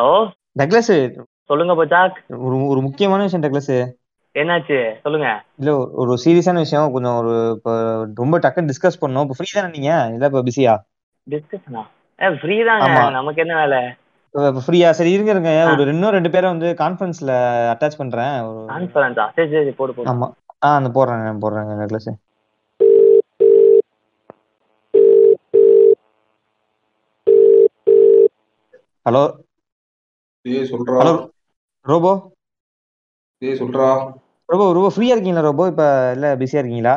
Hello? Douglas. சொல்லுங்க பச்சாக் ஒரு ஒரு முக்கியமான விஷயம் டக்ளஸ். என்னாச்சு? சொல்லுங்க. இல்ல ஒரு- சீரியஸான விஷயம். கொஞ்சம் ஒரு ரொம்ப டக்குன்னு டிஸ்கஸ் பண்ணோம் இப்போ ஃப்ரீ தானே நீங்க? இல்ல இப்போ பிஸியா டிஸ்கஷனா ஃப்ரீ தாங்க. நமக்கு என்ன வேலை? இப்போ ஃப்ரீயா சரி இருங்க இருங்க. ஒரு இன்னும் ரெண்டு பேரை வந்து கான்ஃபரன்ஸ்ல அட்டாச் பண்றேன். ஒரு கான்ஃபரன்ஸா சரி சரி போடு போடு. ஆமா. ஆ அந்த போடுறேங்க போடுறேங்க டக்ளஸ். ஹலோ? ஏய் சொல்றா. ரோபோ? ஏய் சொல்றா. ரோபோ ரோபோ ஃப்ரீயா இருக்கீங்களா ரோபோ? இப்ப இல்ல பிஸியா இருக்கீங்களா?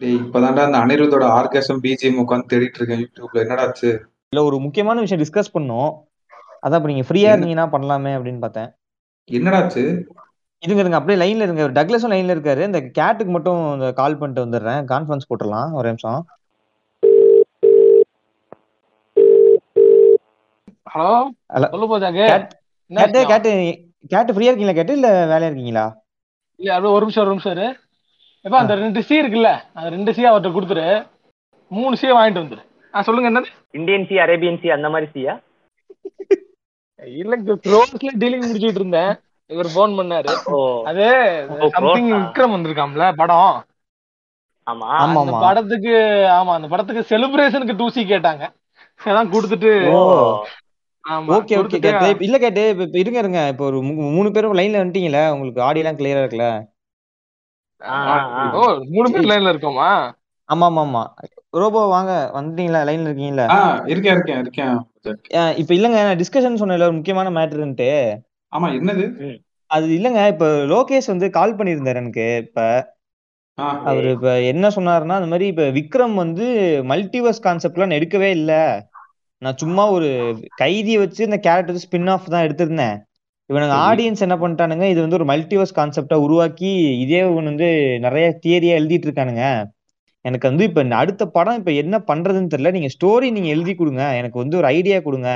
டேய் இப்பதான்டா அந்த அனிருத்தோட ஆர்கேசம் பிஜிஎம் உட்காந்து தேடிட்டு இருக்கேன் யூடியூப்ல. என்னடா ஆச்சு? இல்ல ஒரு முக்கியமான விஷயம் டிஸ்கஸ் பண்ணோம். அதான் இப்ப நீங்க ஃப்ரீயா? இருந்தீங்கன்னா பண்ணலாமே அப்படின்னு பார்த்தேன். என்னடா ஆச்சு? இருங்க அப்படியே லைன்ல இருங்க. டக்ளஸும் லைன்ல இருக்காரு. இந்த கேட்டுக்கு மட்டும் கால் பண்ணிட்டு வந்துடுறேன். கான்ஃபரன்ஸ் போட்டுடலாம். ஒரு நிமிஷம். Hello hello. சொல்லு போதாங்க கேட்டு? கேட்டு கேட்டு ஃப்ரீயா இருக்கீங்களா கேட்டு இல்ல வேலையா இருக்கீங்களா? இல்ல அப்படியே ஒரு நிமிஷம் ஒரு நிமிஷம் இரு. எப்ப அந்த ரெண்டு சி இருக்குல்ல அந்த ரெண்டு சி அவர்கிட்ட கொடுத்துரு. மூணு சி வாங்கிட்டு வந்துரு. ஆ சொல்லுங்க என்னது? இந்தியன் சி அரேபியன் சி அந்த மாதிரி சியா இல்ல க்ரோஸ்ல டீலிங் முடிச்சிட்டு இருந்தேன். இவர் ஃபோன் பண்ணாரு. அது சம்திங்? விக்ரம் வந்திருக்காம்ல படம். ஆமா. ஆமா அந்த படத்துக்கு ஆமா அந்த படத்துக்கு செலிப்ரேஷனுக்கு டூ சி கேட்டாங்க. அதான் கொடுத்துட்டு ஓகே ஓகே கேட்டு இல்ல கேட்டு இப்ப இருங்க இருங்க. இப்போ ஒரு மூணு பேரும் லைன்ல வந்துட்டீங்களா உங்களுக்கு ஆடியோ எல்லாம் கிளியரா இருக்குல்ல? மூணு பேர் லைன்ல இருக்கோமா? ஆமா ஆமா ஆமா ரோபோ வாங்க. வந்துட்டீங்களா? லைன்ல இருக்கீங்களா இருக்கேன் இருக்கேன் இருக்கேன். இப்ப இல்லங்க. டிஸ்கஷன் சொன்னல ஒரு முக்கியமான மேட்டர்ன்ட்டு ஆமா என்னது? அது இல்லங்க. இப்ப லோகேஷ் வந்து கால் பண்ணியிருந்தாரு எனக்கு. இப்ப அவரு இப்ப என்ன சொன்னாருன்னா அந்த மாதிரி இப்ப விக்ரம் வந்து மல்டிவர்ஸ் கான்செப்ட்லாம் நான் எடுக்கவே இல்ல. நான் சும்மா ஒரு கைதியை வச்சு இந்த கேரக்டர் ஸ்பின் ஆஃப் தான் எடுத்திருந்தேன். இவனுங்க. ஆடியன்ஸ் என்ன பண்ணிட்டானுங்க இது வந்து ஒரு மல்டிவர்ஸ் கான்செப்டா உருவாக்கி இதே இவன் வந்து நிறைய தியரியா எழுதிட்டு இருக்கானுங்க. எனக்கு வந்து இப்ப அடுத்த படம் இப்ப என்ன பண்றதுன்னு தெரியல. நீங்க ஸ்டோரி நீங்க எழுதி கொடுங்க. எனக்கு வந்து ஒரு ஐடியா கொடுங்க.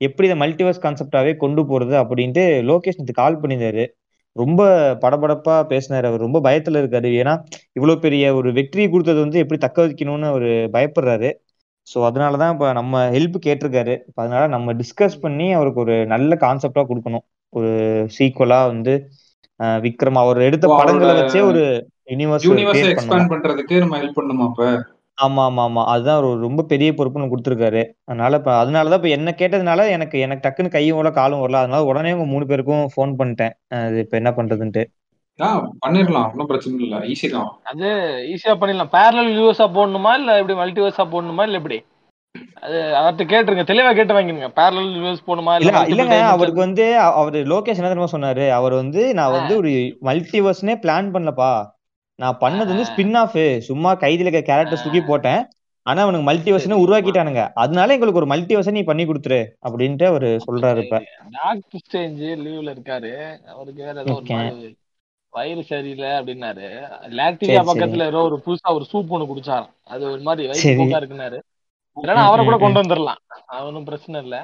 எப்படி இதை மல்டிவர்ஸ் கான்செப்டாவே கொண்டு போறது அப்படின்ட்டு லோகேஷ் கால் பண்ணியிருந்தாரு. ரொம்ப படபடப்பா பேசினாரு. அவர் ரொம்ப பயத்துல இருக்காரு. ஏன்னா இவ்வளவு பெரிய ஒரு வெற்றியை கொடுத்தது வந்து எப்படி தக்க வைக்கணும்னு அவர் பயப்படுறாரு. ஸோ அதனாலதான் இப்ப நம்ம ஹெல்ப் கேட்டிருக்காரு. இப்ப அதனால நம்ம டிஸ்கஸ் பண்ணி அவருக்கு ஒரு நல்ல கான்செப்டா கொடுக்கணும். ஒரு சீக்குவலா வந்து விக்ரம் அவர் எடுத்த படங்களை வச்சே ஒரு யூனிவர்ஸ் எக்ஸ்பேண்ட் பண்றதுக்கு நம்ம ஹெல்ப் பண்ணுமா அப்ப? ஆமா ஆமா ஆமா அதுதான் ஒரு ரொம்ப பெரிய பொறுப்புன்னு கொடுத்துருக்காரு. அதனால இப்ப அதனாலதான் இப்ப என்ன கேட்டதுனால எனக்கு எனக்கு டக்குன்னு கையும் வரல காலும் வரல. அதனால உடனே உங்க மூணு பேருக்கும் ஃபோன் பண்ணிட்டேன். அது இப்ப என்ன பண்றதுன்ட்டு. ஆ பண்ணிடலாம் ஒன்றும் பிரச்சனை இல்லை. ஈஸி தான். அது ஈஸியா பண்ணிடலாம் பேரலல் யூஎஸ்ஆ போடணுமா இல்ல எப்படி மல்டிவர்ஸா போடணுமா இல்ல எப்படி? அது அவர்கிட்ட கேட்டுருங்க. தெளிவா கேட்டு வாங்கிருங்க. பேரலல் யூஎஸ் போடணுமா இல்ல இல்ல இல்லங்க. அவருக்கு வந்து அவரு லோகேஷ் என்ன தெரியுமா சொன்னாரு? அவர் வந்து நான் வந்து ஒரு மல்டிவர்ஸ்னே பிளான் பண்ணலப்பா. நான் பண்ணது வந்து ஸ்பின் ஆஃப் சும்மா கைதில இருக்க கேரக்டர்ஸ் தூக்கி போட்டேன். ஆனா அவனுக்கு மல்டிவர்ஸ்னு சரி. உருவாக்கிட்டானுங்க. அதனால எங்களுக்கு ஒரு மல்டிவர்ஸ் நீ பண்ணி கொடுத்துரு அப்படின்ட்டு அவரு சொல்றாரு இப்ப. டாக்டர் ஸ்டேஞ்ச் லீவ்ல இருக்காரு. அவருக்கு வேற ஏதோ வயிறு சரியில்லை அப்படின்னாரு. லாக்டீரியா சரி, பக்கத்துல ஏதோ ஒரு புதுசா ஒரு சூப் ஒண்ணு குடிச்சாராம். அது ஒரு மாதிரி வயிற்று சரி. போக்கா இருக்குனாரு இல்லைன்னா அவரை கூட கொண்டு வந்துடலாம் அது ஒன்றும் பிரச்சனை இல்ல.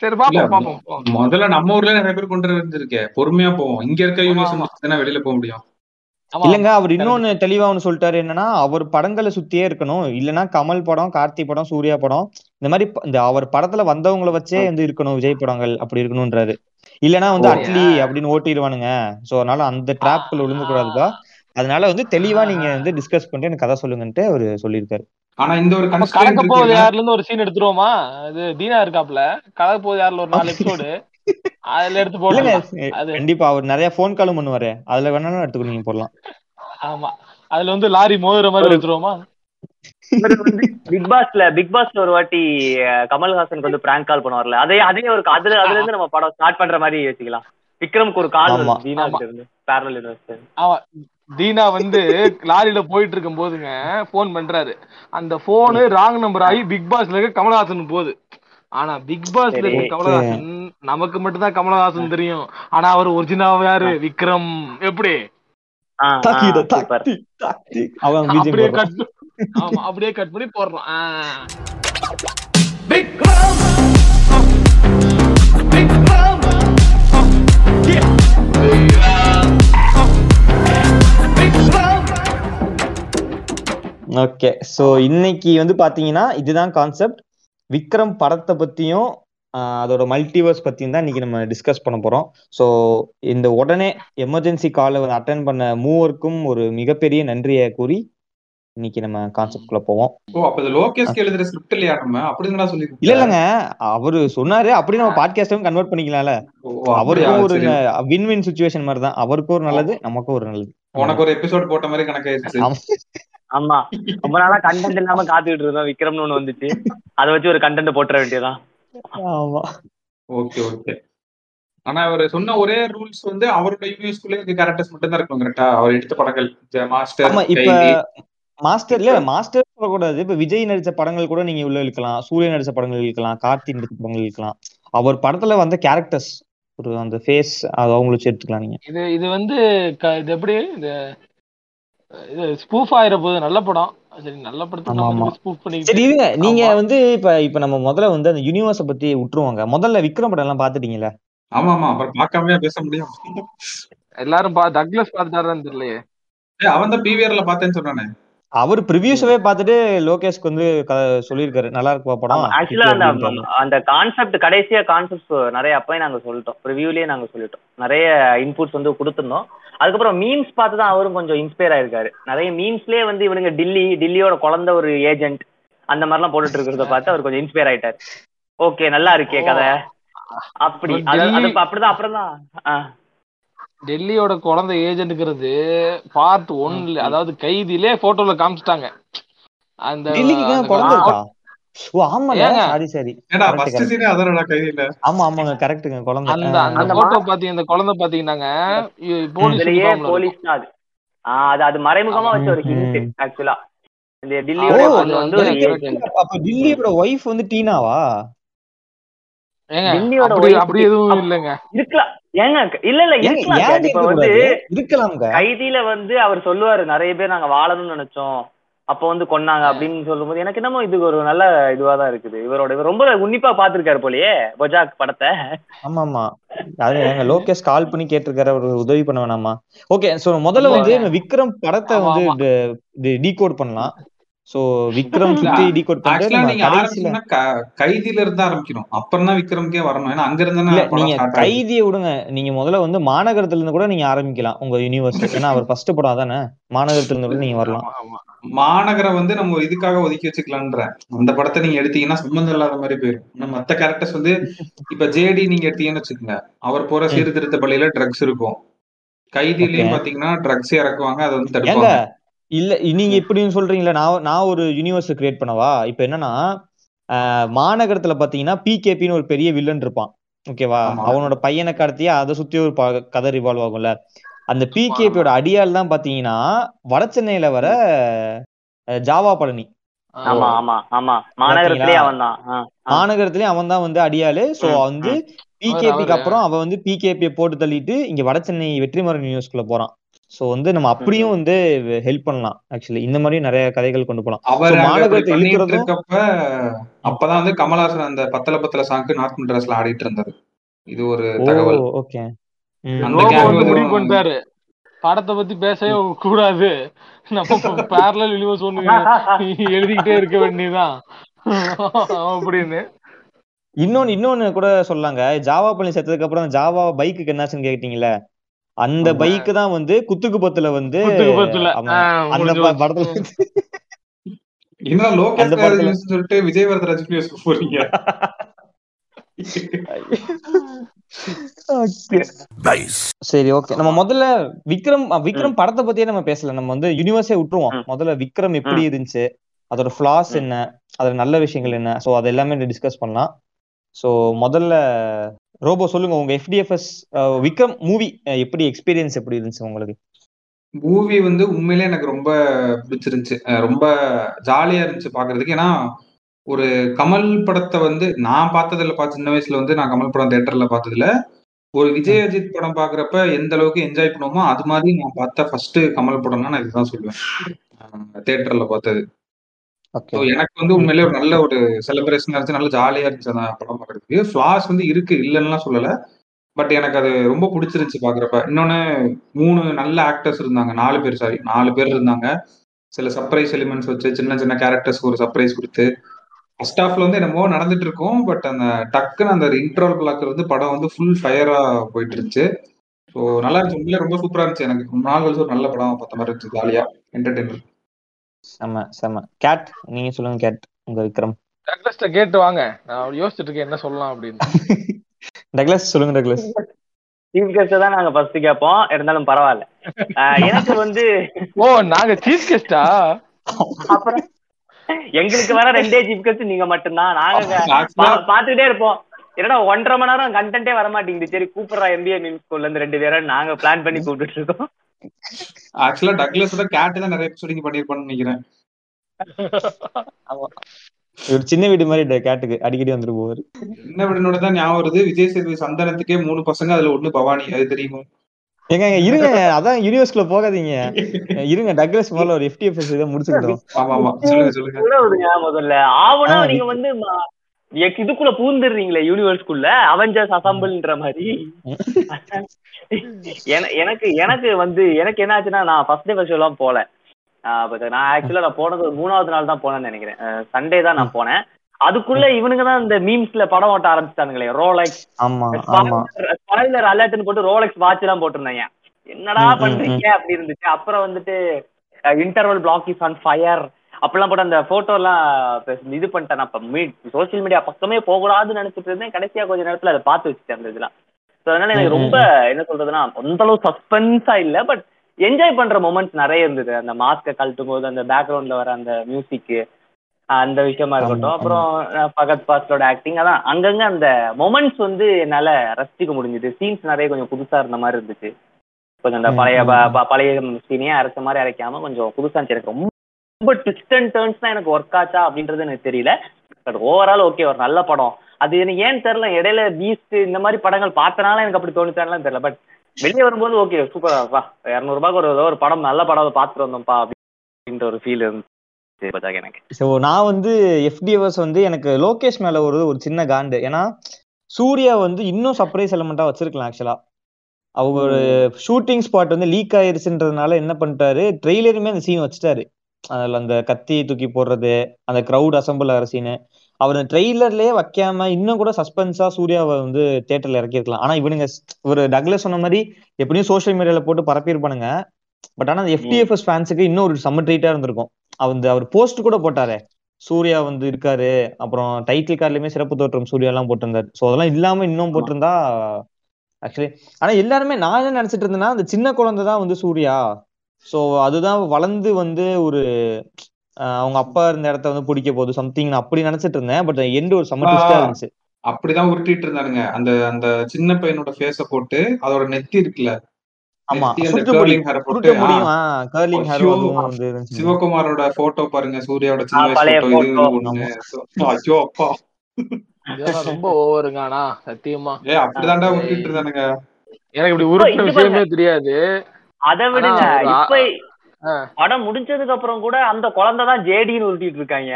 சரி பாப்போம் பாப்போம். முதல்ல நம்ம ஊர்ல நிறைய பேர் கொண்டு வந்துருக்கேன் பொறுமையா போவோம். இங்க இருக்க யூனிவர்ஸ் வெளியில போக முடியும். இல்லங்க அவர். இன்னொன்னு தெளிவா ஒண்ணு சொல்லிட்டாரு என்னன்னா அவர் படங்களை சுத்தியே இருக்கணும். இல்லனா கமல் படம் கார்த்தி படம் சூர்யா படம் இந்த மாதிரி இந்த அவர் படத்துல வந்தவங்கள வச்சே வந்து இருக்கணும் விஜய் படங்கள் அப்படி இருக்கணும்ன்றாரு. இல்லனா வந்து. அட்லி அப்படின்னு ஓட்டிடுவானுங்க. சோ அதனால அந்த டிராப்ல விழுந்து கூடாதுப்பா அதனால வந்து தெளிவா நீங்க வந்து டிஸ்கஸ் பண்ணிட்டு எனக்கு கதை சொல்லுங்கன்ட்டு அவரு சொல்லியிருக்காரு. ஆனா இந்த ஒரு கலக்க போகுது? யாருல இருந்து ஒரு சீன் எடுத்துருவோமா இது தீனா இருக்காப்ல. கலக்க போகுது யாருல ஒரு நாலு எபிசோடு அதுல எடுத்து அது கண்டிப்பா அவர் நிறைய ஃபோன் காலும் பண்ணுவாரு. அதுல வேணாலும் எடுத்துக்கோ நீங்க போடலாம். ஆமா. அதுல வந்து லாரி மோதுற மாதிரி வச்சிருவோமா? பிக் பாஸ்ல பிக் பாஸ்ல ஒரு வாட்டி அஹ், கமல்ஹாசனுக்கு வந்து பிராங்க் கால் பண்ணுவார்ல. அதே அதே ஒரு அதுல அதுல இருந்து நம்ம படம் ஸ்டார்ட் பண்ற மாதிரி யோசிக்கலாம். விக்ரம்க்கு ஒரு கால் தீனா இருந்து பேரல் யூனிவர்ஸ் ஆமா தீனா வந்து லாரியில போயிட்டு இருக்கும் போதுங்க போன் பண்றாரு. அந்த போனு ராங் நம்பர் ஆகி பிக் பாஸ்ல இருக்க கமலஹாசன் போகுது. ஆனா பிக் பாஸ்ல. இருக்க கமலஹாசன் நமக்கு மட்டும் தான் கமலஹாசன் தெரியும். ஆனா அவர் ஒரிஜினல் யாரு? விக்ரம் எப்படி? அப்படியே கட் ஆமா அப்படியே கட் பண்ணி போடுறோம். ஓகே ஸோ இன்னைக்கு வந்து பார்த்தீங்கன்னா இதுதான் கான்செப்ட் விக்ரம் படத்தை பற்றியும் அதோட மல்டிவர்ஸ் பற்றியும் தான் இன்னைக்கு நம்ம டிஸ்கஸ் பண்ண போகிறோம் ஸோ இந்த உடனே எமர்ஜென்சி காலை அட்டன் பண்ண மூவருக்கும் ஒரு மிகப்பெரிய நன்றியை கூறி இன்னைக்கு நம்ம கான்செப்ட் குள்ள போவோம். ஓ அப்ப இது லோகேஷ்க்கு எழுதுற ஸ்கிரிப்ட் இல்லையா நம்ம? அப்படிங்களா சொல்லி இல்ல இல்லங்க அவரு சொன்னாரு அப்படி நம்ம பாட்காஸ்டும் கன்வெர்ட் பண்ணிக்கலாம்ல. ஓ, அப்படியா? அவருக்கும் ஒரு. வின் வின் சுச்சுவேஷன் மாதிரி தான் அவருக்கும் ஒரு நல்லது நமக்கும் ஒரு நல்லது. உனக்கு ஒரு எபிசோட் போட்ட மாதிரி கணக்காயிருச்சு ஆமா. ரொம்ப நாளா கண்டென்ட் இல்லாம காத்துக்கிட்டு இருந்தோம். விக்ரம்னு ஒண்ணு வந்துச்சு. அதை வச்சு ஒரு கண்டென்ட் போட்டுற வேண்டியதான் ஆமா. Okay okay. ஆனா அவர் சொன்ன ஒரே ரூல்ஸ் வந்து அவரோட யூனிவர்ஸ்குள்ளே இருக்க கேரக்டர்ஸ் மட்டும் தான் இருக்கும் கரெக்டா அவர் எடுத்த படங்கள். மாஸ்டர் ஆமா இப்ப கைதி. மாஸ்டர் இல்ல மாஸ்டர் சொல்லக்கூடாது. இப்ப விஜய் நடிச்ச படங்கள் கூட நீங்க உள்ள இழுக்கலாம். சூர்யா நடிச்ச படங்கள் இழுக்கலாம். கார்த்தி நடிச்ச படங்கள் இழுக்கலாம். அவர் படத்துல வந்த கேரக்டர்ஸ் ஒரு அந்த ஃபேஸ் அது அவங்கள வச்சு எடுத்துக்கலாம் நீங்க. இது இது வந்து இது எப்படி? இது இது ஸ்பூஃப் ஆயிர போது நல்ல படம். சரி நல்ல படத்தை சரி நீங்க. வந்து இப்ப இப்ப நம்ம முதல்ல வந்து அந்த யூனிவர்ஸ பத்தி விட்டுருவாங்க. முதல்ல விக்ரம் படம் எல்லாம் பாத்துட்டீங்களா ஆமா ஆமா. அப்புறம் பார்க்காமயே பேச முடியும். எல்லாரும் பா டக்ளஸ் பார்த்துட்டாருன்னு தெரியலையே. அவன் தான் பிவிஆர்ல பார்த்தேன்னு சொன்னானே. அவர் ப்ரிவியூஸவே பார்த்துட்டு லோகேஷ்க்கு வந்து சொல்லியிருக்காரு. நல்லா இருக்குப்பா படம்? ஆக்சுவலா அந்த. அந்த கான்செப்ட் கடைசியா கான்செப்ட் நிறைய அப்பவே நாங்க சொல்லிட்டோம். ரிவ்யூலயே நாங்க சொல்லிட்டோம். நிறைய இன்புட்ஸ் வந்து கொடுத்துருந்தோம். அதுக்கப்புறம் மீம்ஸ் பார்த்து தான் அவரும் கொஞ்சம் இன்ஸ்பயர் ஆயிருக்காரு. நிறைய மீம்ஸ்லயே வந்து இவனுங்க டில்லி டில்லியோட குழந்தை ஒரு ஏஜென்ட் அந்த மாதிரிலாம் போட்டுட்டு இருக்கிறத பார்த்து அவர் கொஞ்சம் இன்ஸ்பயர் ஆயிட்டாரு. ஓகே நல்லா இருக்கே கதை. அப்படி. அது அப்படிதான் அப்புறம் தான் டெல்லியோட குழந்தை ஏஜென்ட்ங்கிறது பார்ட் ஒன்ல அதாவது கைதிலே போட்டோல காமிச்சிட்டாங்க. அந்த மறைமுகமா வச்ச ஒரு. ஹிண்ட் ஆக்சுவலா டில்லியோட ஒய்ஃப் வந்து டீனாவா? அப்படி எதுவும் இல்லைங்க. இருக்கலாம். ஏங்க இல்ல இல்ல இருக்கலாம் வந்து இருக்கலாம்ங்க. கைதியில வந்து அவர் சொல்லுவாரு நிறைய பேர் நாங்க வாழணும்னு நினைச்சோம். அப்ப வந்து கொன்னாங்க அப்படின்னு சொல்லும்போது எனக்கு என்னமோ இது ஒரு நல்ல இதுவா தான் இருக்குது. இவரோட இவர் ரொம்ப உன்னிப்பா பாத்திருக்காரு போலயே பொஜாக் படத்தை. ஆமா ஆமா அது எங்க லோகேஷ் கால் பண்ணி கேட்டிருக்காரு ஒரு உதவி பண்ண வேணாமா ஓகே சோ முதல்ல வந்து விக்ரம் படத்தை வந்து டீகோட் பண்ணலாம். சோ விக்ரம் சுத்தி டீகோட் பண்ணிட்டு ஆக்சுவலா நம்ம நீங்க கடைசியில ஆரம்பிச்சீங்கன்னா க- கைதில இருந்து ஆரம்பிக்கணும். அப்புறம் தான் விக்ரம்க்கே வரணும். ஏன்னா அங்க இருந்து நீங்க கைதியை விடுங்க. நீங்க முதல்ல வந்து மாநகரத்துல இருந்து கூட நீங்க ஆரம்பிக்கலாம். உங்க யூனிவர்ஸ் ஏன்னா அவர் ஃபர்ஸ்ட் படம் தானே மாநகரத்துல இருந்து கூட நீங்க வரலாம். ஆமா, ஆமா. மாநகரை வந்து நம்ம இதுக்காக ஒதுக்கி வச்சுக்கலான்ற. அந்த படத்தை நீங்க எடுத்தீங்கன்னா சம்பந்தம் இல்லாத மாதிரி போயிடும் மத்த கேரக்டர்ஸ் வந்து இப்ப ஜேடி நீங்க எடுத்தீங்கன்னு வச்சுக்கோங்க. அவர் போற. சீர்திருத்த பள்ளியில ட்ரக்ஸ் இருக்கும். கைதிலையும் Okay. பாத்தீங்கன்னா ட்ரக்ஸ் இறக்குவாங்க. அதை வந்து தடுப்பாங்க. இல்ல நீங்க இப்படின்னு சொல்றீங்களா நான் நான் ஒரு யூனிவர்ஸ் கிரியேட் பண்ணவா? இப்ப என்னன்னா மாநகரத்துல பாத்தீங்கன்னா பிகேபின்னு ஒரு பெரிய வில்லன் இருப்பான். ஓகேவா. அவனோட பையனை கடத்தியா அதை சுத்தி ஒரு கதை ரிவால்வ் ஆகும்ல. அந்த பிகேபியோட அடியாள் தான் பாத்தீங்கன்னா வட சென்னையில வர ஜாவா பழனி. ஆமா ஆமா ஆமா. மாநகரத்திலேயே அவன் தான் மாநகரத்திலயும் அவன் தான் வந்து அடியாளு. சோ வந்து. பிகேபிக்கு அப்புறம் அவன் வந்து பிகேபியை போட்டு தள்ளிட்டு இங்க வட சென்னை வெற்றிமாறன் யூனிவர்ஸ்குள்ள போறான். சோ வந்து நம்ம அப்படியும் வந்து ஹெல்ப் பண்ணலாம் ஆக்சுவலி இந்த மாதிரி நிறைய கதைகள் கொண்டு போலாம். அவர் மாநகரத்தை இருக்கப்ப அப்பதான் வந்து கமலஹாசன் அந்த பத்தல பத்தல சாங்க்கு நார்த் மெட்ராஸ்ல ஆடிட்டு இருந்தாரு. இது ஒரு தகவல். ஓகே முடிவு பண்ணிட்டாரு. படத்தை பத்தி பேசவே கூடாது. நம்ம பேரலல் யூனிவர்ஸ் ஒண்ணு எழுதிக்கிட்டே இருக்க வேண்டியதுதான். அப்படின்னு. இன்னொன்னு இன்னொன்னு கூட சொல்லாங்க ஜாவா பழனி செத்ததுக்கு அப்புறம் ஜாவா பைக்குக்கு என்னாச்சுன்னு கேட்டீங்கல்ல? அந்த. பைக்கு தான் வந்து குத்துக்கு பத்துல வந்து அந்த. படத்துல இன்னும் லோகேஷ் சொல்லிட்டு விஜய் வரதராஜ் நியூஸ்க்கு போறீங்க? சரி ஓகே நம்ம முதல்ல விக்ரம் விக்ரம் படத்தை பத்தியே நம்ம பேசல. நம்ம வந்து யூனிவர்ஸே விட்டுருவோம். முதல்ல விக்ரம் எப்படி இருந்துச்சு? அதோட ஃபிளாஸ். என்ன? அதோட நல்ல விஷயங்கள் என்ன? சோ அது எல்லாமே டிஸ்கஸ் பண்ணலாம். சோ முதல்ல ரோபோ சொல்லுங்க உங்க எஃப்டிஎஃப்எஸ் விக்ரம் மூவி எப்படி எக்ஸ்பீரியன்ஸ் எப்படி இருந்துச்சு உங்களுக்கு? மூவி வந்து உண்மையிலே எனக்கு ரொம்ப பிடிச்சிருந்துச்சு. ரொம்ப ஜாலியா இருந்துச்சு பாக்குறதுக்கு. ஏன்னா ஒரு கமல் படத்தை வந்து நான் பார்த்ததுல பார்த்து சின்ன வயசுல வந்து நான் கமல் படம் தேட்டர்ல பார்த்ததுல ஒரு விஜய் அஜித் படம் பாக்குறப்ப எந்த அளவுக்கு என்ஜாய் பண்ணுவோமோ அது மாதிரி நான் பார்த்த ஃபர்ஸ்ட் கமல் படம்னா நான் இதுதான் சொல்லுவேன். தேட்டர்ல பார்த்தது. ஸோ எனக்கு வந்து உண்மையிலே ஒரு நல்ல ஒரு செலிப்ரேஷன் இருந்துச்சு. நல்ல ஜாலியா இருந்துச்சு அந்த படம் பார்க்கறதுக்கு. ஃபிளாஸ் வந்து இருக்கு இல்லைன்னுலாம் சொல்லல. பட் எனக்கு அது ரொம்ப பிடிச்சிருந்துச்சு பாக்குறப்ப இன்னொன்னு மூணு நல்ல ஆக்டர்ஸ் இருந்தாங்க. நாலு பேர் சாரி நாலு பேர் இருந்தாங்க. சில சர்ப்ரைஸ் எலிமெண்ட்ஸ் வச்சு சின்ன சின்ன கேரக்டர்ஸ்க்கு ஒரு சர்ப்ரைஸ் கொடுத்து. ஃபர்ஸ்ட் ஹாஃப்ல வந்து என்னமோ நடந்துட்டு இருக்கும். பட் அந்த டக்குன்னு அந்த இன்ட்ரோல் பிளாக் வந்து படம் வந்து ஃபுல் ஃபயரா போயிட்டு இருந்துச்சு. ஸோ நல்லா இருந்துச்சு. உண்மையிலே ரொம்ப சூப்பரா இருந்துச்சு எனக்கு. ரொம்ப நாள் கழிச்சு ஒரு நல்ல படம் பார்த்த மாதிரி இருந்துச்சு ஜாலியா என்டர்டைனர் செம செம. கேட் நீங்க சொல்லுங்க கேட் உங்க விக்ரம். டக்ளஸ்ட கேட்டு வாங்க. நான் யோசிச்சுட்டு இருக்கேன் என்ன சொல்லலாம் அப்படின்னு. டக்ளஸ் சொல்லுங்க டக்ளஸ். சீஃப் கெஸ்ட் தான் நாங்க ஃபர்ஸ்ட் கேட்போம். இருந்தாலும் பரவாயில்ல. ஆஹ் எனக்கு வந்து ஓ நாங்க சீஃப் கெஸ்டா அப்புறம் எங்களுக்கு வர ரெண்டே சீஃப் கெஸ்ட் நீங்க மட்டும்தான். நாங்க பாத்துக்கிட்டே இருப்போம். என்னடா ஒன்றரை மணி நேரம் கண்டென்ட்டே வர மாட்டேங்குது சரி கூப்பிடுறா எம்பிஏ மீன் ஸ்கூல்ல இருந்து ரெண்டு பேரும் நாங்க பிளான் பண்ணி கூப்பிட்டு இருக்கோம். ஆக்சுவலா டக்லஸோட கேட் தான் நிறைய எபிசோடிங் பண்ணிருப்பான்னு நினைக்கிறேன். ஒரு சின்ன வீடு மாதிரி கேட்டுக்கு அடிக்கடி வந்துட்டு போவாரு. என்ன விடனோட தான் ஞாபகம் வருது. விஜய் சேதுபதி சந்தானத்துக்கே மூணு பசங்க அதுல ஒண்ணு பவானி. அது தெரியுமா? ஏங்க இருங்க அதான் யூனிவர்ஸ்குள்ள போகாதீங்க. இருங்க டக்ளஸ் முதல்ல ஒரு எஃப்டிஎஃப்எஸ் இதை முடிச்சுக்கிட்டோம். ஆமா ஆமா சொல்லுங்க சொல்லுங்க. முதல்ல ஆவணா ஆ, நீங்க வந்து இதுக்குள்ள பூந்துடுறீங்களே யூனிவர்ஸ்குள்ள அவெஞ்சர்ஸ் அசம்பிள்ன்ற மாதிரி. என- எனக்கு எனக்கு வந்து எனக்கு என்ன ஆச்சுன்னா நான் ஃபர்ஸ்ட் டே ஃபர்ஸ்ட் எல்லாம் போல. நான் ஆக்சுவலா நான் போனது ஒரு மூணாவது நாள் தான் போனேன்னு நினைக்கிறேன். சண்டே தான் நான் போனேன். அதுக்குள்ள இவனுங்க தான் இந்த மீம்ஸ்ல படம் ஓட்ட ஆரம்பிச்சிட்டானுங்களே ரோலெக்ஸ் ஸ்பாயிலர் அலர்ட்னு போட்டு ரோலெக்ஸ் வாட்ச் எல்லாம் போட்டிருந்தாங்க. என்னடா பண்றீங்க? அப்படி இருந்துச்சு. அப்புறம் வந்துட்டு interval block is on fire அப்பெல்லாம் போட்டு அந்த போட்டோ எல்லாம் இது பண்ணிட்டேன் நான். இப்ப சோசியல் மீடியா பக்கமே போகக்கூடாதுன்னு நினைச்சிட்டு இருந்தேன். கடைசியா கொஞ்ச நேரத்துல அதை பார்த்து வச்சுட்டேன் அந்த இதெல்லாம். ஸோ அதனால எனக்கு ம், ம், ரொம்ப என்ன சொல்றதுன்னா அந்த அளவு சஸ்பென்ஸா இல்ல பட் என்ஜாய் பண்ற மொமெண்ட்ஸ் நிறைய இருந்தது. அந்த மாஸ்க கழட்டும் போது அந்த பேக்ரவுண்ட்ல வர அந்த மியூசிக் அந்த விஷயமா இருக்கட்டும். அப்புறம் பகத் பாஸ்லோட ஆக்டிங் அதான். அங்கங்க அந்த மொமெண்ட்ஸ் வந்து என்னால ரசிக்க முடிஞ்சது. சீன்ஸ் நிறைய கொஞ்சம் புதுசா இருந்த மாதிரி இருந்துச்சு. கொஞ்சம் அந்த ம், பழைய ம், ம். பழைய சீனே அரைச்ச மாதிரி அரைக்காம கொஞ்சம் புதுசா இருந்துச்சு. எனக்கு ரொம்ப ரொம்ப ட்விஸ்ட் அண்ட் டேர்ன்ஸ் தான் எனக்கு ஒர்க் ஆச்சா அப்படின்றது எனக்கு தெரியல. பட் ஓவரால் ஓகே ஒரு நல்ல படம். அது எனக்கு ஏன்னு தெரியல இடையில பீஸ்ட் இந்த மாதிரி படங்கள் பார்த்தனால எனக்கு அப்படி தோணுச்சான்லாம் தெரியல. பட் வெளியே வரும்போது ஓகே சூப்பரா வா இரநூறுபாக்கு ஒரு ஒரு படம் நல்ல படம் பார்த்துட்டு வந்தோம்ப்பா அப்படின்ற ஒரு ஃபீல் இருந்துச்சு எனக்கு. ஸோ நான் வந்து எஃப்டிஎஸ் வந்து எனக்கு லோகேஷ் மேல ஒரு ஒரு சின்ன காண்டு. ஏன்னா சூர்யா வந்து இன்னும் சர்ப்ரைஸ் எலமெண்டா வச்சிருக்கலாம் ஆக்சுவலா அவங்க ஒரு ஷூட்டிங் ஸ்பாட் வந்து லீக் ஆயிருச்சுன்றதுனால என்ன பண்ணிட்டாரு? ட்ரெய்லருமே அந்த சீன் வச்சுட்டாரு. அதுல அந்த கத்தி தூக்கி போடுறது அந்த கிரவுட் அசம்பிள் ஆகிற சீனு அவர் ட்ரெய்லர்லயே வைக்காம இன்னும் கூட சஸ்பென்ஸா சூர்யாவை வந்து தியேட்டர்ல இறக்கிருக்கலாம் ஆனா இவனுங்க ஒரு டக்ளஸ் சொன்ன மாதிரி எப்படியும் சோஷியல் மீடியால போட்டு பரப்பியிருப்பானுங்க. பட் ஆனா அந்த எஃப்டிஎஃப்எஸ் ஃபேன்ஸுக்கு இன்னும் ஒரு செம்ம ட்ரீட்டா இருந்திருக்கும். அவர் அவர் போஸ்ட் கூட போட்டாரே. சூர்யா வந்து இருக்காரு. அப்புறம் டைட்டில் கார்டுலயுமே சிறப்பு தோற்றம் சூர்யா எல்லாம் போட்டிருந்தாரு. ஸோ அதெல்லாம் இல்லாம இன்னும் போட்டிருந்தா ஆக்சுவலி ஆனா எல்லாருமே நான் என்ன நினைச்சிட்டு இருந்தேன்னா அந்த சின்ன குழந்தை தான் வந்து சூர்யா. ஸோ அதுதான் வளர்ந்து வந்து ஒரு அவங்க அப்பா இருந்த இடத்த வந்து பிடிக்க போகுது. சம்திங் நான் அப்படி நினைச்சிட்டு இருந்தேன். பட் எண்டு ஒரு செம்ம ட்விஸ்டா இருந்துச்சு. அப்படிதான் உருட்டிட்டு இருந்தானுங்க அந்த அந்த சின்ன பையனோட ஃபேஸ போட்டு அதோட நெத்தி இருக்குல்ல? சிவகுமாரோட போட்டோ பாருங்க. சூர்யாவோட ரொம்ப ஓவருங்க ஆனா சத்தியமா. ஏ அப்படிதான்டா உருட்டிட்டு இருந்தானுங்க. எனக்கு இப்படி உருட்டின விஷயமே தெரியாது. அதை விடுங்க. இப்ப. படம் முடிஞ்சதுக்கு அப்புறம் கூட அந்த குழந்தை தான் ஜேடின்னு உருட்டிட்டு இருக்காங்க.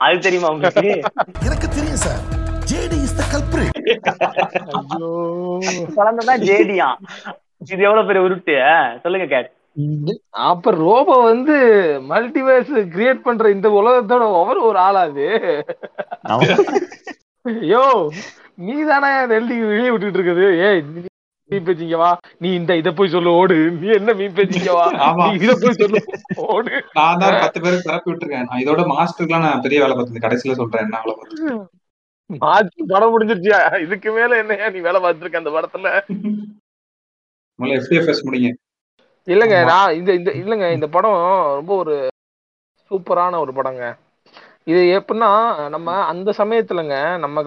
அது தெரியுமா உங்களுக்கு? எனக்கு தெரியும் sir JD is the culprit குழந்தை தான் ஜேடியா இது எவ்வளவு பெரிய உருட்டு? சொல்லுங்க கேட். அப்ப ரோபோ வந்து மல்டிவர்ஸ் கிரியேட் பண்ற இந்த உலகத்தோட அவர் ஒரு ஆளாது. யோ நீ தானே நெல்லி வெளியே விட்டுட்டு இருக்குது. ஏய் மீன் பேச்சிங்க வா. நீ இந்த இத போய் சொல்லு ஓடு. நீ என்ன மீன் பேச்சிங்க வா? இத போய் சொல்லு ஓடு. நான் தான் பத்து பேருக்கு பரப்பி விட்டுருக்கேன். நான் இதோட மாஸ்டருக்குலாம் நான் பெரிய வேலை பார்த்தேன் கடைசியில சொல்றேன் என்ன பார்த்தேன் மாத்தி படம் முடிஞ்சிருச்சியா? இதுக்கு மேல என்னையா நீ வேலை பார்த்திருக்க அந்த படத்துல? முதல்ல எஃப்டிஎஃப்எஸ் முடிங்க. இல்லங்க. நான் இந்த இந்த இல்லங்க இந்த படம் ரொம்ப ஒரு சூப்பரான ஒரு படங்க. இது எப்படின்னா நம்ம அந்த சமயத்துலங்க நம்ம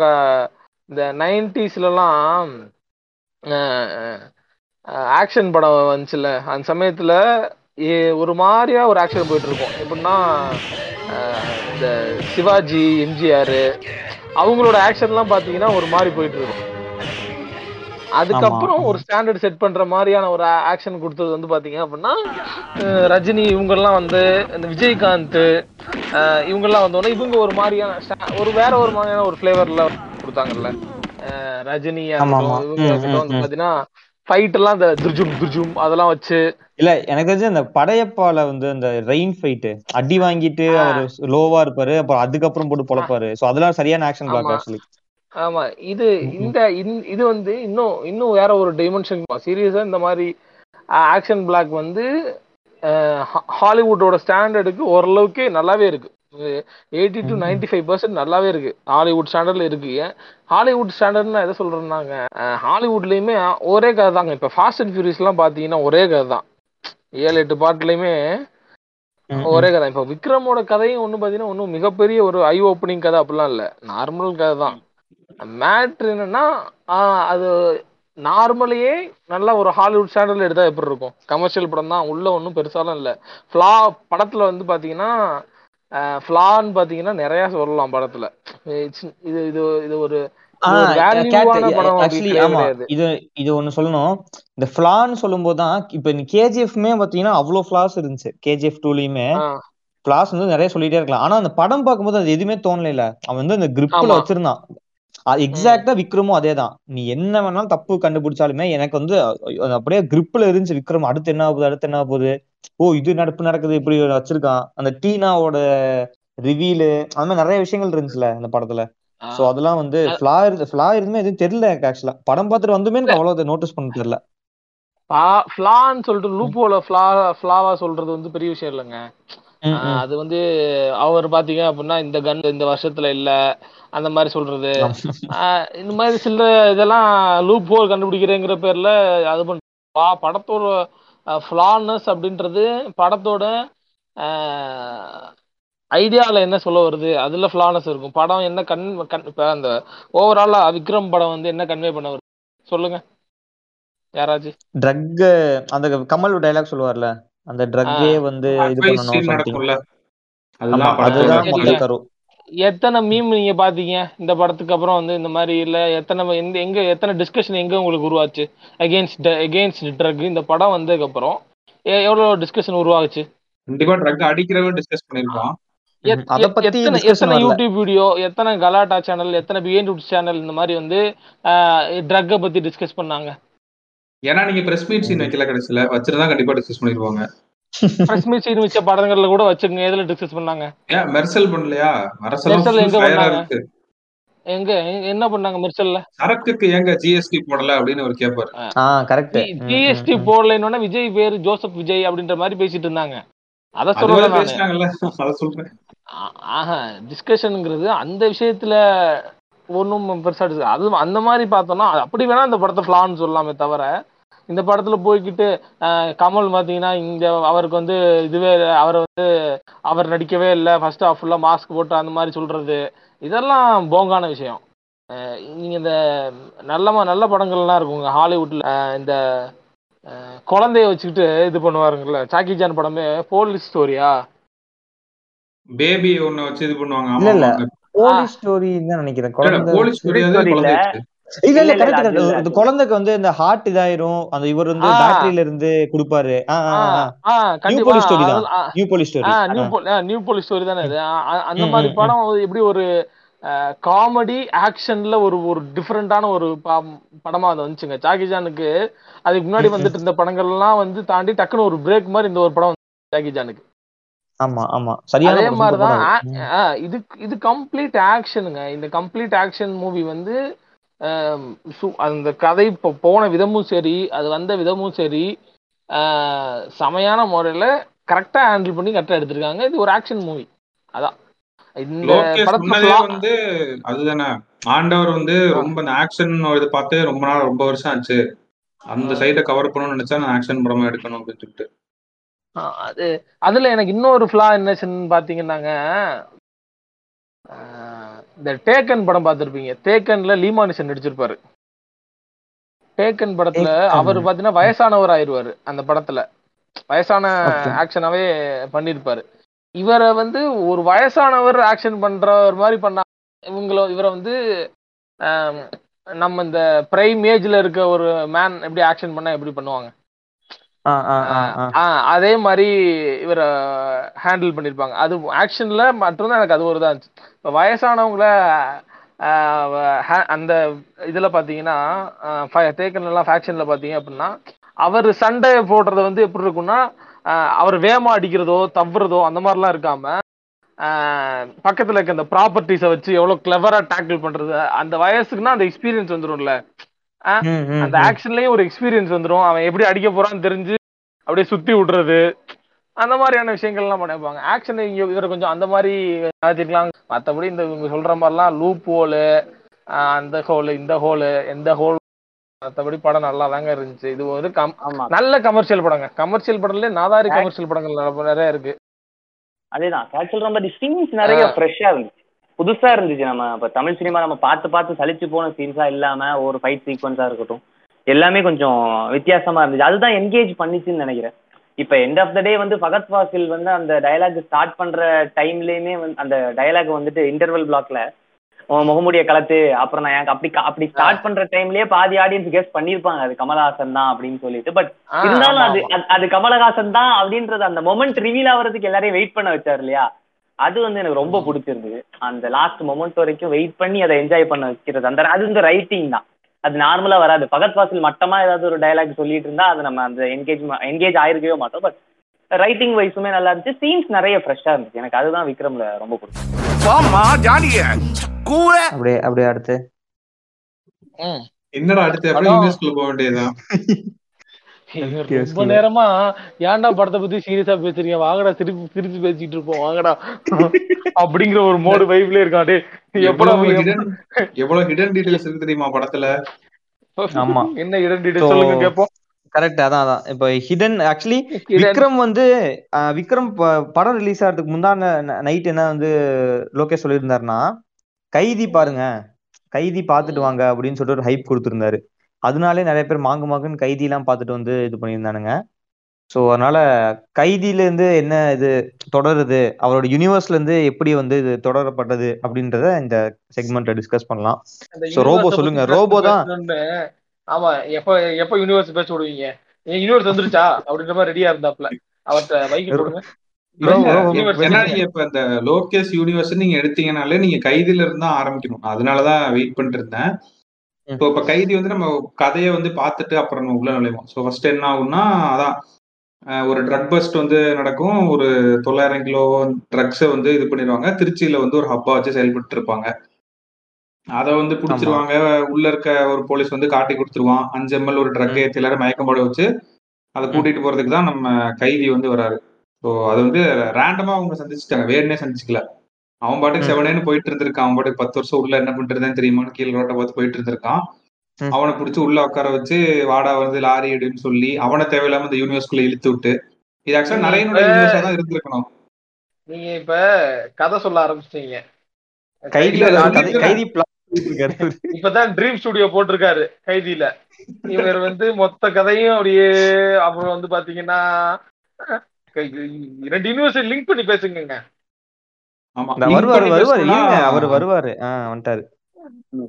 இந்த நைன்டிஸ்லலாம் ஆக்ஷன் படம் வந்துச்சுல அந்த சமயத்துல ஏ- ஒரு மாதிரியா ஒரு ஆக்ஷன் போயிட்டு இருக்கும் எப்படின்னா இந்த சிவாஜி எம்ஜிஆர் அவங்களோட ஆக்ஷன்லாம் பாத்தீங்கன்னா ஒரு மாதிரி போயிட்டு இருக்கும் அதுக்கப்புறம் ஒரு ஸ்டாண்டர்ட் செட் பண்ற மாதிரியான ஒரு ஆக்ஷன் கொடுத்தது வந்து பாத்தீங்க அப்படின்னா ரஜினி இவங்கெல்லாம் வந்து இந்த விஜயகாந்த் இவங்கெல்லாம் வந்தோடனே இவங்க ஒரு மாதிரியான ஒரு வேற ஒரு மாதிரியான ஒரு ஃபிளேவர்ல கொடுத்தாங்கல்ல. ரஜினி. பாத்தீங்கன்னா ஃபைட் எல்லாம் இந்த துர்ஜும் துர்ஜும் அதெல்லாம் வச்சு. இல்ல எனக்கு தெரிஞ்சு அந்த படையப்பால வந்து அந்த ரெயின் ஃபைட் அடி வாங்கிட்டு. அவர் லோவா இருப்பாரு அப்புறம் அதுக்கப்புறம் போட்டு பொழப்பாரு. சோ அதெல்லாம் சரியான ஆக்ஷன் பிளாக். ஆக்சுவலி ஆமா. இது இந்த இது வந்து இன்னும் இன்னும் வேற ஒரு டைமென்ஷன் சீரியஸா இந்த மாதிரி ஆக்ஷன் பிளாக் வந்து ஹாலிவுட்டோட ஸ்டாண்டர்டுக்கு ஓரளவுக்கு நல்லாவே இருக்கு. Eighty to. Ninety five percent நல்லாவே இருக்கு. ஹாலிவுட் ஸ்டாண்டர்ட்ல இருக்கு. ஹாலிவுட் ஸ்டாண்டர்ட்னு எதை சொல்றேன்னாங்க ஹாலிவுட்லயுமே ஒரே கதை தாங்க இப்ப ஃபாஸ்ட் அண்ட் ஃபியூரியஸ்லாம் பாத்தீங்கன்னா ஒரே கதை தான் ஏழு எட்டு பாட்டுலயுமே ஒரே கதை. இப்போ விக்ரமோட கதையும் ஒன்றும் பார்த்தீங்கன்னா ஒன்றும் மிகப்பெரிய ஒரு ஐ ஓப்பனிங் கதை அப்படிலாம் இல்லை. நார்மல் கதை தான் மேட்ரு என்னன்னா அது நார்மலையே நல்லா ஒரு ஹாலிவுட் ஸ்டாண்டர்ட்ல எடுத்தா எப்படி இருக்கும்? கமர்ஷியல் படம் தான் உள்ள ஒன்றும் பெருசாலாம் இல்லை. ஃப்ளா படத்துல வந்து பாத்தீங்கன்னா ஃப்ளான்னு பாத்தீங்கன்னா நிறைய சொல்லலாம் படத்துல. இது இது இது ஒரு இது இது இது ஒண்ணு சொல்லணும். இந்த ஃபிளான்னு சொல்லும்போது தான் இப்ப இந்த கேஜிஎஃப்மே பாத்தீங்கன்னா அவ்வளவு ஃபிளாஸ் இருந்துச்சு. கேஜிஎஃப் டூலயுமே ஃபிளாஸ் வந்து நிறைய சொல்லிட்டே இருக்கலாம். ஆனா அந்த படம் பார்க்கும்போது அது எதுவுமே தோணல அவன் வந்து அந்த கிரிப்ல. வச்சிருந்தான். எக்ஸாக்டா விக்ரமும் அதேதான். நீ என்ன வேணாலும் தப்பு கண்டுபிடிச்சாலுமே எனக்கு வந்து அது அப்படியே கிரிப்ல இருந்துச்சு விக்ரம். அடுத்து என்ன ஆகுது அடுத்து என்ன ஆக போகுது? ஓ இது நடப்பு நடக்குது இப்படி வச்சிருக்கான். அந்த டீனாவோட ரிவீலு அந்த மாதிரி நிறைய விஷயங்கள் இருந்துச்சுல அந்த படத்துல. சோ அதெல்லாம் வந்து ஃபிளா இருந்து ஃபிளா இருந்துமே எதுவும் தெரியல எனக்கு ஆக்சுவலா படம் பார்த்துட்டு வந்துமே எனக்கு அவ்வளவு நோட்டீஸ் பண்ண தெரியல. ஃபா- ஃப்ளான்னு சொல்லிட்டு லூப்போல ஃப்ளா ஃப்ளாவா சொல்றது வந்து பெரிய விஷயம் இல்லைங்க. அது வந்து அவர் பாத்தீங்க அப்படின்னா இந்த கன் இந்த வருஷத்துல இல்ல அந்த மாதிரி சொல்றது. இந்த மாதிரி சில இதெல்லாம் லூப் ஹோல் கண்டுபிடிக்கிறேங்கிற பேர்ல அது பண்ண பா படத்தோட ஃபிளானஸ் அப்படின்றது படத்தோட ஐடியால என்ன சொல்ல வருது? அதுல ஃபிளானஸ் இருக்கும். படம் என்ன கன் கண் இப்ப அந்த ஓவராலா விக்ரம் படம் வந்து என்ன கன்வே பண்ண வருது? சொல்லுங்க. யாராச்சும் ட்ரக் அந்த கமல் டைலாக் சொல்லுவார்ல? அந்த ட்ரக்கே வந்து இது பண்ணணும் அதுதான். முதல் கரு எத்தனை மீம் நீங்க பாத்தீங்க? இந்த படத்துக்கு அப்புறம் வந்து இந்த மாதிரி இல்ல எத்தனை எந்த எங்க எத்தனை டிஸ்கஷன் எங்க உங்களுக்கு உருவாச்சு? அகேன்ஸ்ட் அகேன்ஸ்ட் ட்ரக் இந்த படம் வந்ததுக்கு அப்புறம் எவ்வளவு டிஸ்கஷன் உருவாச்சு கண்டிப்பா ட்ரக் அடிக்கிறவன் டிஸ்கஸ் பத்தி எத்தனை. யூடியூப் வீடியோ எத்தனை கலாட்டா சேனல் எத்தனை பிஎன் சேனல் இந்த மாதிரி வந்து ட்ரக்கை பத்தி டிஸ்கஸ் பண்ணாங்க. ஏன்னா நீங்க பிரஸ் மீட் சீன் வைக்கல கடைசியில. வச்சிருந்தா கண்டிப்பா டிஸ்கஸ் பண்ணிருப்பாங்க. மீட் சீன் வச்ச படங்கள்ல கூட வச்சுக்கோங்க எதுல டிஸ்கஸ் பண்ணாங்க? ஏன் மெர்சல் பண்ணலையா? மெர்சல் எங்க பண்ணாங்க? எங்க எங்க- என்ன பண்ணாங்க மிர்சல்ல? சரக்குக்கு ஏங்க ஜிஎஸ்டி போடல அப்படின்னு அவர் கேட்பாரு ஆ. கரெக்ட் ஜிஎஸ்டி போடலைன்னு விஜய் பேரு ஜோசப் விஜய் அப்படின்ற மாதிரி பேசிட்டு இருந்தாங்க. அத சொல்றேன் ஆஹா டிஸ்கஷனுங்கிறது அந்த விஷயத்துல ஒன்றும் பெருசா அது அந்த மாதிரி பார்த்தோம்னா அப்படி வேணா இந்த படத்தை ஃபிளான்னு சொல்லலாமே தவிர இந்த படத்துல போய்கிட்டு கமல் பாத்தீங்கன்னா இங்க அவருக்கு வந்து இதுவே அவர் வந்து அவர் நடிக்கவே இல்லை. ஃபர்ஸ்ட் ஹாஃப் ஃபுல்லா மாஸ்க் போட்டு அந்த மாதிரி சொல்றது. இதெல்லாம் போங்கான விஷயம். ஆஹ், நீங்க இந்த நல்ல ம- நல்ல படங்கள்லாம் இருக்குங்க ஹாலிவுட்ல. இந்த குழந்தைய வச்சுக்கிட்டு இது பண்ணுவாருங்கல்ல சாக்கி ஜான் படமே போலீஸ் ஸ்டோரியா? பேபி ஒண்ணு வச்சு இது பண்ணுவாங்க. இல்ல, இல்ல. போலீஸ் ஸ்டோரி தான் நினைக்கிறேன். குழந்தை போலீஸ் story ஸ்டோரி இல்ல. இல்ல கரெக்ட் கரெக்ட் இந்த குழந்தைக்கு வந்து இந்த ஹார்ட் இதாயிரும். அந்த இவர் வந்து. பேட்டரியில இருந்து கொடுப்பாரு. நியூ போலீஸ் ஸ்டோரி தான். New police story new police story தானே இது அந்த மாதிரி படம் எப்படி ஒரு காமெடி ஆக்ஷன்ல ஒரு ஒரு டிஃப்ரெண்டான ஒரு படமா அது வந்துச்சுங்க. ஜாக்கி ஜானுக்கு அதுக்கு முன்னாடி. வந்துட்டு இருந்த படங்கள்லாம் வந்து தாண்டி டக்குன்னு ஒரு பிரேக் மாதிரி இந்த ஒரு படம் வந்து ஜாக்கி ஜானுக்கு. ஆமா ஆமா. சரியான அதே படம், மாதிரி super தான் படம் அது. ஆ, இது இது கம்ப்ளீட் ஆக்ஷனுங்க இந்த கம்ப்ளீட் ஆக்ஷன் மூவி வந்து அந்த கதை இப்போ போன விதமும் சரி அது வந்த விதமும் சரி செமையான முறையில் கரெக்டாக ஹேண்டில் பண்ணி கரெக்டாக எடுத்திருக்காங்க. இது ஒரு ஆக்ஷன் மூவி அதான். இந்த படத்துல வந்து அதுதானே. ஆண்டவர் வந்து ரொம்ப ஆக்ஷன் இது பார்த்து ரொம்ப நாள் ரொம்ப வருஷம் ஆச்சு. அந்த. சைடை கவர் பண்ணணும்னு நினைச்சா நான் ஆக்ஷன் படமா எடுக்கணும் அப்படின்னு சொல்லிட்டு. அது அதுல எனக்கு இன்னொரு ஃபிளா என்னச்சுன்னு பாத்தீங்கன்னாங்க இந்த டேக்கன் படம் பார்த்திருப்பீங்க. டேக்கன்ல லீமானிசன் நடிச்சிருப்பாரு. டேக்கன் படத்துல. அவர் பாத்தீங்கன்னா வயசானவர் ஆயிருவாரு அந்த படத்துல. வயசான. ஆக்ஷனாவே பண்ணிருப்பாரு. இவரை வந்து ஒரு வயசானவர் ஆக்ஷன் பண்றவர் மாதிரி பண்ணா இவங்கள இவரை வந்து நம்ம இந்த பிரைம் ஏஜ்ல இருக்க ஒரு மேன் எப்படி ஆக்ஷன் பண்ணா எப்படி பண்ணுவாங்க? அதே மாதிரி இவரை ஹேண்டில் பண்ணியிருப்பாங்க அது ஆக்ஷன்ல மட்டும்தான் எனக்கு அது ஒரு தான் இருந்துச்சு. வயசானவங்கள ஆஹ் ha- அந்த இதுல பாத்தீங்கன்னா தேக்கன் எல்லாம் ஃபேக்ஷன்ல பாத்தீங்க அப்படின்னா அவர் சண்டை போடுறது வந்து எப்படி இருக்கும்னா ஆஹ் அவர் வேகமா அடிக்கிறதோ தவ்வுறதோ அந்த மாதிரிலாம் இருக்காம பக்கத்துல இருக்க அந்த ப்ராப்பர்ட்டிஸை வச்சு எவ்வளவு கிளவரா டேக்கிள் பண்றது அந்த வயசுக்குன்னா அந்த எக்ஸ்பீரியன்ஸ் ம், அந்த. ஆக்ஷன்லயும் ஒரு எக்ஸ்பீரியன்ஸ் வந்துரும். அவன் எப்படி அடிக்க போறான்னு தெரிஞ்சு அப்படியே சுத்தி விடுறது. அந்த மாதிரியான விஷயங்கள்லாம் பண்ணிருப்பாங்க. ஆக்ஷன் இங்க இவர் கொஞ்சம் அந்த மாதிரி மாத்திருக்கலாம் மத்தபடி இந்த இவங்க சொல்ற மாதிரிலாம் லூப் ஹோலு அந்த ஹோலு இந்த ஹோலு எந்த ஹோல் மத்தபடி படம் நல்லா தாங்க இருந்துச்சு. இது வந்து கம் நல்ல கமர்ஷியல் படங்க. கமர்ஷியல் படம்ல நாதாரி கமர்ஷியல் படங்கள் நிறைய- இருக்கு. அதேதான். ஆக்சுவல் ரொம்ப சீன்ஸ் நிறைய ஆ. ஃப்ரெஷ்ஷா இருந்துச்சு. புதுசா இருந்துச்சு. நம்ம இப்ப தமிழ் சினிமா நம்ம பார்த்து பார்த்து சலிச்சு போன சீன்ஸா இல்லாம ஒரு ஃபைட் சீக்வன்ஸா இருக்கட்டும். எல்லாமே கொஞ்சம் வித்தியாசமா இருந்துச்சு. அதுதான் என்கேஜ் பண்ணிச்சுன்னு நினைக்கிறேன். இப்ப எண்ட் ஆஃப் த டே வந்து ஃபகத் ஃபாசில் வந்து அந்த டயலாக் ஸ்டார்ட் பண்ற டைம்லயுமே வந்து அந்த டயலாக் வந்துட்டு இன்டர்வல் பிளாக்ல முகமுடிய கலத்து அப்புறம் நான் எனக்கு அப்படி அப்படி ஸ்டார்ட் பண்ற டைம்லயே பாதி ஆடியன்ஸ் கெஸ் பண்ணிருப்பாங்க. அது கமலஹாசன் தான் அப்படின்னு சொல்லிட்டு. பட் இருந்தாலும். அது- அது கமலஹாசன் தான் அப்படின்றது அந்த மொமெண்ட் ரிவீல் ஆகிறதுக்கு எல்லாரையும் வெயிட் பண்ண வச்சாரு இல்லையா? அது வந்து எனக்கு ரொம்ப பிடிச்சிருந்தது. அந்த லாஸ்ட் மொமெண்ட் வரைக்கும் வெயிட் பண்ணி அதை என்ஜாய் பண்ண வைக்கிறது. அந்த அது இந்த ரைட்டிங் தான். அது நார்மலா வராது. பகத் வாசல் மட்டமா ஏதாவது ஒரு டயலாக் சொல்லிட்டு இருந்தா அது நம்ம அந்த என்கேஜ் என்கேஜ் ஆயிருக்கவே மாட்டோம். பட் ரைட்டிங் வைஸுமே நல்லா இருந்துச்சு. சீன்ஸ் நிறைய ஃப்ரெஷ்ஷா இருந்துச்சு. எனக்கு அதுதான் விக்ரம்ல ரொம்ப பிடிக்கும். அப்படியே அப்படியே அடுத்து. என்னடா அடுத்து படம். யூனிவர்ஸ்குள்ள போக வேண்டியதுதான். ரொம்ப. நேரமா ஏன்டா படத்தை பத்தி சீரியஸா பேசுறீங்க? வாங்கடா திருப்பி திருப்பி பேசிட்டு இருப்போம். வாங்கடா. அப்படிங்கிற ஒரு மோடு வைப்ல இருக்கான். எவ்வளவு எவ்வளவு ஹிடன் டீடைல்ஸ் இருக்கு தெரியுமா படத்துல? ஆமா. என்ன இடண்டிட்டு So, சொல்லுங்க கேப்போம். கரெக்ட் அதான் அதான். இப்போ ஹிடன் ஆக்சுவலி. விக்ரம் வந்து விக்ரம் ப- படம் ரிலீஸ் ஆகிறதுக்கு முந்தான நைட் என்ன வந்து லோகேஷ் சொல்லியிருந்தாருன்னா கைதி பாருங்க. கைதி பார்த்துட்டு வாங்க. அப்படின்னு சொல்லிட்டு ஒரு ஹைப் கொடுத்துருந்தாரு. அதனாலே நிறைய பேர் மாங்கு மாங்குன்னு கைதி எல்லாம் பார்த்துட்டு வந்து இது பண்ணியிருந்தானுங்க ஸோ அதனால கைதியில இருந்து என்ன இது தொடருது அவரோட யூனிவர்ஸ்ல இருந்து எப்படி வந்து இது தொடரப்பட்டது அப்படின்றத இந்த செக்மெண்ட்ல டிஸ்கஸ் பண்ணலாம் Robo universe-அ சொல்லுங்க. Robo தான். ஆமா எப்ப எப்ப யூனிவர்ஸ் பேச விடுவீங்க யூனிவர்ஸ் வந்துருச்சா அப்படின்ற மாதிரி ரெடியா இருந்தாப்ல போடுங்க ஏன்னா பேசுங்க. நீங்க இப்ப இந்த லோகேஷ் யூனிவர்ஸ் நீங்க எடுத்தீங்கனாலே நீங்க கைதில இருந்து ஆரம்பிக்கணும் அதனாலதான் வெயிட் பண்ணிட்டு இருந்தேன். இப்போ இப்ப கைதி வந்து நம்ம கதையை வந்து பார்த்துட்டு அப்புறம் நம்ம உள்ள நுழைவோம். ஸோ ஃபர்ஸ்ட் என்ன ஆகும்னா அதான் ஒரு ட்ரக் பஸ்ட் வந்து நடக்கும். ஒரு தொள்ளாயிரம் கிலோ ட்ரக்ஸை வந்து இது பண்ணிடுவாங்க. திருச்சியில வந்து ஒரு ஹப்பா வச்சு செயல்பட்டு இருப்பாங்க அதை வந்து பிடிச்சிருவாங்க. உள்ள இருக்க ஒரு போலீஸ் வந்து காட்டி கொடுத்துருவான். அஞ்சு எம்எல் ஒரு ட்ரக் ஏற்றி எல்லாரும் மயக்கம் போட வச்சு அதை கூட்டிட்டு போறதுக்கு தான் நம்ம கைதி வந்து வராரு. ஸோ அது வந்து ரேண்டமா அவங்க சந்திச்சுட்டாங்க. வேணுனே சந்திச்சுக்கல. அவன் பாட்டுக்கு. செவனேன்னு போயிட்டு இருந்திருக்கான் அவன் பாட்டுக்கு பத்து வருஷம் உள்ள என்ன பண்றதுன்னு தெரியுமான்னு கீழே ரோட்டை பார்த்து போயிட்டு இருந்திருக்கான். அவனை பிடிச்சி உள்ள உட்கார வச்சு வாடா வந்து லாரி எடுன்னு சொல்லி அவனை தேவையில்லாம இந்த யூனிவர்ஸ்குள்ள இழுத்து விட்டு இது ஆக்சுவலா நரையனோட யூனிவர்ஸா தான் இருந்திருக்கணும். நீங்க இப்ப கதை சொல்ல ஆரம்பிச்சிட்டீங்க. கைதியில கதை. இப்பதான் ட்ரீம் ஸ்டுடியோ போட்டிருக்காரு கைதியில. இவர் வந்து மொத்த கதையும் அப்படியே அப்புறம் வந்து பாத்தீங்கன்னா கை- ரெண்டு யூனிவர்சிட்டி லிங்க் பண்ணி பேசுங்க வருவாரு பண்ணி வருவாரு. இருங்க அவர் வருவாரு? ஆஹ் வந்துட்டாரு.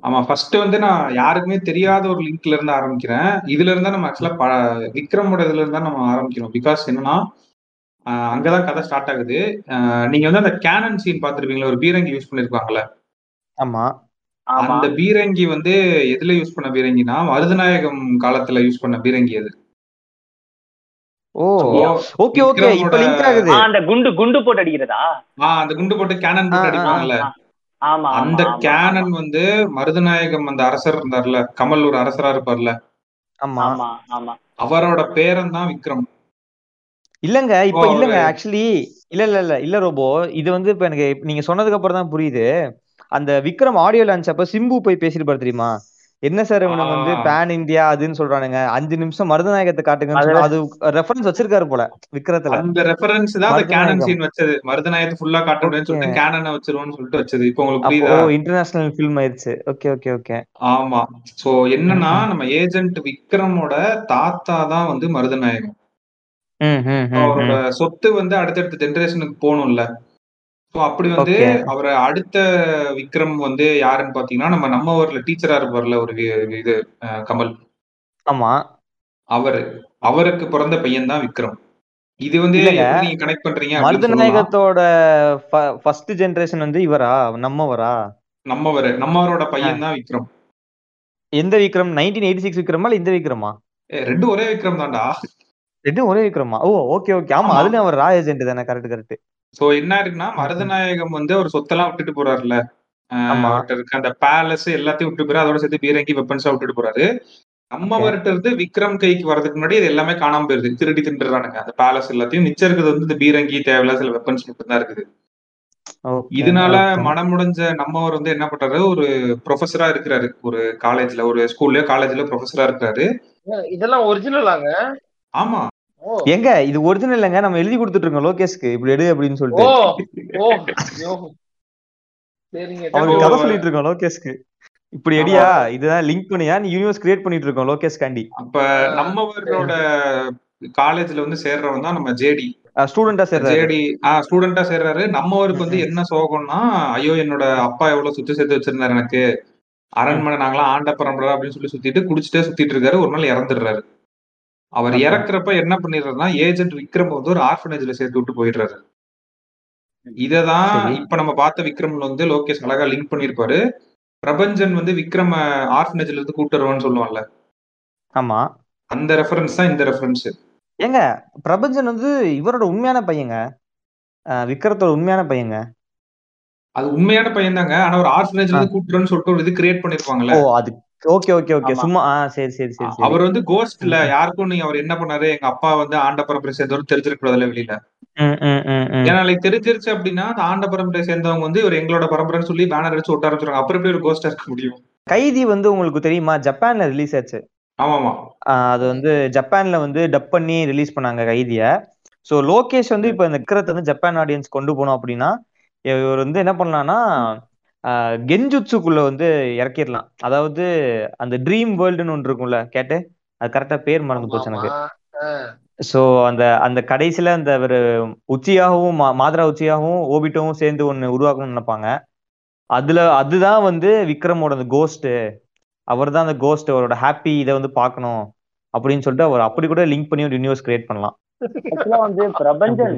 ஆமா ஃபர்ஸ்ட் வந்து நான் யாருக்குமே தெரியாத ஒரு லிங்க்ல இருந்து ஆரம்பிக்கிறேன். இதுல இருந்தா நம்ம ஆக்சுவலா விக்ரமோட இதுல இருந்தா நம்ம ஆரம்பிக்கிறோம் பிகாஸ் என்னன்னா அங்கதான் கதை ஸ்டார்ட் ஆகுது. ஆஹ் நீங்க வந்து அந்த கேனன் சீன் பாத்துருப்பீங்களா ஒரு பீரங்கி யூஸ் பண்ணிருப்பாங்கல்ல? ஆமா. ஆமா. அந்த பீரங்கி வந்து எதுல யூஸ் பண்ண பீரங்கினா மருதநாயகம் காலத்துல யூஸ் பண்ண பீரங்கி அது. Oh okay okay. இப்ப லிங்க் ஆகுது. ஆ, அந்த குண்டு குண்டு போட்டு அடிக்கிறதா? ஆஹ் அந்த குண்டு போட்டு கேனன் போட்டு ஆ, ஆ, அடிப்பாங்கல்ல? ஆமா அந்த கேனன் வந்து மருதநாயகம் அந்த அரசர் இருந்தார்ல கமல் ஒரு அரசரா இருப்பார்ல? ஆமா. ஆமா ஆமா. அவரோட பேரன் தான் விக்ரம். இல்லங்க இப்ப இல்லங்க ஆக்சுவலி இல்ல இல்ல இல்ல இல்ல ரோபோ. இது வந்து இப்ப எனக்கு நீங்க சொன்னதுக்கு அப்புறம் தான் புரியுது. அந்த விக்ரம் ஆடியோ லான்ச் அப்ப சிம்பு போய் பேசிருப்பாரு தெரியுமா? என்ன சார் இவனுங்க வந்து. பேன் இந்தியா அதுன்னு சொல்றானுங்க? அஞ்சு நிமிஷம் மருதநாயகத்தை காட்டுங்கன்னு அது- ரெஃபரன்ஸ் வச்சிருக்காரு போல விக்ரத்துல. அந்த ரெஃபரன்ஸ் தான் அந்த கேனன். சீன் வச்சது. மருதநாயகத்தை ஃபுல்லா காட்ட முடியும்னு சொல்லிட்டு. கேனனை வச்சிருவோம்னு சொல்லிட்டு வச்சது. இப்போ உங்களுக்கு புரியுதா? இன்டர்நேஷனல் ஃபில்ம் ஆயிருச்சு ஓகே ஓகே ஓகே ஆமா. சோ என்னன்னா. நம்ம ஏஜென்ட் விக்ரமோட தாத்தா தான் வந்து மருதநாயகம். அவரோட சொத்து வந்து அடுத்தடுத்த ஜெனரேஷனுக்கு போகணும்ல. அப்படி வந்து. அவரை அடுத்த விக்ரம் வந்து யாருன்னு பாத்தீங்கன்னா நம்ம நம்ம ஊர்ல டீச்சரா இருப்பார்ல ஒரு இது கமல். ஆமா. அவரு. அவருக்கு பிறந்த பையன் தான் விக்ரம். இது வந்து நீங்க கனெக்ட் பண்றீங்க. மருதநாயகத்தோட ஃபர்ஸ்ட் ஜெனரேஷன் வந்து இவரா? நம்மவரா? நம்மவர். நம்மவரோட பையன் தான் விக்ரம். எந்த விக்ரம்? நைன்டீன் எயிட்டி சிக்ஸ் விக்ரமா இல்ல இந்த விக்ரமா? ரெண்டும் ஒரே விக்ரம் தான்டா. ரெண்டும் ஒரே விக்ரமா? ஓ ஓகே ஓகே ஆமா. அதுலயும் அவர் ரா ஏஜென்ட் தானே. கரெக்ட் கரெக்ட் சோ என்ன இருக்குன்னா மருதநாயகம் வந்து ஒரு சொத்தெல்லாம் விட்டுட்டு போறாருல்ல. ஆஹ் ஆமா. அவர்ட்ட இருக்க அந்த பேலஸ் எல்லாத்தையும் விட்டு போறாரு அதோட சேர்த்து பீரங்கி வெப்பன்ஸா விட்டுட்டு போறாரு. நம்மவர்கிட்ட இருந்து விக்ரம் கைக்கு வரதுக்கு முன்னாடி இது எல்லாமே காணாம போயிருது. திருடி தின்றுறானுங்க. அந்த பேலஸ் எல்லாத்தையும் மிச்சம் இருக்கிறது வந்து இந்த பீரங்கி தேவையில்லாத சில வெப்பன்ஸ் மட்டும் தான் இருக்குது. இதனால மனமுடைஞ்ச நம்மவர் வந்து என்ன பண்றாரு ஒரு ப்ரொஃபஸரா இருக்கிறாரு. ஒரு காலேஜ்ல ஒரு ஸ்கூல்லயோ காலேஜ்ல ப்ரொஃபஸரா இருக்கிறாரு. இதெல்லாம் ஒரிஜினலாங்க ஆமா. எங்க? இது ஒரிஜினல் இல்லங்க. நம்ம எழுதி கொடுத்துட்டு இருக்கோம் லோகேஷ்க்கு. இப்படி எடு அப்படின்னு சொல்லிட்டு. ஓ. கதை சொல்லிட்டு இருக்கோம் லோகேஷ்க்கு. இப்படி எடியா இதுதான் லிங்க் பண்ணியா நீ யூனிவர்ஸ் கிரியேட் பண்ணிட்டு இருக்கோம் லோகேஷ் காண்டி அப்ப நம்மவரோட காலேஜ்ல வந்து சேர்றவன் தான் நம்ம ஜேடி ஸ்டூடெண்டா சேர்றாரு. ஜேடி ஆஹ் ஸ்டூடெண்டா சேர்றாரு. நம்மவருக்கு வந்து என்ன சோகம்னா ஐயோ என்னோட அப்பா எவ்வளவு சுத்தி சேர்த்து வச்சிருந்தாரு எனக்கு. அரண்மனை நாங்களாம் ஆண்ட பரம்பரை அப்படின்னு சொல்லி சுத்திட்டு குடிச்சிட்டே சுத்திட்டு இருக்காரு. ஒரு நாள் இறந்துடுறாரு. அவர். இறக்குறப்ப என்ன பண்ணிடுறாருன்னா ஏஜென்ட் விக்ரம் வந்து ஒரு ஆர்ஃபனேஜ்ல சேர்த்து விட்டு போயிடுறாரு. இததான். இப்ப நம்ம பார்த்த விக்ரம்ல வந்து லோகேஷ் அழகா லிங்க் பண்ணிருப்பாரு பிரபஞ்சன் வந்து விக்ரம ஆர்ஃபனேஜ்ல இருந்து கூட்டு வருவான்னு சொல்லுவான்ல. ஆமா. அந்த ரெஃபரன்ஸ் தான் இந்த ரெஃபரன்ஸ் ஏங்க பிரபஞ்சன் வந்து இவரோட உண்மையான பையங்க. விக்ரத்தோட உண்மையான பையங்க. அது உண்மையான பையன் தாங்க ஆனா ஒரு ஆர்ஃபனேஜ்ல இருந்து கூட்டுறன்னு சொல்லிட்டு ஒரு இது கிரியேட் பண்ணிருப்பாங்கல்ல. ஓ அது ஓகே ஓகே ஓகே. சும்மா ஆ சரி சரி சரி அவர் வந்து கோஸ்ட்ல யாருக்கும் நீங்க அவர் என்ன பண்ணாரு? எங்க அப்பா வந்து ஆண்ட பரம்பரை சேர்ந்தவர் தெரிஞ்சிருக்க கூடாதுல வெளியில. ம், ம், ம், ம். ஏன்னா like தெரிஞ்சிருச்சு அப்படின்னா அந்த ஆண்ட பரம்பரை சேர்ந்தவங்க வந்து இவர் எங்களோட பரம்பரைன்னு சொல்லி பேனர் அடிச்சு ஒட்ட ஆரம்பிச்சிருவாங்க. அப்புறம் எப்படி ஒரு கோஸ்டா இருக்க முடியும்? கைதி வந்து உங்களுக்கு தெரியுமா? ஜப்பான்ல ரிலீஸ் ஆச்சு. ஆமா ஆமா ஆஹ் அது வந்து ஜப்பான்ல வந்து டப் பண்ணி ரிலீஸ் பண்ணாங்க கைதிய. ஸோ லோகேஷ் வந்து இப்போ இந்த விக்ரத்தை வந்து ஜப்பான் ஆடியன்ஸ் கொண்டு போனோம் அப்படின்னா இவர் வந்து என்ன பண்ணலாம்னா ஆஹ் கெஞ்சுட்சுக்குள்ள வந்து இறக்கிடலாம் அதாவது அந்த ட்ரீம் வேர்ல்டுன்னு ஒன்று இருக்கும்ல கேட்டு அது கரெக்டா பேர் மறந்து போச்சு எனக்கு. ஸோ அந்த அந்த கடைசியில அந்த ஒரு உச்சியாகவும் மா- மாதரா உச்சியாகவும் ஓபிட்டோவும் சேர்ந்து ஒன்று உருவாக்கணும்னு நினைப்பாங்க. அதுல அதுதான் வந்து விக்ரமோட அந்த கோஸ்ட் அவர் தான் அந்த கோஸ்ட் அவரோட ஹாப்பி இதை வந்து பார்க்கணும் அப்படின்னு சொல்லிட்டு அவர் அப்படி கூட லிங்க் பண்ணி ஒரு யூனிவர்ஸ் கிரியேட் பண்ணலாம். வந்து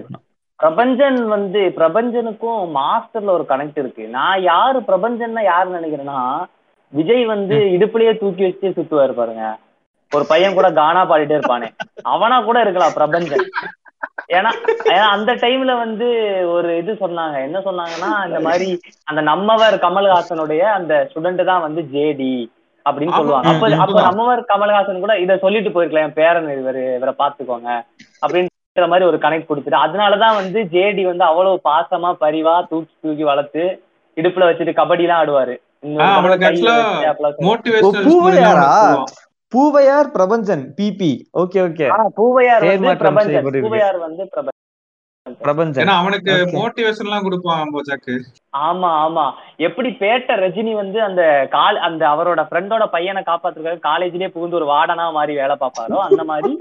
பிரபஞ்சன். பிரபஞ்சன் வந்து பிரபஞ்சனுக்கும் மாஸ்டர்ல ஒரு கனெக்ட் இருக்கு. நான் யாரு பிரபஞ்சன்னா யாரு நினைக்கிறேன்னா விஜய் வந்து இடுப்புலயே தூக்கி வச்சு சுத்துவாரு பாருங்க. ஒரு பையன் கூட கானா பாடிட்டே இருப்பானே. அவனா கூட இருக்கலாம் பிரபஞ்சன். ஏன்னா ஏன்னா அந்த டைம்ல வந்து ஒரு இது சொன்னாங்க. என்ன சொன்னாங்கன்னா இந்த மாதிரி அந்த நம்மவர் கமல்ஹாசனுடைய அந்த ஸ்டூடெண்ட் தான் வந்து ஜேடி அப்படின்னு சொல்லுவாங்க. அப்ப அப்ப. நம்மவர் கமல்ஹாசன் கூட இதை சொல்லிட்டு போயிருக்கலாம். என் பேரன் இவரு இவரை பாத்துக்கோங்க அப்படின்ற மாதிரி ஒரு கனெக்ட் கொடுத்துட்டு அதனாலதான் வந்து ஜேடி வந்து அவ்வளவு பாசமா பரிவா தூக்கி தூக்கி வளர்த்து இடுப்புல வச்சுட்டு கபடி எல்லாம் ஆடுவாரு பூவையாரா? பூவையார் பிரபஞ்சன் பிபி ஓகே ஓகே பூவையார் பிரபஞ்சன். பூவையார் வந்து பிரபஞ்சன். பிரபஞ்சன் அவனுக்கு. மோட்டிவேஷன் எல்லாம் கொடுப்பான் ஆமா ஆமா. எப்படி பேட்ட ரஜினி வந்து அந்த கால் அந்த அவரோட ஃப்ரெண்டோட பையனை காப்பாத்துறதுக்காக காலேஜ்லயே புகுந்து ஒரு வார்டனா மாதிரி வேலை பார்ப்பாரோ அந்த மாதிரி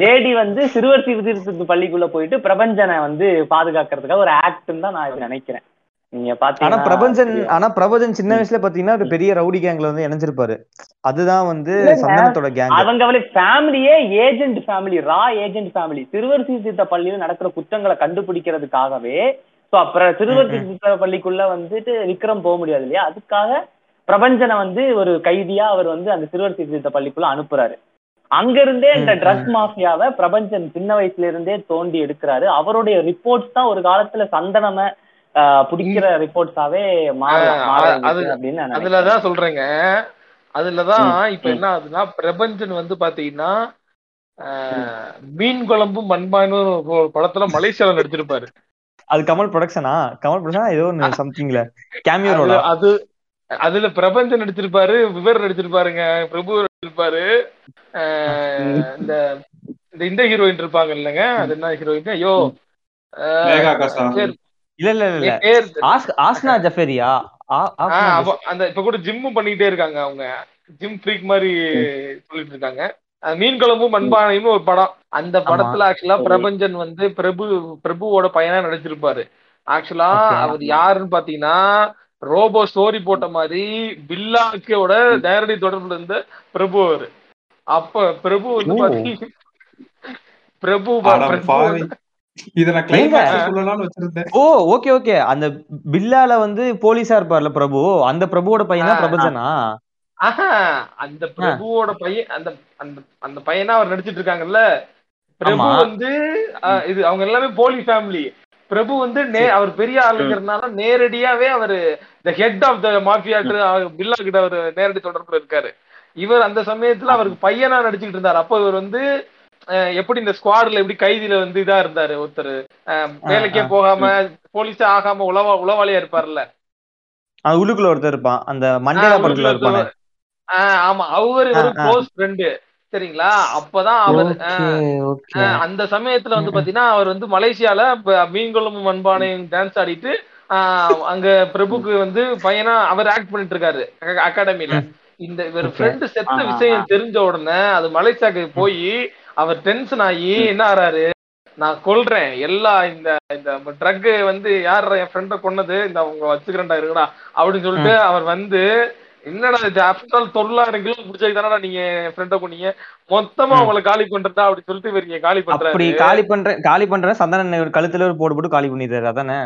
ஜேடி வந்து சிறுவர் சீர்திருத்த பள்ளிக்குள்ள போயிட்டு பிரபஞ்சனை வந்து பாதுகாக்கிறதுக்காக ஒரு ஆக்ட்னு தான் நான் நினைக்கிறேன். நீங்க ஆனா பிரபஞ்சன். ஆனா பிரபஞ்சன் சின்ன வயசுல பாத்தீங்கன்னா ஒரு பெரிய ரவுடி கேங்ல வந்து இணைஞ்சிருப்பாரு. அதுதான் வந்து. சந்தனத்தோட கேங் அவங்க அவளை ஃபேமிலியே ஏஜென்ட் ஃபேமிலி ரா ஏஜென்ட் ஃபேமிலி சிறுவர் சீர்திருத்த பள்ளியில் நடக்கிற குற்றங்களை கண்டுபிடிக்கிறதுக்காகவே சோ அப்புறம் சிறுவர். சீர்திருத்த பள்ளிக்குள்ள வந்துட்டு விக்ரம் போக முடியாது இல்லையா? அதுக்காக பிரபஞ்சனை வந்து ஒரு கைதியா அவர் வந்து அந்த சிறுவர் சீர்திருத்த பள்ளிக்குள்ள அனுப்புறாரு. அங்க இருந்தே இந்த ட்ரக் மாஃபியாவை பிரபஞ்சன் சின்ன வயசுல இருந்தே தோண்டி எடுக்கிறாரு. அவருடைய ரிப்போர்ட்ஸ் தான் ஒரு காலத்துல சந்தனம பிடிக்கிற ரிப்போர்ட்ஸாவே அப்படின்னு. அதுலதான் சொல்றேங்க. அதுலதான் இப்ப. என்ன ஆகுதுன்னா பிரபஞ்சன் வந்து பாத்தீங்கன்னா ஆஹ், மீன் குழம்பும் மண்பானும் படத்துல மலேசியால நடிச்சிருப்பாரு. அது கமல் ப்ரொடக்ஷனா? கமல் ப்ரொடக்ஷனா? ஏதோ ஒன்னு சம்திங்ல கேமியோ அது அதுல பிரபஞ்சன் நடிச்சிருப்பாரு விவர் நடிச்சிருப்பாருங்க. பிரபு ஆஹ், இந்த இந்த இந்த ஹீரோயின் இருப்பாங்க இல்லைங்க? அது என்ன ஹீரோயின் ஐயோ இல்ல இல்ல இல்ல. ஆஸ்னா ஜஃபேரியா? அந்த இப்ப கூட ஜிம்மும் பண்ணிட்டே இருக்காங்க அவங்க. ஜிம் ஃப்ரீக் மாதிரி சொல்லிட்டு இருக்காங்க. மீன் குழம்பும் மண்பானையும் ஒரு படம். அந்த படத்துல ஆக்சுவலா. பிரபஞ்சன் வந்து பிரபு பிரபுவோட பையனா நடிச்சிருப்பாரு. ஆக்சுவலா. அவர் யாருன்னு பாத்தீங்கன்னா ரோபோ ஸ்டோரி போட்ட மாதிரி பில்லாக்கோட நேரடி தொடர்புல இருந்த பிரபு அவரு. அப்ப பிரபு வந்து. பாத்தீங்கன்னா பிரபு ஓ ஓகே ஓகே. அந்த பில்லால வந்து போலீஸா இருப்பார்ல பிரபு? அந்த பிரபுவோட பையன் தான். பிரபஞ்சனா ஆஹா அந்த பிரபுவோட பையன் அந்த அந்த அந்த பையனா அவர் நடிச்சிட்டு இருக்காங்கல்ல? பிரபு. வந்து இது அவங்க எல்லாமே போலி ஃபேமிலி. பிரபு வந்து நே அவர் பெரிய ஆளுங்கிறதுனால நேரடியாவே அவரு the head of the mafia Billa கிட்ட அவர் நேரடி தொடர்புல இருக்காரு. இவர் அந்த சமயத்துல அவருக்கு பையனா நடிச்சுக்கிட்டு இருந்தார். அப்போ இவர் வந்து எப்படி இந்த ஸ்குவாட்ல எப்படி கைதியில வந்து இதா இருந்தாரு ஒருத்தர்? வேலைக்கே. போகாம போலீஸா ஆகாம உளவா உளவாளியா இருப்பார்ல. அது உள்ளுக்குள்ள ஒருத்தர் இருப்பான். அந்த மண்டேலா படத்துல இருப்பானே. ஆமா. அவரு ஒரு. க்ளோஸ் ஃப்ரெண்டு சரிங்களா? அப்பதான் அவர் அந்த சமயத்துல வந்து பாத்தீங்கன்னா அவர் வந்து மலேசியால ப- மீன்குளம் மண்பானையும் டான்ஸ் ஆடிட்டு அங்க பிரபுக்கு வந்து பையனா அவர் ஆக்ட் பண்ணிட்டு இருக்காரு அக- அகாடமில இந்த இவர். ஃப்ரெண்டு செத்த விஷயம் தெரிஞ்ச உடனே அது மலேசியாக்கு போய் அவர் டென்ஷன் ஆகி என்ன ஆறாரு? நான் கொல்றேன். எல்லா இந்த இந்த ட்ரக் வந்து யார் என் ஃப்ரெண்ட கொன்னது? இந்த அவங்க வச்சுக்கிறேன்டா இருக்குடா அப்படின்னு சொல்லிட்டு அவர் வந்து என்னடா இது? ஆஃப்டர் ஆல் தொள்ளாயிரம் கிலோ பிடிச்சது தானடா நீங்க ஃப்ரெண்ட கொன்னீங்க? மொத்தமா. உங்களை காலி பண்றதா அப்படின்னு சொல்லிட்டு இவர் இங்க காலி அப்படி பண்றாரு காலி பண்றேன் காலி பண்றேன் சந்தன ஒரு கழுத்துல ஒரு போடு போட்டு காலி பண்ணிடுறாரு அதானே?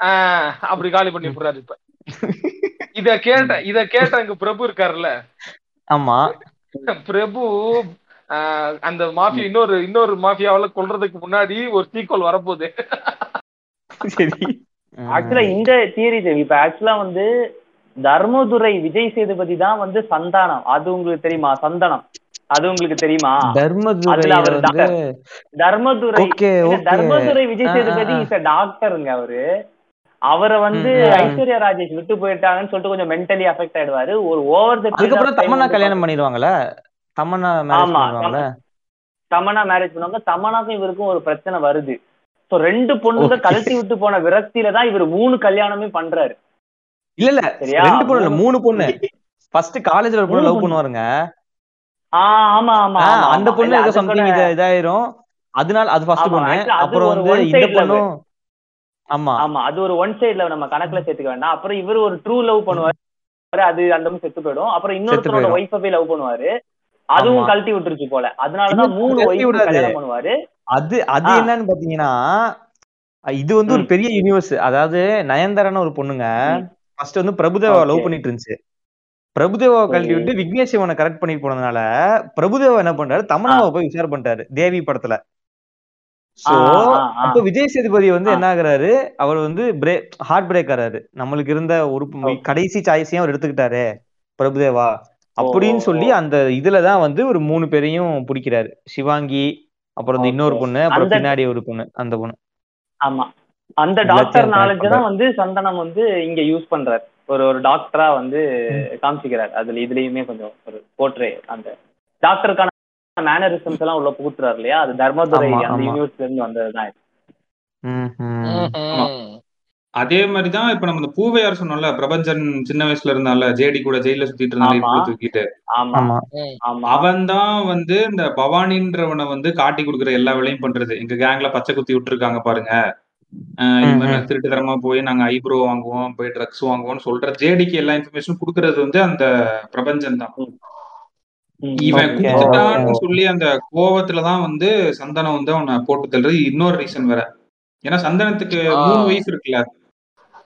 ஆஹ் அப்படி காலி பண்ணி விடுறாரு இப்ப. இத கேட்ட இத கேட்ட இங்க பிரபு இருக்காருல்ல? ஆமா. பிரபு ஆஹ் அந்த மாஃபியா இன்னொரு இன்னொரு மாஃபியாவில கொல்றதுக்கு முன்னாடி ஒரு சீக்வல் வரப்போகுது. சரி. ஆக்சுவலா இந்த தியரி இப்ப ஆக்சுவலா வந்து தர்மதுரை விஜய் சேதுபதி தான் வந்து சந்தானம். அது உங்களுக்கு தெரியுமா? சந்தனம். அது உங்களுக்கு தெரியுமா? தர்மதுரை. தர்மதுரை தர்மதுரை விஜய் சேதுபதி இஸ் டாக்டருங்க அவரு. அவரை வந்து. ஐஸ்வர்யா ராஜேஷ் விட்டு போயிட்டாங்கன்னு சொல்லிட்டு கொஞ்சம் மென்டலி அஃபெக்ட் ஆயிடுவாரு. ஒரு ஓவர் அதுக்கப்புறம் தமன்னா கல்யாணம் பண்ணிடுவாங்கல்ல? தமன்னா மேரேஜ் ஆமா, தமனா மேரேஜ் பண்ணுவாங்க. தமனாக்கும் இவருக்கும் ஒரு பிரச்சனை வருது. ரெண்டு பொண்ணுங்க. கழட்டி விட்டு போன விரக்தியில தான் இவர் மூணு கல்யாணமே பண்றாரு. இல்ல இல்ல? ரெண்டு பொண்ணு இல்ல மூணு- பொண்ணு ஃபர்ஸ்ட் காலேஜ்ல ஒரு பொண்ணு லவ் பொண்ணு. பண்ணுவாருங்க ஆ ஆமா ஆமா அந்த. பொண்ணு ஏதோ சம்திங் இது இதாயிரும் அதனால அது ஃபர்ஸ்ட் பொண்ணு அப்புறம் வந்து இந்த. பொண்ணும் ஆமா ஆமா அது ஒரு ஒன் சைடுல நம்ம கணக்குல சேர்த்துக்க வேண்டாம் அப்புறம் இவர் ஒரு ட்ரூ லவ் பண்ணுவாரு அது அந்த செத்து போயிடும் அப்புறம் இன்னொருத்தரோட. ஒய்ஃபை போய் லவ் பண்ணுவாரு அதுவும். கழட்டி விட்டுருச்சு போல அதனாலதான் மூணு ஒய்ஃப். கல்யாணம் பண்ணுவாரு அது அது. என்னன்னு பாத்தீங்கன்னா இது வந்து ஒரு. பெரிய யூனிவர்ஸ் அதாவது நயன்தாரான்னு ஒரு பொண்ணுங்க. ஃபர்ஸ்ட் வந்து பிரபுதேவா. லவ் பண்ணிட்டு இருந்துச்சு பிரபுதேவா கழட்டி. விட்டு விக்னேஷ் சிவனை கரெக்ட் பண்ணிட்டு போனதுனால பிரபுதேவா என்ன பண்றாரு தமன்னாவை போய் விசார பண்ணிட்டாரு தேவி படத்துல சோ. அப்ப விஜய் சேதுபதி வந்து. என்ன ஆகுறாரு அவர் வந்து பிரே ஹார்ட் பிரேக் ஆறாரு நம்மளுக்கு இருந்த ஒரு. கடைசி சாய்ஸையும் அவர் எடுத்துக்கிட்டாரு பிரபுதேவா அப்படின்னு சொல்லி. அந்த இதுலதான் வந்து ஒரு மூணு பேரையும் பிடிக்கிறாரு சிவாங்கி அப்புறம் இன்னொரு. பொண்ணு அப்புறம் பின்னாடி ஒரு பொண்ணு அந்த பொண்ணு ஆமா அந்த டாக்டர் நாலேஜ். தான் வந்து சந்தனம் வந்து இங்க யூஸ் பண்றாரு. ஒரு ஒரு டாக்டரா வந்து காமிச்சிக்கிறாரு. அதுல இதுலயுமே கொஞ்சம் ஒரு போர்ட்ரே அந்த டாக்டருக்கான மேனரிசம்ஸ் எல்லாம் உள்ள புகுத்துறாரு இல்லையா? அது தர்மதுரை அந்த. யூனிவர்ஸ்ல இருந்து வந்ததுதான். அதே மாதிரிதான் இப்ப நம்ம இந்த பூவையார் சொன்னோம்ல பிரபஞ்சன் சின்ன வயசுல இருந்தால ஜேடி கூட ஜெயில சுத்திட்டு இருந்தால ஆமா. இடுப்புல தூக்கிட்டு. ஆமா. ஆமா. ஆமா. அவன் தான் வந்து இந்த பவானின்றவனை வந்து காட்டி கொடுக்குற எல்லா வேலையும் பண்றது. எங்க கேங்ல பச்சை குத்தி விட்டுருக்காங்க பாருங்க. இது மாதிரி ம், நான் திருட்டுத்தனமா போய் நாங்க ஐப்ரோ வாங்குவோம் போய் ட்ரக்ஸ் வாங்குவோம்னு சொல்ற ஜேடிக்கு எல்லா இன்ஃபர்மேஷன் கொடுக்கறது வந்து அந்த பிரபஞ்சன் தான். இவன். குடுத்துட்டான்னு சொல்லி அந்த கோவத்துலதான் வந்து சந்தனம் வந்து அவனை போட்டு தள்ளுறது. இன்னொரு ரீசன் வேற. ஏன்னா சந்தனத்துக்கு. மூணு வயசு இருக்குல்ல.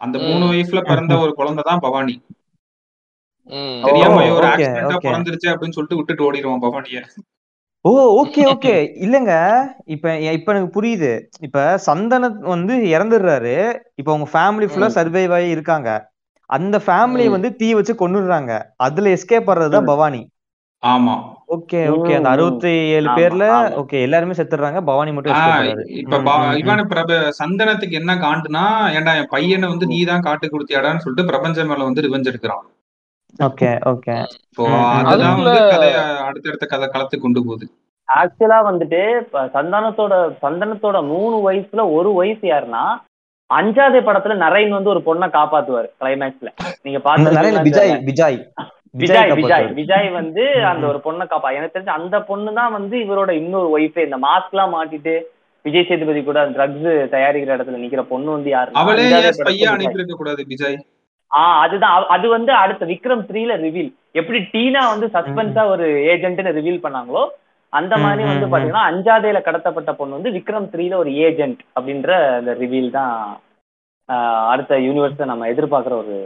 அந்த மூணு. வயசுல பிறந்த ஒரு குழந்தை தான் பவானி. தெரியாம ஒரு ஆக்சிடென்டா. பிறந்துருச்சு அப்படின்னு சொல்லிட்டு விட்டுட்டு ஓடிடுவான் பவானிய. ஓ ஓகே ஓகே. இல்லங்க. இப்ப இப்ப எனக்கு புரியுது. இப்ப சந்தனத் வந்து இறந்துடுறாரு. இப்ப உங்க ஃபேமிலி ஃபுல்லா. சர்வைவ் ஆகி இருக்காங்க. அந்த ஃபேமிலியை. வந்து தீ வச்சு கொன்னுடுறாங்க. அதுல எஸ்கேப் ஆடுறதுதான் பவானி. ஆமா. Okay okay. அந்த. அறுபத்தி ஏழு பேர்ல. ஓகே எல்லாருமே செத்துடுறாங்க. பவானி மட்டும் இப்ப இவனு பிரப சந்தனத்துக்கு என்ன காண்டுனா ஏன்டா என் பையனை வந்து நீ தான் காட்டு கொடுத்தியாடான்னு சொல்லிட்டு பிரபஞ்சம் மேல வந்து ரிவெஞ்ச் எடுக்கிறான் ஓகே ஓகே. அடுத்தடுத்த கதை களத்துக்கு கொண்டு போகுது. ஆக்சுவலா வந்துட்டு சந்தானத்தோட சந்தனத்தோட மூணு வயசுல ஒரு வயசு யாருன்னா அஞ்சாவது படத்துல நரேன் வந்து ஒரு பொண்ணை காப்பாத்துவாரு கிளைமேக்ஸ்ல நீங்க விஜய் பாத்து விஜய். விஜய் விஜய். காப்பாத்துவாரு. விஜய் வந்து அந்த. ஒரு பொண்ணை காப்பா எனக்கு தெரிஞ்சு அந்த பொண்ணு தான் வந்து இவரோட இன்னொரு ஒய்ஃபே இந்த மாஸ்க் எல்லாம் மாட்டிட்டு விஜய் சேதுபதி கூட ட்ரக்ஸ் தயாரிக்கிற இடத்துல நிக்கிற பொண்ணு வந்து யாரு அவளே பையன் அனுப்பி இருக்க கூடாது விஜய்? ஆஹ் அதுதான். அது வந்து அடுத்த விக்ரம் த்ரீல ரிவீல் எப்படி டீனா வந்து சஸ்பென்ஸா ஒரு ஏஜென்ட்னு ரிவீல் பண்ணாங்களோ அந்த மாதிரி வந்து. பாத்தீங்கன்னா அஞ்சாதையில கடத்தப்பட்ட பொண்ணு வந்து விக்ரம் த்ரீல ஒரு ஏஜென்ட் அப்படின்ற அந்த ரிவீல் தான் அடுத்த யூனிவர்ஸ் நம்ம எதிர்பார்க்கிற ஒரு.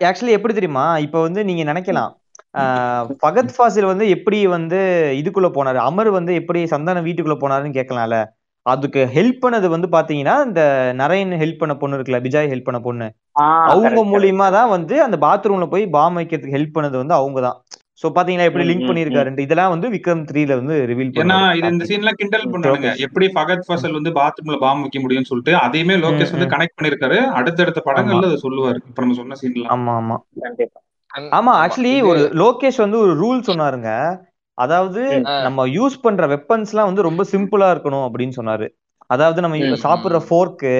ஆக்சுவலி எப்படி தெரியுமா? இப்போ வந்து நீங்க நினைக்கலாம். ஆஹ் ஃபகத் ஃபாசில் வந்து எப்படி வந்து இதுக்குள்ள போனாரு? அமர் வந்து எப்படி சந்தான வீட்டுக்குள்ள போனாருன்னு கேட்கலாம்ல. அதுக்கு ஹெல்ப் பண்ணது வந்து பாத்தீங்கன்னா இந்த நரேன் ஹெல்ப் பண்ண பொண்ணு இருக்குல்ல விஜய் ஹெல்ப் பண்ண பொண்ணு. அவங்க. மூலியமா தான் வந்து அந்த பாத்ரூம்ல போய் பாம் வைக்கிறதுக்கு ஹெல்ப் பண்ணது வந்து அவங்க தான். சோ பாத்தீங்களா எப்படி லிங்க் ம், பண்ணிருக்காருன்ட்டு இதெல்லாம் வந்து விக்ரம் த்ரீல வந்து ரிவீல் ஏன்னா இது இந்த சீன்ல கிண்டல் பண்றானுங்க லோகேஷ். எப்படி ஃபகத் ஃபசல் வந்து பாத்ரூம்ல பாம் வைக்க முடியும்னு சொல்லிட்டு அதையுமே லோகேஷ் வந்து. கனெக்ட் பண்ணிருக்காரு அடுத்தடுத்த படங்கள்ல அதை சொல்லுவாரு. இப்ப நம்ம சொன்ன சீன்லாம் ஆமா ஆமா. ஆமா ஆக்சுவலி ஒரு லோகேஷ் வந்து ஒரு ரூல் சொன்னாருங்க. அதாவது. நம்ம யூஸ் பண்ற வெப்பன்ஸ் எல்லாம் வந்து ரொம்ப சிம்பிளா இருக்கணும் அப்படின்னு சொன்னாரு அதாவது நம்ம சாப்பிடுற. ஃபோர்க்கு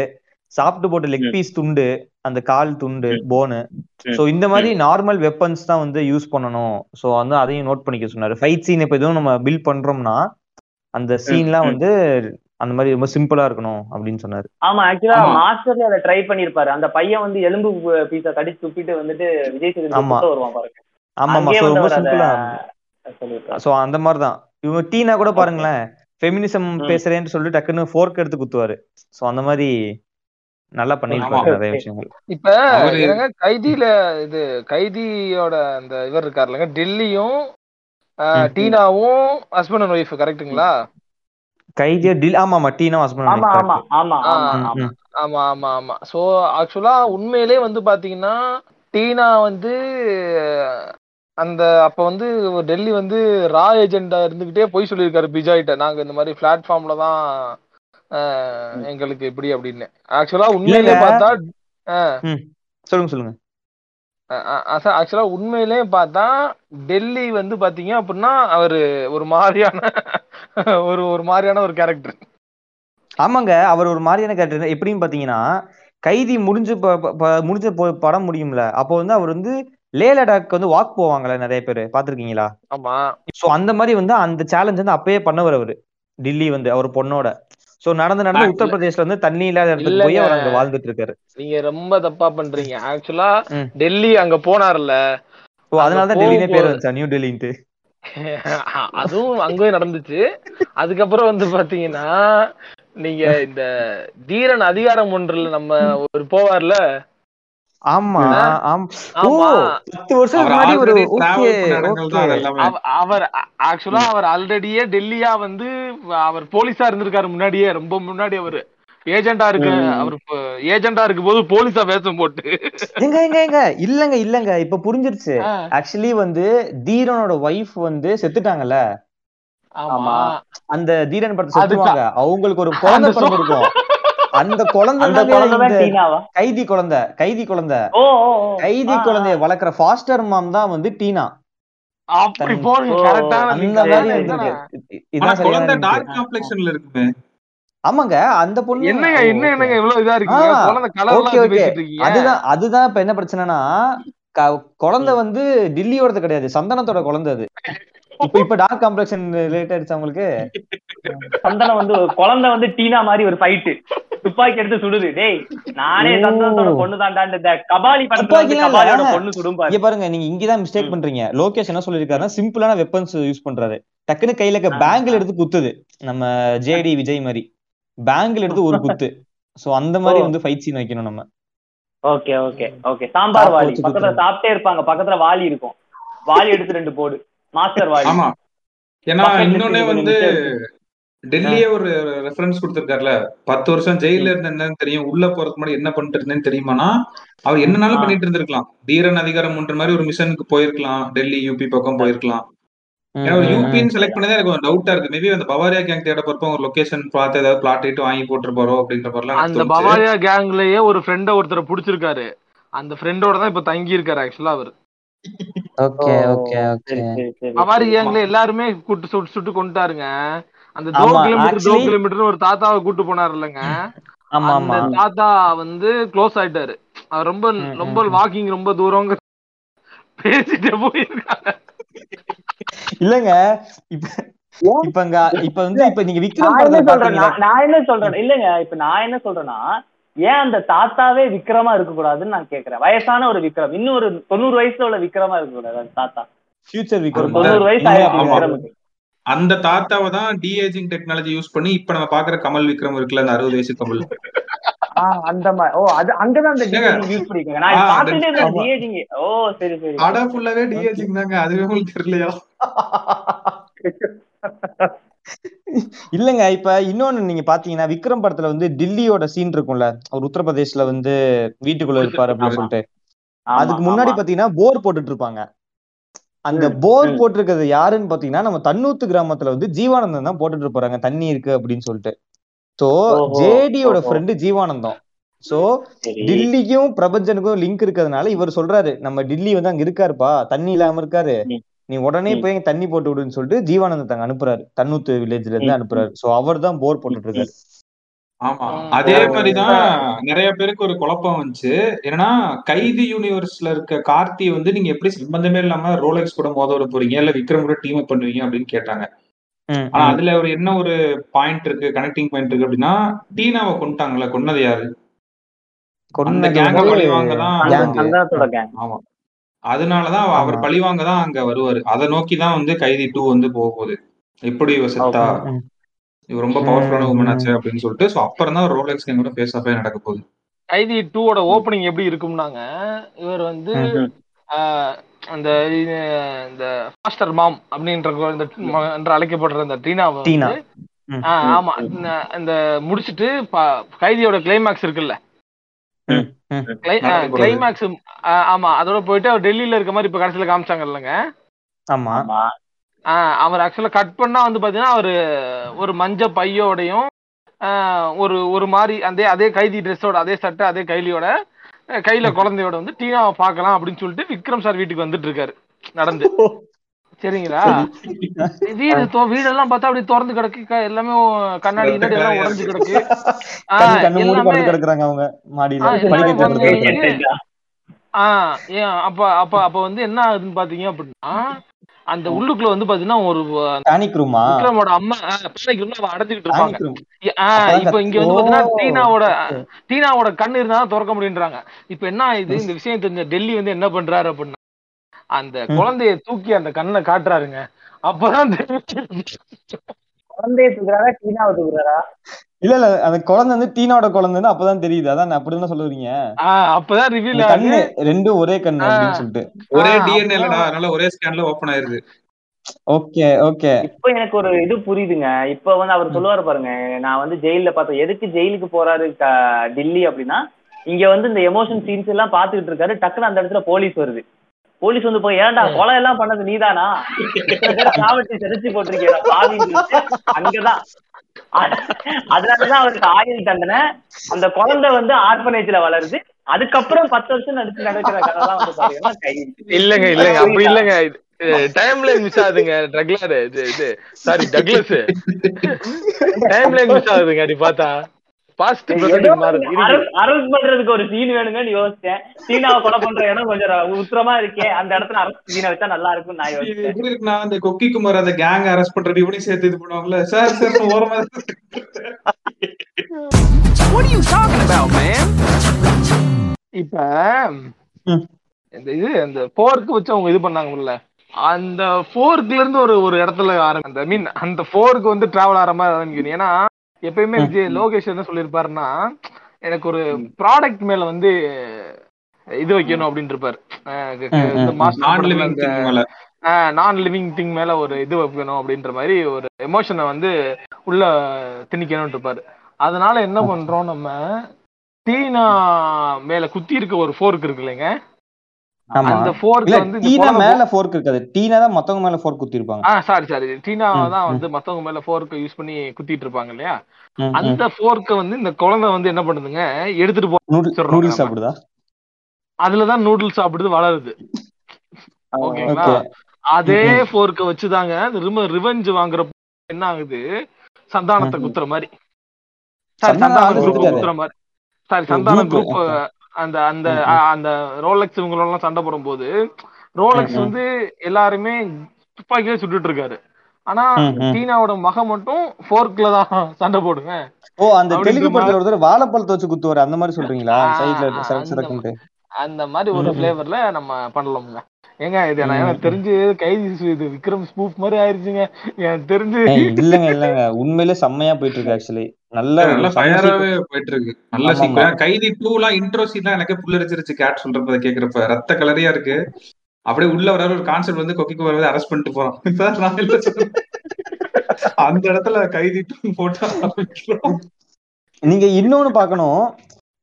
சாப்பிட்டு போட்ட லெக். பீஸ் துண்டு அந்த கால் துண்டு. போனு. சோ இந்த மாதிரி நார்மல் வெப்பன்ஸ் தான் வந்து யூஸ் பண்ணணும் சோ வந்து அதையும் நோட் பண்ணிக்க சொன்னாரு ஃபைட் சீன் இப்ப எதுவும் நம்ம பில்ட் பண்றோம்னா அந்த சீன்லாம். வந்து அந்த மாதிரி ரொம்ப சிம்பிளா இருக்கணும் அப்படின்னு சொன்னாரு ஆமா ஆக்சுவலா. மாஸ்டர்ல அதை ட்ரை பண்ணிருப்பாரு அந்த பையன் வந்து எலும்பு பீஸ கடிச்சு துப்பிட்டு வந்துட்டு விஜய் சேதுபதி வருவான் பாருங்க ஆமா ஆமா ரொம்ப சிம்பிளா சோ அந்த மாதிரி தான் இவங்க டீனா கூட பாருங்களேன். ஃபெமினிசம். பேசுறேன்னு சொல்லிட்டு டக்குன்னு ஃபோர்க் எடுத்து குத்துவாரு. சோ அந்த மாதிரி நல்லா பண்ணிருப்பாரு ஆமா. நிறைய விஷயங்கள். இப்ப கைதியில இது கைதியோட அந்த இவர் இருக்காருலங்க டெல்லியும். டீனாவும் ஹஸ்பண்ட் அண்ட் ஒய்ஃப் கரெக்ட்டுங்களா கைதியா டில் ஆமா ஆமா டீனா ஹஸ்பண்ட் ஆமா ஆமா ஆமா. ஆமா. ஆமா ஆமா. ஆமா சோ ஆக்சுவலா உண்மையிலே வந்து பாத்தீங்கன்னா டீனா வந்து அந்த அப்ப வந்து டெல்லி வந்து ரா ஏஜெண்டா இருந்துகிட்டே போய் சொல்லியிருக்காரு பிஜாய்ட்ட. நாங்க இந்த மாதிரி பிளாட்ஃபார்ம்ல தான் எங்களுக்கு இப்படி அப்படின்னு. ஆக்சுவலா உண்மையிலே. பார்த்தா. சொல்லுங்க சொல்லுங்க. ஆக்சுவலா உண்மையிலே பார்த்தா டெல்லி வந்து பாத்தீங்க அப்படின்னா அவரு ஒரு மாதிரியான ஒரு ஒரு மாதிரியான ஒரு கேரக்டர் ஆமாங்க. அவர் ஒரு மாதிரியான கேரக்டர் எப்படின்னு பாத்தீங்கன்னா கைதி முடிஞ்சு முடிஞ்ச படம் முடியும்ல. அப்போ வந்து அவர் வந்து லே லடாக் வந்து வாக் போவாங்கல்ல நிறைய பேர் பாத்திருக்கீங்களா ஆமா. சோ அந்த மாதிரி வந்து அந்த சேலஞ்ச் வந்து அப்பயே பண்ணவர் அவரு டில்லி வந்து அவர் பொண்ணோட. சோ நடந்து நடந்து ஆ, உத்தரப்பிரதேஷ்ல வந்து தண்ணி இல்லாத இடத்துக்கு போய் அவர் அங்க வாழ்ந்துட்டு இருக்காரு. நீங்க ரொம்ப தப்பா பண்றீங்க. ஆக்சுவலா. டெல்லி அங்க போனார்ல. ஓ அதனால தான் அங்க டெல்லினே பேர் வந்துச்சா நியூ டெல்லின்ட்டு? அதுவும் அங்கேயும் நடந்துச்சு. அதுக்கப்புறம் வந்து பாத்தீங்கன்னா நீங்க இந்த தீரன் அதிகாரம் ஒன்றுல நம்ம ஒரு போவார்ல ஆமா ஓ பத்து அவர் முன்னாடி ஒரு ஆக்சுவலா அவர் ஆல்ரெடியே டெல்லியா வந்து அவர் போலீஸா இருந்திருக்காரு முன்னாடியே. ரொம்ப முன்னாடி அவரு. ஏஜெண்டா இருக்கு. அவர் ஏஜெண்டா இருக்கும் போது போலீஸா வேஷம் போட்டு. எங்க எங்க எங்க இல்லங்க இல்லங்க. இப்ப புரிஞ்சிருச்சு. ஆக்சுவலி வந்து தீரனோட ஒய்ஃப் வந்து செத்துட்டாங்கல்ல? ஆமா. அந்த தீரன் படத்தை அதுதான். செத்துருவாங்க. அவங்களுக்கு ஒரு குழந்தை பிறந்திருக்கும். அந்த குழந்தை கைதி குழந்தை கைதி குழந்தை. கைதி. குழந்தைய வளர்க்குற ஃபாஸ்டர் மாம் தான் வந்து டீனா. ஆமாங்க அந்த பொண்ணு என்னங்க என்ன இவ்வளவு இதா அதுதான் அதுதான் இப்ப என்ன பிரச்சனைனா குழந்தை வந்து டில்லியோடது கிடையாது சந்தனத்தோட குழந்தை அது. இப்ப இப்ப டார்க் காம்ப்ளெக்ஷன் ரிலேட் ஆயிடுச்சு உங்களுக்கு? சந்தனம் வந்து குழந்தை வந்து டீனா மாதிரி ஒரு ஃபைட்டு துப்பாக்கி எடுத்து சுடுது. டேய் நானே. சந்தனத்தோட பொண்ணு தாண்டான்னு இந்த கபாலி இல்ல. கபாலியோட பொண்ணு சுடும் பாரு. இங்க பாருங்க நீங்க இங்கதான் மிஸ்டேக். பண்றீங்க. லோகேஷ் என்ன சொல்லிருக்காருன்னா சிம்பிளான வெப்பன்ஸ் யூஸ் பண்றாரு. டக்குன்னு கையில இருக்க பேங்கிள். எடுத்து குத்துது. நம்ம ஜேடி விஜய் மாதிரி. பேங்கிள் எடுத்து ஒரு குத்து. சோ அந்த மாதிரி. வந்து ஃபைட் சீன் வைக்கணும் நம்ம. Okay okay okay. சாம்பார் வாளி பக்கத்துல. சாப்பிட்டே இருப்பாங்க. பக்கத்துல வாளி இருக்கும். வாளி எடுத்து ரெண்டு போடு. மாஸ்டர் வாளி ஆமா. ஏன்னா இன்னொன்னே வந்து டெல்லியே ஒரு ரெஃபரன்ஸ் கொடுத்திருக்காருல. பத்து வருஷம் ஜெயில இருந்த என்னன்னு தெரியும். உள்ள போறதுக்கு முன்னாடி என்ன பண்ணிட்டு இருந்தேன்னு தெரியுமானா அவர் என்னனாலும். பண்ணிட்டு இருந்திருக்கலாம். தீரன் அதிகாரம் ஒன்ற மாதிரி ஒரு மிஷனுக்கு போயிருக்கலாம். டெல்லி யூபி பக்கம் போயிருக்கலாம். ஏன்னா ஒரு. யூபின்னு செலக்ட் பண்ணதே எனக்கு கொஞ்சம் டவுட்டா இருக்கு. மேபி அந்த பவாரியா கேங் தேட போறப்ப ஒரு லொகேஷன் பார்த்து ஏதாவது பிளாட் இட்டு வாங்கி போட்டு போறோம் அப்படின்ற மாதிரிலாம் அந்த. பவாரியா கேங்லயே ஒரு ஃப்ரெண்ட ஒருத்தரை புடிச்சிருக்காரு. அந்த ஃப்ரெண்டோட தான் இப்ப தங்கி இருக்காரு ஆக்சுவலா அவர். Okay okay okay. சரி சரி சரி. பவாரி சரி. கேங்ல எல்லாருமே கூட்டு சுட்டு சுட்டு கொண்டுட்டாருங்க. அந்த தோ கிலோமீட்டர் தோ கிலோமீட்டர் ஒரு தாத்தாவை கூட்டு போனாரு இல்லைங்க ஆமா ஆமா. அந்த தாத்தா வந்து க்ளோஸ் ஆயிட்டாரு. அவர் ரொம்ப ரொம்ப வாக்கிங் ரொம்ப தூரம் பேசிட்டு போயிருக்காங்க இல்லங்க இப்ப இப்ப இங்க இப்ப வந்து இப்ப நீங்க விக்ரம் நான் என்ன சொல்றேன் இல்லங்க இப்ப நான் என்ன சொல்றேன்னா ஏன் அந்த தாத்தாவே விக்ரமா இருக்க கூடாதுன்னு நான் கேக்குறேன். வயசான ஒரு விக்ரம். இன்னும் ஒரு தொண்ணூறு வயசுல உள்ள விக்ரமா இருக்க கூடாது அந்த தாத்தா. ஃபியூச்சர் விக்ரம். தொண்ணூறு வயசு. விக்ரமுக்கு. அந்த தாத்தாவை தான் டிஏஜிங் டெக்னாலஜி யூஸ் பண்ணி இப்ப நம்ம பாக்குற கமல் விக்ரம் இருக்குல்ல அந்த அறுபது வயசு கமல். ஆஹ் அந்த மாதிரி ஓ அது அங்கதான் அந்த டிஏஜிங் யூஸ் பண்ணிருக்காங்க. நான் ஆ, பார்த்துட்டே அந்த- இருந்தேன் டிஏஜிங் ஓ சரி சரி. அடா ஃபுல்லாவே டிஏஜிங் தாங்க. அதுவே உங்களுக்கு தெரியலையா? இல்லங்க இப்ப இன்னொன்னு நீங்க பாத்தீங்கன்னா விக்ரம் படத்துல வந்து டில்லியோட சீன் இருக்கும்ல அவர் உத்தரப்பிரதேஷ்ல வந்து வீட்டுக்குள்ள இருப்பாரு அப்படின்னு. சொல்லிட்டு அதுக்கு முன்னாடி. பாத்தீங்கன்னா போர் போட்டுட்டு இருப்பாங்க அந்த போர். போட்டிருக்கிறது யாருன்னு பாத்தீங்கன்னா நம்ம தன்னூத்து கிராமத்துல வந்து ஜீவானந்தம் தான் போட்டுட்டு இருப்பாங்க தண்ணி இருக்கு அப்படின்னு சொல்லிட்டு சோ ஜேடியோட. Friend Jeevanandham so. டில்லிக்கும் பிரபஞ்சனுக்கும் லிங்க் இருக்கிறதுனால இவர் சொல்றாரு நம்ம டில்லி வந்து அங்க இருக்காருப்பா தண்ணி இல்லாம இருக்காரு. நீ உடனே. போய் தண்ணி போட்டு விடுன்னு சொல்லிட்டு ஜீவானந்தத்தை அங்க அனுப்புறாரு தன்னூத்து வில்லேஜ்ல இருந்து. அனுப்புறாரு சோ அவர் தான் போர் போட்டுட்டு இருக்காரு ஆமா. அதே. மாதிரிதான் நிறைய பேருக்கு ஒரு குழப்பம் வந்துச்சு என்னன்னா கைதி யூனிவர்ஸ்ல இருக்க கார்த்தி வந்து நீங்க எப்படி சம்பந்தமே இல்லாம ரோலெக்ஸ் கூட மோத விட போறீங்க இல்ல விக்ரம் கூட டீம் அப் பண்ணுவீங்க அப்படின்னு கேட்டாங்க ஆனா. அதுல ஒரு என்ன ஒரு பாயிண்ட் இருக்கு கனெக்டிங் பாயிண்ட் இருக்கு அப்படின்னா டீனாவை கொண்டுட்டாங்கல்ல கொன்னது யாரு கொன்னது கேங்க வந்து பழி வாங்க தான் அந்த- gang. சந்தானத்தோட gang. ஆமா அதனாலதான் அவ- அவர் ஆமா. பழி வாங்க தான் அங்க வருவாரு. அதை நோக்கி தான் வந்து கைதி டூ வந்து போக போகுது. எப்படி இவ செத்தா. இவ ரொம்ப பவர்ஃபுல்லான உமன். ஆச்சு அப்படின்னு சொல்லிட்டு சோ அப்புறம் தான் ரோலெக்ஸ் கேங்கோட ஃபேஸ் ஆஃபே நடக்க போகுது. கைதி டூவோட ஓப்பனிங் எப்படி இருக்கும்னாங்க இவர் வந்து அந்த இந்த மாஸ்டர் மாம் அப்படின்ற இந்த அழைக்கப்படுற டீனாவை டீனா. வந்து ஆமா. இந்த- இந்த முடிச்சிட்டு ப- கைதியோட கிளைமேக்ஸ் இருக்குல்ல ம், ம். நடக்க போறது. கிளைமேக்ஸ் ஆமா. அதோட போயிட்டு அவர் டெல்லியில இருக்க மாதிரி இப்ப கடைசியில காமிச்சாங்க இல்லைங்க. ஆமா. அவர் ஆக்சுவலா கட் பண்ணா வந்து பாத்தீங்கன்னா அவரு ஒரு மஞ்ச பையோடையும் ஆஹ் ஒரு ஒரு மாதிரி அதே அதே கைதி ட்ரெஸ்ஸோட அதே சட்டை அதே கைலியோட கையில குழந்தையோட வந்து டீனாவை பார்க்கலாம் அப்படின்னு சொல்லிட்டு விக்ரம் சார் வீட்டுக்கு வந்துட்டு இருக்காரு நடந்து. சரிங்களா வீடு தொ- வீடெல்லாம் பார்த்தா அப்படியே திறந்து கிடக்கு. எல்லாமே கண்ணாடி கிண்ணாடி எல்லாம் உடைஞ்சு கிடக்கு. கண்ணு ஆஹ் ஏன் அப்ப அப்ப அப்ப வந்து என்ன ஆகுதுன்னு பாத்தீங்க அப்படின்னா அந்த உள்ளுக்குள்ள வந்து பாத்தீங்கன்னா ஒரு ரூமா விக்ரமோட அம்மா பேனிக் அவ அடைஞ்சுக்கிட்டு இருப்பாங்க. இப்ப இங்க வந்து பாத்தீங்கன்னா டீனாவோட. டீனாவோட கண்ணு இருந்தா தான் திறக்க முடியுன்றாங்க. இப்ப என்ன ஆயுது இந்த விஷயம் தெரிஞ்ச டெல்லி வந்து என்ன பண்றாரு அப்படின்னா அந்த. குழந்தைய தூக்கி அந்த கண்ணை காட்டுறாருங்க. அப்பதான் தெரியும். குழந்தைய தூக்குறாரா? டீனாவை தூக்குறாரா? இல்ல இல்ல அந்த குழந்தை வந்து டீனாவோட குழந்தைன்னு அப்பதான் தெரியுது. அதான் அப்படிதான் சொல்ல வரீங்க ஆ, அப்பதான் ரிவீல் கண்ணு ரெண்டும் ஒரே கண்ணு. அப்படின்னு சொல்லிட்டு. ஒரே டிஎன்ஏ அதனால ஒரே ஸ்கேன்ல ஓபன் ஆயிருது. Okay okay. இப்ப எனக்கு ஒரு இது புரியுதுங்க. இப்ப வந்து அவர் சொல்லுவாரு பாருங்க நான் வந்து ஜெயில பார்த்தேன். எதுக்கு ஜெயிலுக்கு போறாரு டில்லி அப்படின்னா இங்க வந்து இந்த எமோஷன் சீன்ஸ் எல்லாம் பாத்துக்கிட்டு இருக்காரு. டக்குன்னு அந்த இடத்துல போலீஸ் வருது. போலீஸ் வந்து போய் ஏன்டா கொலை எல்லாம் பண்ணது நீதானா? சாவட்டி செதைச்சு போட்டிருக்கேன் அங்கதான். அதனாலதான் அவருக்கு ஆயுள் தண்டனை. அந்த குழந்தை வந்து ஆர்பனேஜ்ல வளருது. அதுக்கப்புறம் பத்து வருஷம் நடிச்சு நடக்கிற கதைலாம் வந்து பாத்தீங்கன்னா இல்லங்க இல்லங்க அப்படி இல்லங்க. டைம் லைன் மிஸ் ஆகுதுங்க ட்ரக்லர் இது இது sorry Douglas timeline miss ஆகுதுங்க அப்படி பார்த்தா. பாஸ்ட். அரஸ்ட் பண்றதுக்கு ஒரு சீன் வேணுங்கன்னு யோசிச்சேன் சீனாவை கொலை பண்ற இடம் கொஞ்சம் உத்தரமா இருக்கே. அந்த இடத்துல அரஸ்ட் சீனை வச்சா நல்லா இருக்கும்னு நான் யோசிச்சேன். எப்படி இருக்குன்னா அந்த கொக்கி குமார் அந்த கேங் அரெஸ்ட் பண்றது இவனையும் சேர்த்து இது பண்ணுவாங்கல்ல? சார் சார் நான் ஓரமா What are you talking about, man? இப்ப. இந்த இது அந்த போர்க்கு வச்சு அவங்க இது பண்ணாங்கல்ல? அந்த போர்க்ல இருந்து ஒரு ஒரு இடத்துல ஆரம்பி அந்த மீன் அந்த போருக்கு வந்து டிராவல் ஆகிற மாதிரி ஆரம்பிக்கணும் ஏன்னா எப்பயுமே. விஜய் லோகேஷ் என்ன சொல்லியிருப்பாருன்னா எனக்கு ஒரு ப்ராடக்ட் மேல வந்து இது வைக்கணும் அப்படின்னு இருப்பாரு நான் லிவிங் திங் மேல. ஒரு இது வைக்கணும் அப்படின்ற மாதிரி ஒரு எமோஷனை வந்து உள்ள திணிக்கணும்னு இருப்பாரு அதனால என்ன பண்றோம் நம்ம டீனா மேல குத்தி இருக்க ஒரு ஃபோர்க் இருக்கு இல்லைங்க அந்த ஃபோர்க் வந்து டீனா மேல ஃபோர்க் இருக்காது டீனா தான் மத்தவங்க மேல ஃபோர்க் குத்தி இருப்பாங்க ஆ சாரி சாரி டீனா தான். வந்து மத்தவங்க மேல ஃபோர்க்க யூஸ் பண்ணி குத்திட்டு இருப்பாங்க இல்லையா. அந்த ஃபோர்க்க வந்து இந்த குழந்தை வந்து என்ன பண்ணுதுங்க எடுத்துட்டு போ நூடுல்ஸ். சாப்பிடுதா அதுலதான் நூடுல்ஸ் சாப்பிடுது வளருது ஓகேங்களா ஓகே அதே. ஃபோர்க்க வச்சுதாங்க ரிவெஞ்ச் வாங்குறப்ப என்ன ஆகுது சந்தானத்தை. குத்துற மாதிரி சாரி சந்தான. குத்துற மாதிரி சாரி சந்தான குரூப். அந்த அந்த அந்த ரோலெக்ஸ் இவங்களெல்லாம் சண்டை போடும்போது ரோலெக்ஸ் ம், ம். வந்து எல்லாருமே துப்பாக்கியே சுட்டுட்டு இருக்காரு ஆனா. டீனாவோட மகன் மட்டும் ஃபோர்க்ல தான் சண்டை போடுவேன் ஓ அந்த தெலுங்கு படத்துல ஒரு தடவை வாழைப்பழத்தை வச்சு குத்துவாரு அந்த மாதிரி சொல்றீங்களா சைட்ல அந்த மாதிரி ஒரு. ஃபிளேவர்ல நம்ம பண்ணலாமுங்க ஏங்க இது நான். எனக்கு தெரிஞ்சு கைதி இது விக்ரம் ஸ்பூஃப் மாதிரி ஆயிருச்சுங்க. எனக்கு தெரிஞ்சு இல்லங்க இல்லங்க. உண்மையிலே செம்மையா போயிட்டு இருக்கு ஆக்சுவலி நல்ல நல்ல ஃபயராவே போயிட்டு இருக்கு நல்ல சீக்கிரம் கைதி டூ எல்லாம் இன்ட்ரோ சீன்லாம் எனக்கு புல்லரிச்சிருச்சு கேட் சொல்றப்ப கேக்குறப்ப. ரத்த கலரியா இருக்கு. அப்படியே உள்ள வர ஒரு கான்செப்ட் வந்து கொக்கிக்கு வரவே அரெஸ்ட் பண்ணிட்டு போறோம் சார் நான் இல்ல சொல்றேன். அந்த இடத்துல கைதி டூ போட்டா. நீங்க இன்னொன்னு பார்க்கணும்.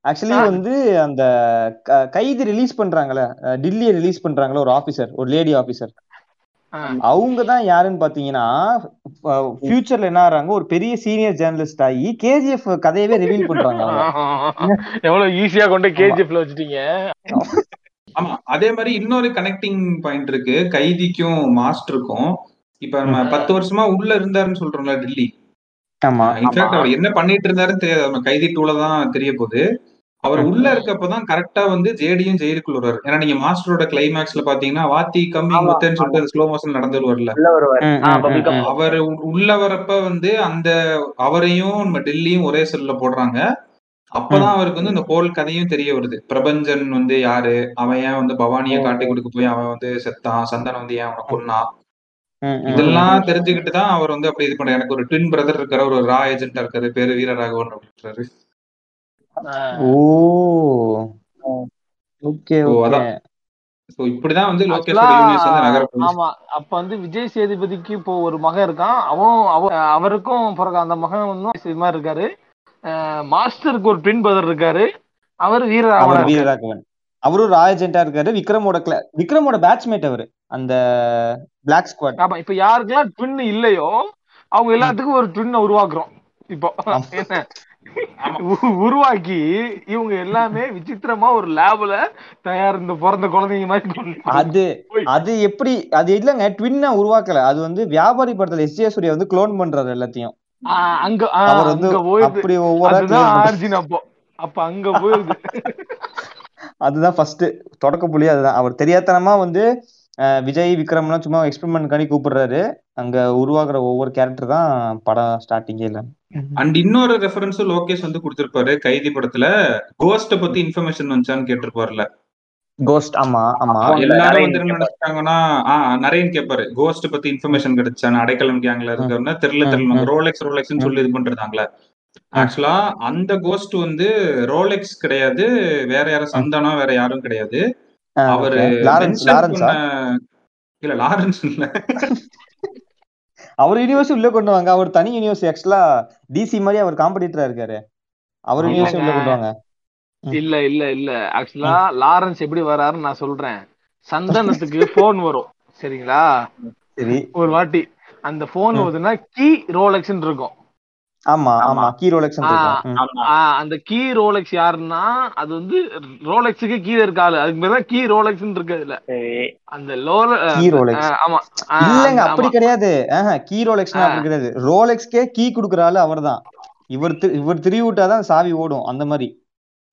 ஆக்சுவலி. வந்து அந்த க- கைதி ரிலீஸ் பண்றாங்கல்ல டில்லியை ரிலீஸ் பண்றாங்கல்ல ஒரு ஆபீசர் ஒரு லேடி ஆபீசர். அவங்க தான் யாருன்னு பாத்தீங்கன்னா ஃபியூச்சர்ல என்ன ஆறாங்க ஒரு பெரிய சீனியர் ஜேர்னலிஸ்ட் ஆகி கேஜிஎஃப் கதையவே ரிவீல் பண்றாங்க அவங்க. எவ்வளவு ஈஸியா கொண்டு கேஜிஎஃப்ல வச்சுட்டீங்க. ஆமா அதே மாதிரி இன்னொரு கனெக்டிங் பாயிண்ட் இருக்கு. கைதிக்கும் மாஸ்டருக்கும் இப்ப நம்ம. பத்து வருஷமா உள்ள இருந்தாருன்னு சொல்றோம்ல டெல்லி. ஆமா இன்ஃபேக்ட் அவர் என்ன பண்ணிட்டு இருந்தாருன்னு தெரியாது. நம்ம கைதி டூல தான் தெரிய போகுது. அவர் உள்ள இருக்கப்பதான் கரெக்டா வந்து ஜேடியும் ஜெயிலுக்குள்ள வருவாரு. ஏன்னா நீங்க மாஸ்டரோட கிளைமேக்ஸ்ல பாத்தீங்கன்னா வாத்தி கம்மி முத்தன்னு சொல்லிட்டு ஸ்லோ மோஷன் நடந்து வருவார்ல. அவர் உள்ள வரப்ப வந்து அந்த அவரையும் நம்ம டெல்லியும் ஒரே செல்ல போடுறாங்க. அப்பதான் அவருக்கு வந்து இந்த ஹோல் கதையும் தெரிய வருது. பிரபஞ்சன் வந்து யாரு? அவன் ஏன் வந்து பவானிய காட்டி கொடுக்க போய் அவன் வந்து செத்தான்? சந்தனம் வந்து ஏன் அவனை கொன்னான். இதெல்லாம் தெரிஞ்சுக்கிட்டு தான் அவர் வந்து அப்படி இது பண்றாரு எனக்கு ஒரு ட்வின் பிரதர் இருக்காரு ஒரு ரா ஏஜென்டா இருக்காரு பேரு வீரராகவன் அப்படின்றாரு. ஓ. Okay oh, okay. அதான். சோ இப்படிதான் வந்து ஆமா அப்ப வந்து விஜய் சேதுபதிக்கு இப்போ ஒரு மகன் இருக்கான். அவன் அவ அவருக்கும் பிறகு அந்த மகன் வந்து இது மாதிரி இருக்காரு. மாஸ்டருக்கு ஒரு ட்வின் பிரதர் இருக்காரு. அவர் வீரராகவனா. வீரராகவன். அவரும் ராஜென்டா இருக்காரு. விக்ரமோட விக்ரமோட பேட்ச்மேட் அவரு. அந்த பிளாக் ஸ்குவாட் ஆமா இப்ப யாருக்கெல்லாம் ட்வின் இல்லையோ அவங்க எல்லாத்துக்கும் ஒரு ட்வின் உருவாக்குறோம். இப்போ என்ன? உருவாக்கி இவங்க எல்லாமே விசித்திரமா ஒரு லேப்ல தயார் இந்த பிறந்த குழந்தைங்க மாதிரி அது அது எப்படி அது இல்லங்க ட்வின்னா உருவாக்கல. அது வந்து வியாபாரி படத்துல எஸ் ஜே சூர்யா வந்து க்ளோன் பண்றாரு எல்லாத்தையும். அங்க அவர் வந்து அப்படி ஒவ்வொரு அப்போ. அப்ப அங்க போயிருது. அதுதான் ஃபர்ஸ்ட் தொடக்க புள்ளி அதுதான். அவர் தெரியாதனமா வந்து விஜய் விக்ரம்லாம் சும்மா எக்ஸ்பெரிமெண்ட் பண்ணி கூப்பிடுறாரு. அங்க உருவாக்குற ஒவ்வொரு கேரக்டர் தான் படம் ஸ்டார்டிங்கே இல்ல. அண்ட் இன்னொரு ரெஃபரன்ஸ் லோகேஷ் வந்து கொடுத்திருப்பாரு கைதி படத்துல. கோஸ்ட பத்தி இன்ஃபர்மேஷன் வந்துச்சான்னு கேட்டிருப்பாருல கோஸ்ட் ஆமா ஆமா. எல்லாரும் வந்து ஆஹ் நரேன் கேட்பாரு. கோஸ்ட் பத்தி இன்ஃபர்மேஷன் கிடைச்சான்னு அடைக்கலம் கேங்ல இருக்கிறவங்க தெரியல தெரியல. ரோலெக்ஸ் ரோலெக்ஸ்னு சொல்லி இது பண்றாங்களே ஆக்சுவலா அந்த கோஸ்ட் வந்து ரோலெக்ஸ் கிடையாது. வேற யாரும் சந்தானம் வேற யாரும் கிடையாது. அவரு இல்ல லாரன்ஸ் இல்ல. அவர் யூனிவர்ஸ் உள்ள கொண்டு வாங்க. அவர் தனி யூனிவர்ஸ் ஆக்சுவலா டிசி மாதிரி அவர் காம்படிட்டரா இருக்காரு. அவர். யூனிவர்ஸ் உள்ள கொண்டு வாங்க. இல்ல இல்ல இல்ல. ஆக்சுவலா லாரன்ஸ் எப்படி வராருன்னு நான் சொல்றேன். சந்தனத்துக்கு போன் வரும். சரிங்களா? சரி. ஒரு வாட்டி. அந்த போன். வருதுன்னா கீ ரோலெக்ஸ் இருக்கும். ஆமா ஆமா. கீ ரோலெக்ஸ் அந்த கீ ரோலெக்ஸ் யாருன்னா அது வந்து ரோலெக்ஸுக்கு கீழே இருக்க ஆளு. அதுக்கு தான் கீ ரோலெக்ஸ் இருக்கு அதுல அந்த லோல கீ ரோலெக்ஸ். ஆமா. இல்லங்க அப்படி. கிடையாது. ஆஹா கீ ரோலெக்ஸ்னா அப்படி கிடையாது. ரோலெக்ஸ்க்கே கீ குடுக்குற ஆளு அவர்தான். இவர் இவர் திருவி விட்டாதான் சாவி ஓடும் அந்த மாதிரி.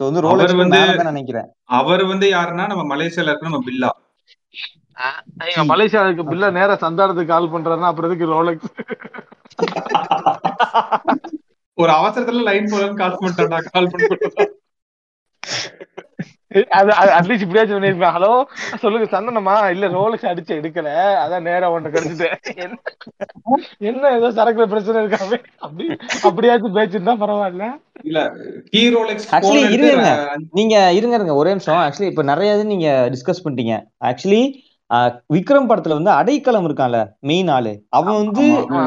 So வந்து ரோலெக்ஸ் வந்து- மேல நினைக்கிறேன். அவர் வந்து யாருன்னா நம்ம மலேசியால இருக்க நம்ம பில்லா. நீங்க மலேசியாவுக்கு பில்ல நேரா சந்தானத்துக்கு கால் பண்றாருன்னா அப்புறம் எதுக்கு ரோலெக்ஸ் ஒரு அவசரத்துல லைன் போலன்னு கால் பண்ணிட்டாடா கால் பண்ணி அது அட்லீஸ்ட் இப்படியாச்சும் பண்ணிருப்பேன் ஹலோ சொல்லுங்க சந்தனமா இல்ல ரோலெக்ஸ் அடிச்சு எடுக்கல. அதான் நேரா உன்ட்ட கிடைச்சிட்டேன். என்ன- என்ன ஏதோ சரக்குல பிரச்சனை இருக்காமே அப்படி அப்படியாச்சும் பேச்சிருந்தா பரவாயில்ல. இல்ல போன் இருங்க. நீங்க இருங்க இருங்க. ஒரே நிமிஷம். ஆக்சுவலி இப்ப நிறைய நீங்க டிஸ்கஸ் பண்ணிட்டீங்க. ஆக்சுவலி விக்ரம் படத்துல வந்து அடைக்கலம் இருக்கான்ல மெயின் ஆளு. அவன் வந்து.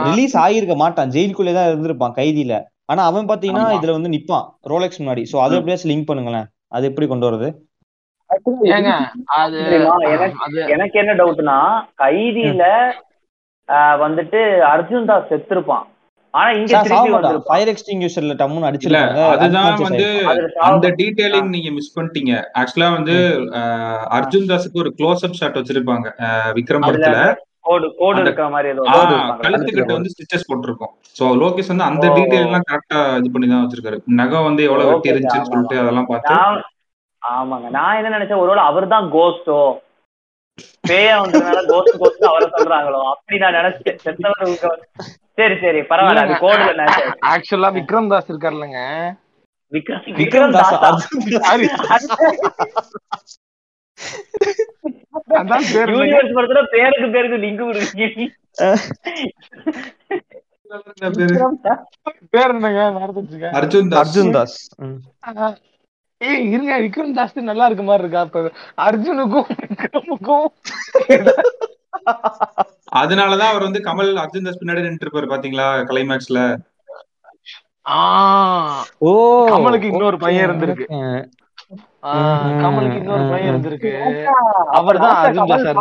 ரிலீஸ் ஆகியிருக்க மாட்டான். ஜெயிலுக்குள்ளே தான் இருந்திருப்பான் கைதியில. ஆனா அவன் பாத்தீங்கன்னா. இதுல வந்து நிப்பான் ரோலெக்ஸ் முன்னாடி. சோ அதை எப்படியாச்சும் லிங்க் பண்ணுங்களேன். அது எப்படி கொண்டு வருது ஏங்க அது தெரியுமா, எனக்கு என்ன டவுட்னா கைதியில ஆஹ், வந்துட்டு அர்ஜுன் தாஸ் செத்துருப்பான். ஆனா இங்க திருப்பி ஃபயர் டம்முன்னு அடிச்சிருக்காங்க. அதுதான் வந்து அந்த டீடைலிங் நீங்க மிஸ் பண்ணிட்டீங்க. ஆக்சுவலா வந்து அர்ஜுன் தாஸுக்கு ஒரு க்ளோஸ் அப் ஷாட் வச்சிருப்பாங்க விக்ரம் படத்துல. கோடு கோடு இருக்கிற மாதிரி ஏதோ. கழுத்துக்கிட்ட வந்து ஸ்டிச்சஸ் போட்டிருக்கோம். சோ லோகேஷ் வந்து அந்த. டீடைல் எல்லாம் கரெக்டா இது பண்ணி தான் வச்சிருக்காரு. நகம் வந்து எவ்வளவு வெட்டி இருந்துச்சுன்னு சொல்லிட்டு அதெல்லாம் பார்த்து. ஆமாங்க. நான் என்ன நினைச்சேன் ஒருவேளை அவர் தான் கோஸ்டோ பேயா வந்ததுனால கோஸ்ட் கோஸ்ட் அவரை சொல்றாங்களோ? அப்படி நான் நினைச்சேன். செத்தவர் சரி சரி பரவாயில்ல. அது கோடுல நினைச்சேன் ஆக்சுவலா விக்ரம் தாஸ் இருக்காருல்லங்க. விக்ரம் விக்ரம் தாஸ் தாஸா? அர்ஜுன் தாஸ். சாரி அதான் பேர்? யூனிவர்ஸ் படத்துல பேருக்கு பேருக்கு லிங்க் கொடுக்கீங்க பேரு? என்னங்க? அர்ஜுன் தாஸ். அர்ஜுன் தாஸ். ஏய் இருங்க. விக்ரம் ஜாஸ்தி நல்லா இருக்க மாதிரி இருக்கா? இப்ப அர்ஜுனுக்கும் விக்ரமுக்கும் அதனாலதான் அவர் வந்து கமல் அர்ஜுன் தாஸ் பின்னாடி நின்று இருப்பாரு பாத்தீங்களா? கிளைமேக்ஸ்ல ஆஹ் ஓ. கமலுக்கு இன்னொரு பையன் இருந்திருக்கு. கமலுக்கு இன்னொரு பையன். இருந்திருக்கு. அவர்தான் அர்ஜுன் தாஸா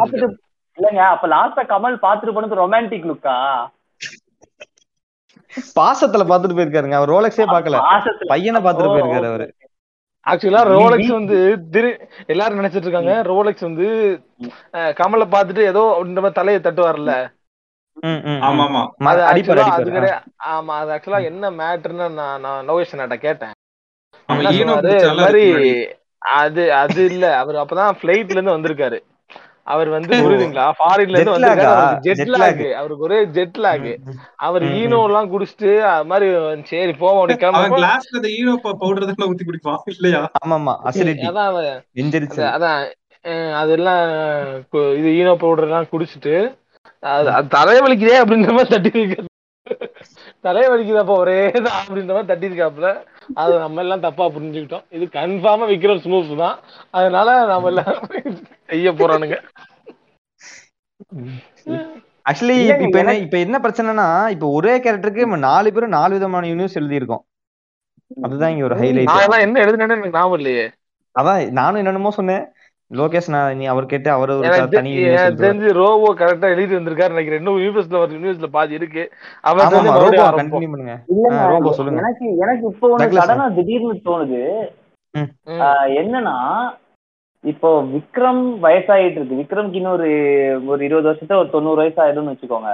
இல்லங்க அப்ப லாஸ்டா கமல் பாத்துட்டு போனது ரொமான்டிக் லுக்கா பாசத்துல பாத்துட்டு போயிருக்காருங்க. அவர் ரோலக்ஸே பாக்கல பையனை பாத்துட்டு போயிருக்காரு அவரு. ஆக்சுவலா ரோலெக்ஸ் வந்து திரு எல்லாரும் நினைச்சிட்டு இருக்காங்க. ரோலெக்ஸ் வந்து கமலை பார்த்துட்டு ஏதோ இந்த மாதிரி தலையை தட்டுவார்ல. அது actually அது கிடையாது ஆமா அது ஆக்சுவலா என்ன மேட்டர்னு நான் நான் லோகேஷ் கேட்டேன். முன்னாடி. அது அது இல்ல. அவர் அப்பதான் பிளைட்ல இருந்து வந்திருக்காரு. அவர் வந்து. புரியுதுங்களா ஃபாரின்ல இருந்து? அவருக்கு ஜெட் Jet லாக் lag. அவருக்கு ஒரே ஜெட் லாக். அவர் ஈனோ. எல்லாம் குடிச்சிட்டு அது மாதிரி சரி போவோம் அப்படி அவன் கிளம்ப கிளாஸ்ல அந்த ஈனோ பவுடர் தான் ஊத்தி குடிப்பான் இல்லையா ஆமா ஆமா அசிடிட்டி அதான் அதான் அதெல்லாம் இது ஈனோ பவுடர் எல்லாம் குடிச்சிட்டு அது அது தலையை வலிக்குதே அப்படின்ற மாதிரி தட்டி இருக்காரு தலையை வலிக்குதாப்பா ஒரே தான் அப்படின்ற மாதிரி தட்டி இருக்காப்புல அது நம்ம எல்லாம் தப்பா புரிஞ்சுக்கிட்டோம். இது கன்ஃபார்மா விக்ரம் ஸ்மூத் தான். அதனால நம்ம எல்லாம் செய்ய போறானுங்க. ஆக்சுவலி இப்ப என்ன இப்ப என்ன பிரச்சனைனா இப்ப ஒரே கேரக்டருக்கு நாலு பேரும் நாலு விதமான யூனிவர்ஸ் எழுதியிருக்கோம். அதுதான் இங்க ஒரு ஹைலைட் நான் எல்லாம் என்ன எழுதுனேன்னு எனக்கு ஞாபகம் இல்லையே. அதான் நானும் என்னென்னமோ சொன்னேன். லோகேஷ் நான் நீ அவர் கேட்டு அவர் ஒரு தனி. தெரிஞ்சு ரோபோ கரெக்டா எழுதி வந்திருக்காரு நினைக்கிறேன். இன்னும் யூனிவர்ஸ்ல ஒரு யூனிவர்ஸ்ல பாதி இருக்கு. அவர் ரோபோ கண்டினியூ பண்ணுங்க. ரோபோ சொல்லுங்க. எனக்கு எனக்கு இப்போ ஒண்ணு சடனா திடீர்னு தோணுது. என்னன்னா இப்போ விக்ரம் வயசாயிட்டு இருக்கு. விக்ரம்க்கு இன்னொரு ஒரு இருபது வருஷத்துல ஒரு தொண்ணூறு வயசு ஆயிடும்னு வச்சுக்கோங்க.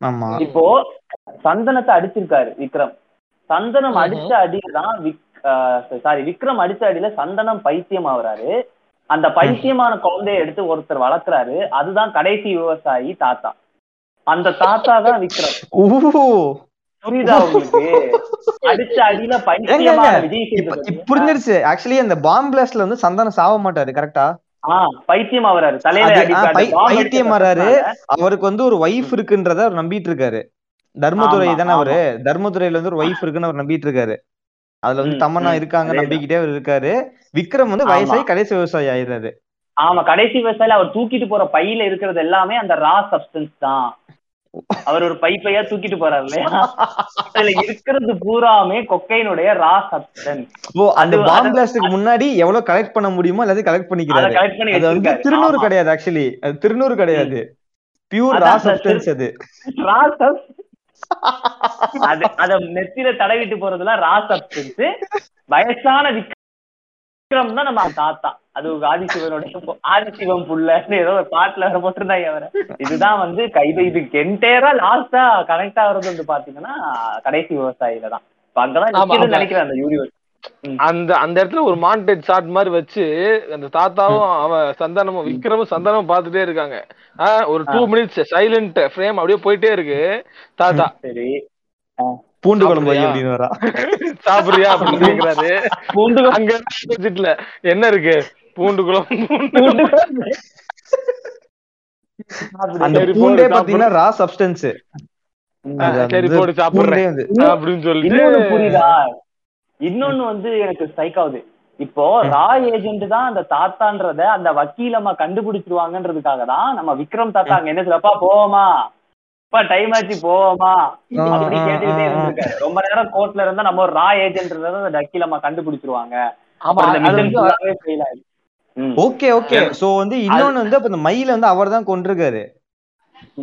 ஆமா. இப்போ சந்தனத்தை அடிச்சிருக்காரு விக்ரம். சந்தனம். அடிச்ச அடியில தான் விக் சாரி விக்ரம் அடிச்ச அடியில சந்தனம் பைத்தியம் ஆகுறாரு அந்த பைத்தியமான குழந்தைய எடுத்து ஒருத்தர் வளர்க்குறாரு. அதுதான் கடைசி விவசாயி தாத்தா. அந்த தாத்தா தான் விக்ரம். புரியுதா உங்களுக்கு? அடிச்ச அடியில பைத்தியமான விஜய் புரிஞ்சிருச்சு. ஆக்சுவலி அந்த பாம் பிளாஸ்ட்ல வந்து சந்தானம் சாவ மாட்டாரு கரெக்டா பைத்தியம் ஆகுறாரு தலையில பைத்தியம் ஆறாரு. அவருக்கு வந்து ஒரு ஒய்ஃப் இருக்குன்றத அவர் நம்பிட்டு இருக்காரு. தர்மதுரை தானே அவரு. தர்மதுரையில வந்து ஒரு ஒய்ஃப் இருக்குன்னு அவர் நம்பிட்டு இருக்காரு. அதுல வந்து தமன்னா இருக்காங்க. நம்பிக்கிட்டே அவர் இருக்காரு. விக்ரம் வந்து. வயசாகி கடைசி விவசாயி ஆயிடுறாரு. ஆமா கடைசி விவசாயில அவர் தூக்கிட்டு போற பையில இருக்கிறது எல்லாமே அந்த ரா சப்ஸ்டன்ஸ் தான். அவர் ஒரு பை பையா தூக்கிட்டு போறாரு இல்லையா? அதுல இருக்கிறது பூராமே கொக்கைனுடைய ரா சப்ஸ்டன்ஸ். ஓ அந்த பாம் பிளாஸ்டுக்கு முன்னாடி எவ்வளவு கலெக்ட் பண்ண முடியுமோ எல்லாத்தையும் கலெக்ட் பண்ணிக்கிறாரு. கலெக்ட் பண்ணி அது வந்து திருநூறு. கிடையாது ஆக்சுவலி அது திருநூறு கிடையாது. பியூர் ரா சப்ஸ்டன்ஸ் அது. ரா substance. அது அத நெத்தியில தடவிட்டு போறதுலாம் ரா சப்ஸ்டன்ஸ் வயசான விக்ரம் தான் நம்ம தாத்தா. அது ஆதிசிவனுடைய ஆதிசிவம் புள்ளன்னு ஏதோ ஒரு பாட்டுல வர போட்டிருந்தாங்க அவரை. இதுதான் வந்து கைது இதுக்கு என்டையரா லாஸ்டா கனெக்ட் ஆகுறது வந்து பாத்தீங்கன்னா கடைசி விவசாயில தான் இப்ப அங்கதான். நினைக்கிறேன் அந்த யூனிவர்ஸ் அந்த அந்த இடத்துல ஒரு மாண்டேஜ் ஷாட் மாதிரி வச்சு அந்த தாத்தாவும் அவன் சந்தானமும் விக்ரமும் சந்தானமும் பார்த்துட்டே இருக்காங்க. ஒரு டூ மினிட்ஸ் சைலண்ட் ஃப்ரேம் அப்படியே போயிட்டே இருக்கு. தாத்தா. சரி. பூண்டு குழம்பு? அப்படின்னு வரா? சாப்பிடுறியா அப்படின்னு கேக்குறாரு. பூண்டு அங்க ஆப்போசிட்ல என்ன இருக்கு? பூண்டு குளம் பூண்டு அந்த பூண்டே பாத்தீங்கன்னா ரா சப்ஸ்டன்ஸ் சரி போடு சாப்பிடுறேன். அப்படின்னு சொல்லிட்டு புரியுதா? இன்னொன்னு வந்து எனக்கு ஸ்ட்ரைக் ஆகுது. இப்போ ரா ஏஜென்ட் தான் அந்த தாத்தான்றத அந்த வக்கீல் அம்மா கண்டுபிடிச்சிருவாங்கன்றதுக்காக தான் நம்ம விக்ரம் தாத்தா அங்க என்ன சொல்லப்பா போவோமா? இப்ப டைம் ஆச்சு போவோமா? அப்படி கேட்டுக்கிட்டே. இருந்திருக்காரு. ரொம்ப நேரம் கோர்ட்ல இருந்தா நம்ம ஒரு ரா ஏஜென்ட் அந்த வக்கீல் அம்மா கண்டுபிடிச்சிருவாங்க. Okay okay. சோ வந்து இன்னொன்னு வந்து அப்ப இந்த மயில வந்து அவர் தான் கொண்டிருக்காரு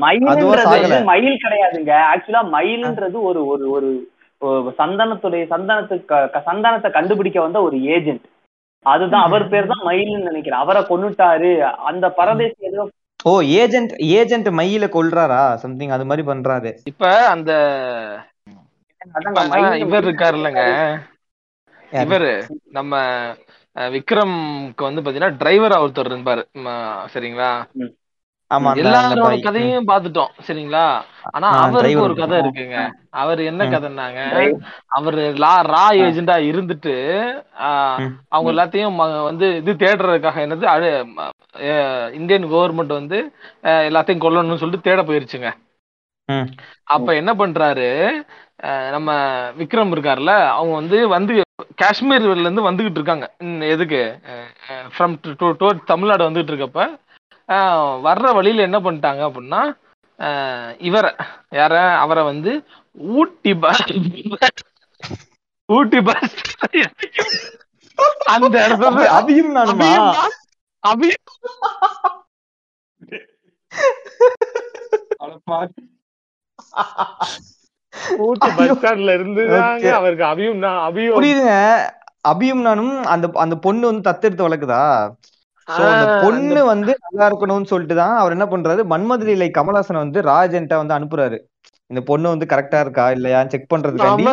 மயில்ன்றது மயில் கிடையாதுங்க. ஆக்சுவலா மயில்ன்றது ஒரு ஒரு ஒரு சந்தனத்துடைய சந்தனத்துக்கு சந்தனத்தை கண்டுபிடிக்க வந்த ஒரு ஏஜென்ட் அதுதான் அவர் பேர் தான் மயில்னு நினைக்கிறேன். அவரை கொன்னுட்டாரு. அந்த பரதேசி ஏதோ ஓ ஏஜென்ட் ஏஜென்ட் மயில கொல்றாரா? சம்திங் அது மாதிரி பண்றாரு. இப்ப அந்த இவர் இருக்காரு இல்லைங்க. யாரு? இவரு நம்ம விக்ரம்க்கு வந்து பாத்தீங்கன்னா டிரைவரா ஒருத்தர் இருப்பாரு. சரிங்களா. ஆமா எல்லாரோட கதையும் பாத்துட்டோம் சரிங்களா? ஆனா அவருக்கு ஒரு கதை இருக்குங்க. அவர் என்ன கதைன்னாங்க. அவரு லா ரா ஏஜெண்டா இருந்துட்டு அவங்க எல்லாத்தையும் வந்து இது தேடுறதுக்காக என்னது இந்தியன் கவர்மெண்ட் வந்து எல்லாத்தையும் கொல்லணும்னு சொல்லிட்டு தேட போயிருச்சுங்க. ம். அப்ப என்ன பண்றாரு நம்ம விக்ரம் இருக்கார்ல அவங்க வந்து வந்து காஷ்மீர்ல இருந்து வந்துகிட்டு இருக்காங்க. எதுக்கு? ஃப்ரம் தமிழ்நாடு வந்துகிட்டு இருக்கப்ப வர்ற வழியில என்ன பண்ணிட்டாங்க அப்படின்னா அஹ், இவரை யார அவரை வந்து ஊட்டி பஸ் ஊட்டி பஸ் அந்த இடத்துல அட பாரு. ஊட்டி பஸ் ஸ்டாண்ட்ல இருந்து அவருக்கு அபியும் நான் அபியும். புரியுதுங்க. அபியும் நானும் அந்த அந்த பொண்ணு வந்து தத்தெடுத்து வளர்க்குதா? பொண்ணு வந்து நல்லா இருக்கணும்னு சொல்லிட்டு தான் அவர் என்ன பண்றாரு? மன்மதுரை கமலாசனை வந்து ராஜென்ட்டா வந்து அனுப்புறாரு. இந்த பொண்ணு வந்து கரெக்டா இருக்கா இல்லையா? செக் பண்றதுக்காண்டி.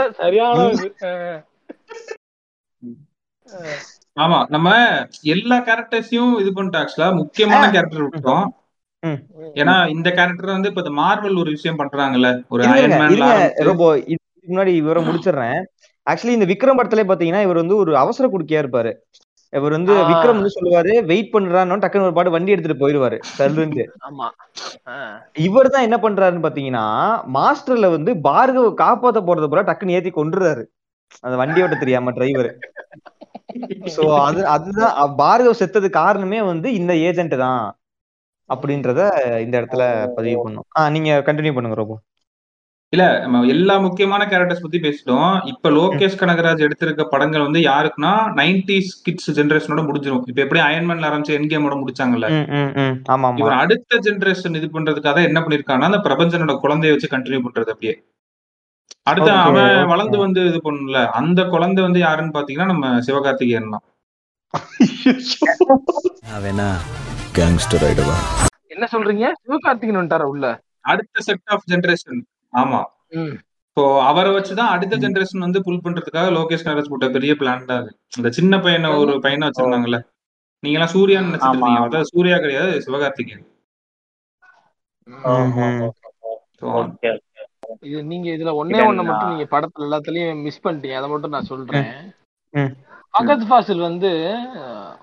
ஆமா நம்ம எல்லா கேரக்டர்ஸையும் இது பண்ணிட்டோம் ஆக்சுவலா முக்கியமான கேரக்டர் விட்டோம். ஏன்னா இந்த கேரக்டர் வந்து இப்ப மார்வல் ஒரு விஷயம் பண்றாங்கல்ல. ஒரு முன்னாடி இவரை முடிச்சிடுறேன். ஆக்சுவலி இந்த விக்ரம் படத்துல பாத்தீங்கன்னா இவர் வந்து ஒரு அவசர குடுக்கையா இருப்பாரு. இவர் வந்து விக்ரம் வந்து சொல்லுவாரு வெயிட் பண்றான்னு டக்குன்னு ஒரு பாட்டு வண்டி எடுத்துட்டு போயிருவாரு சல்லுன்னு இவர் தான் என்ன பண்றாருன்னு பாத்தீங்கன்னா மாஸ்டர்ல வந்து பார்கவ காப்பாத்த போறது போல டக்குன்னு ஏத்தி கொண்டுறாரு அந்த வண்டி ஓட்ட தெரியாம டிரைவர். சோ அது அதுதான் பார்கவ் செத்தது காரணமே வந்து இந்த ஏஜென்ட் தான் அப்படின்றத இந்த இடத்துல பதிவு பண்ணோம். ஆஹ் நீங்க கண்டினியூ பண்ணுங்க ரோபோ இல்ல நம்ம எல்லா முக்கியமான கேரக்டர்ஸ் பத்தி பேசிட்டோம். இப்ப லோகேஷ் கனகராஜ் எடுத்திருக்க படங்கள் வந்து யாருக்குன்னா நைன்டிஸ் கிட்ஸ் ஜென்ரேஷனோட முடிஞ்சிடும் இப்ப எப்படி அயன்மேன்ல ஆரம்பிச்சு என் கேமோட முடிச்சாங்கல்ல? இவர் அடுத்த ஜென்ரேஷன் இது பண்றதுக்காக என்ன பண்ணிருக்காங்கன்னா அந்த பிரபஞ்சனோட குழந்தைய வச்சு கண்டினியூ பண்றது அப்படியே. அடுத்து அவன் வளர்ந்து வந்து இது பண்ணுல. அந்த குழந்தை வந்து யாருன்னு பாத்தீங்கன்னா நம்ம சிவகார்த்திகேயன் தான். என்ன சொல்றீங்க? சிவகார்த்திகேயன் உண்டாரா உள்ள? அடுத்த செட் ஆஃப் ஜென்ரேஷன் ஆமா. இப்போ அவரை வச்சுதான் அடுத்த ஜென்ரேஷன் வந்து புல் பண்றதுக்காக லோகேஷ் நரஸ் போட்ட பெரிய பிளான் தான் இந்த சின்ன பையனை ஒரு பையனை வச்சிருந்தாங்கல்ல. நீங்க எல்லாம் சூர்யான்னு ஆமா அதாவது சூர்யா கிடையாது சிவகார்த்திகேயன். இது நீங்க இதுல ஒன்னே ஒண்ணு மட்டும் uh, நீங்க படத்துல எல்லாத்துலயும் மிஸ் பண்ணிட்டீங்க. அதை மட்டும் நான் சொல்றேன். பகத் ஃபாசில் வந்து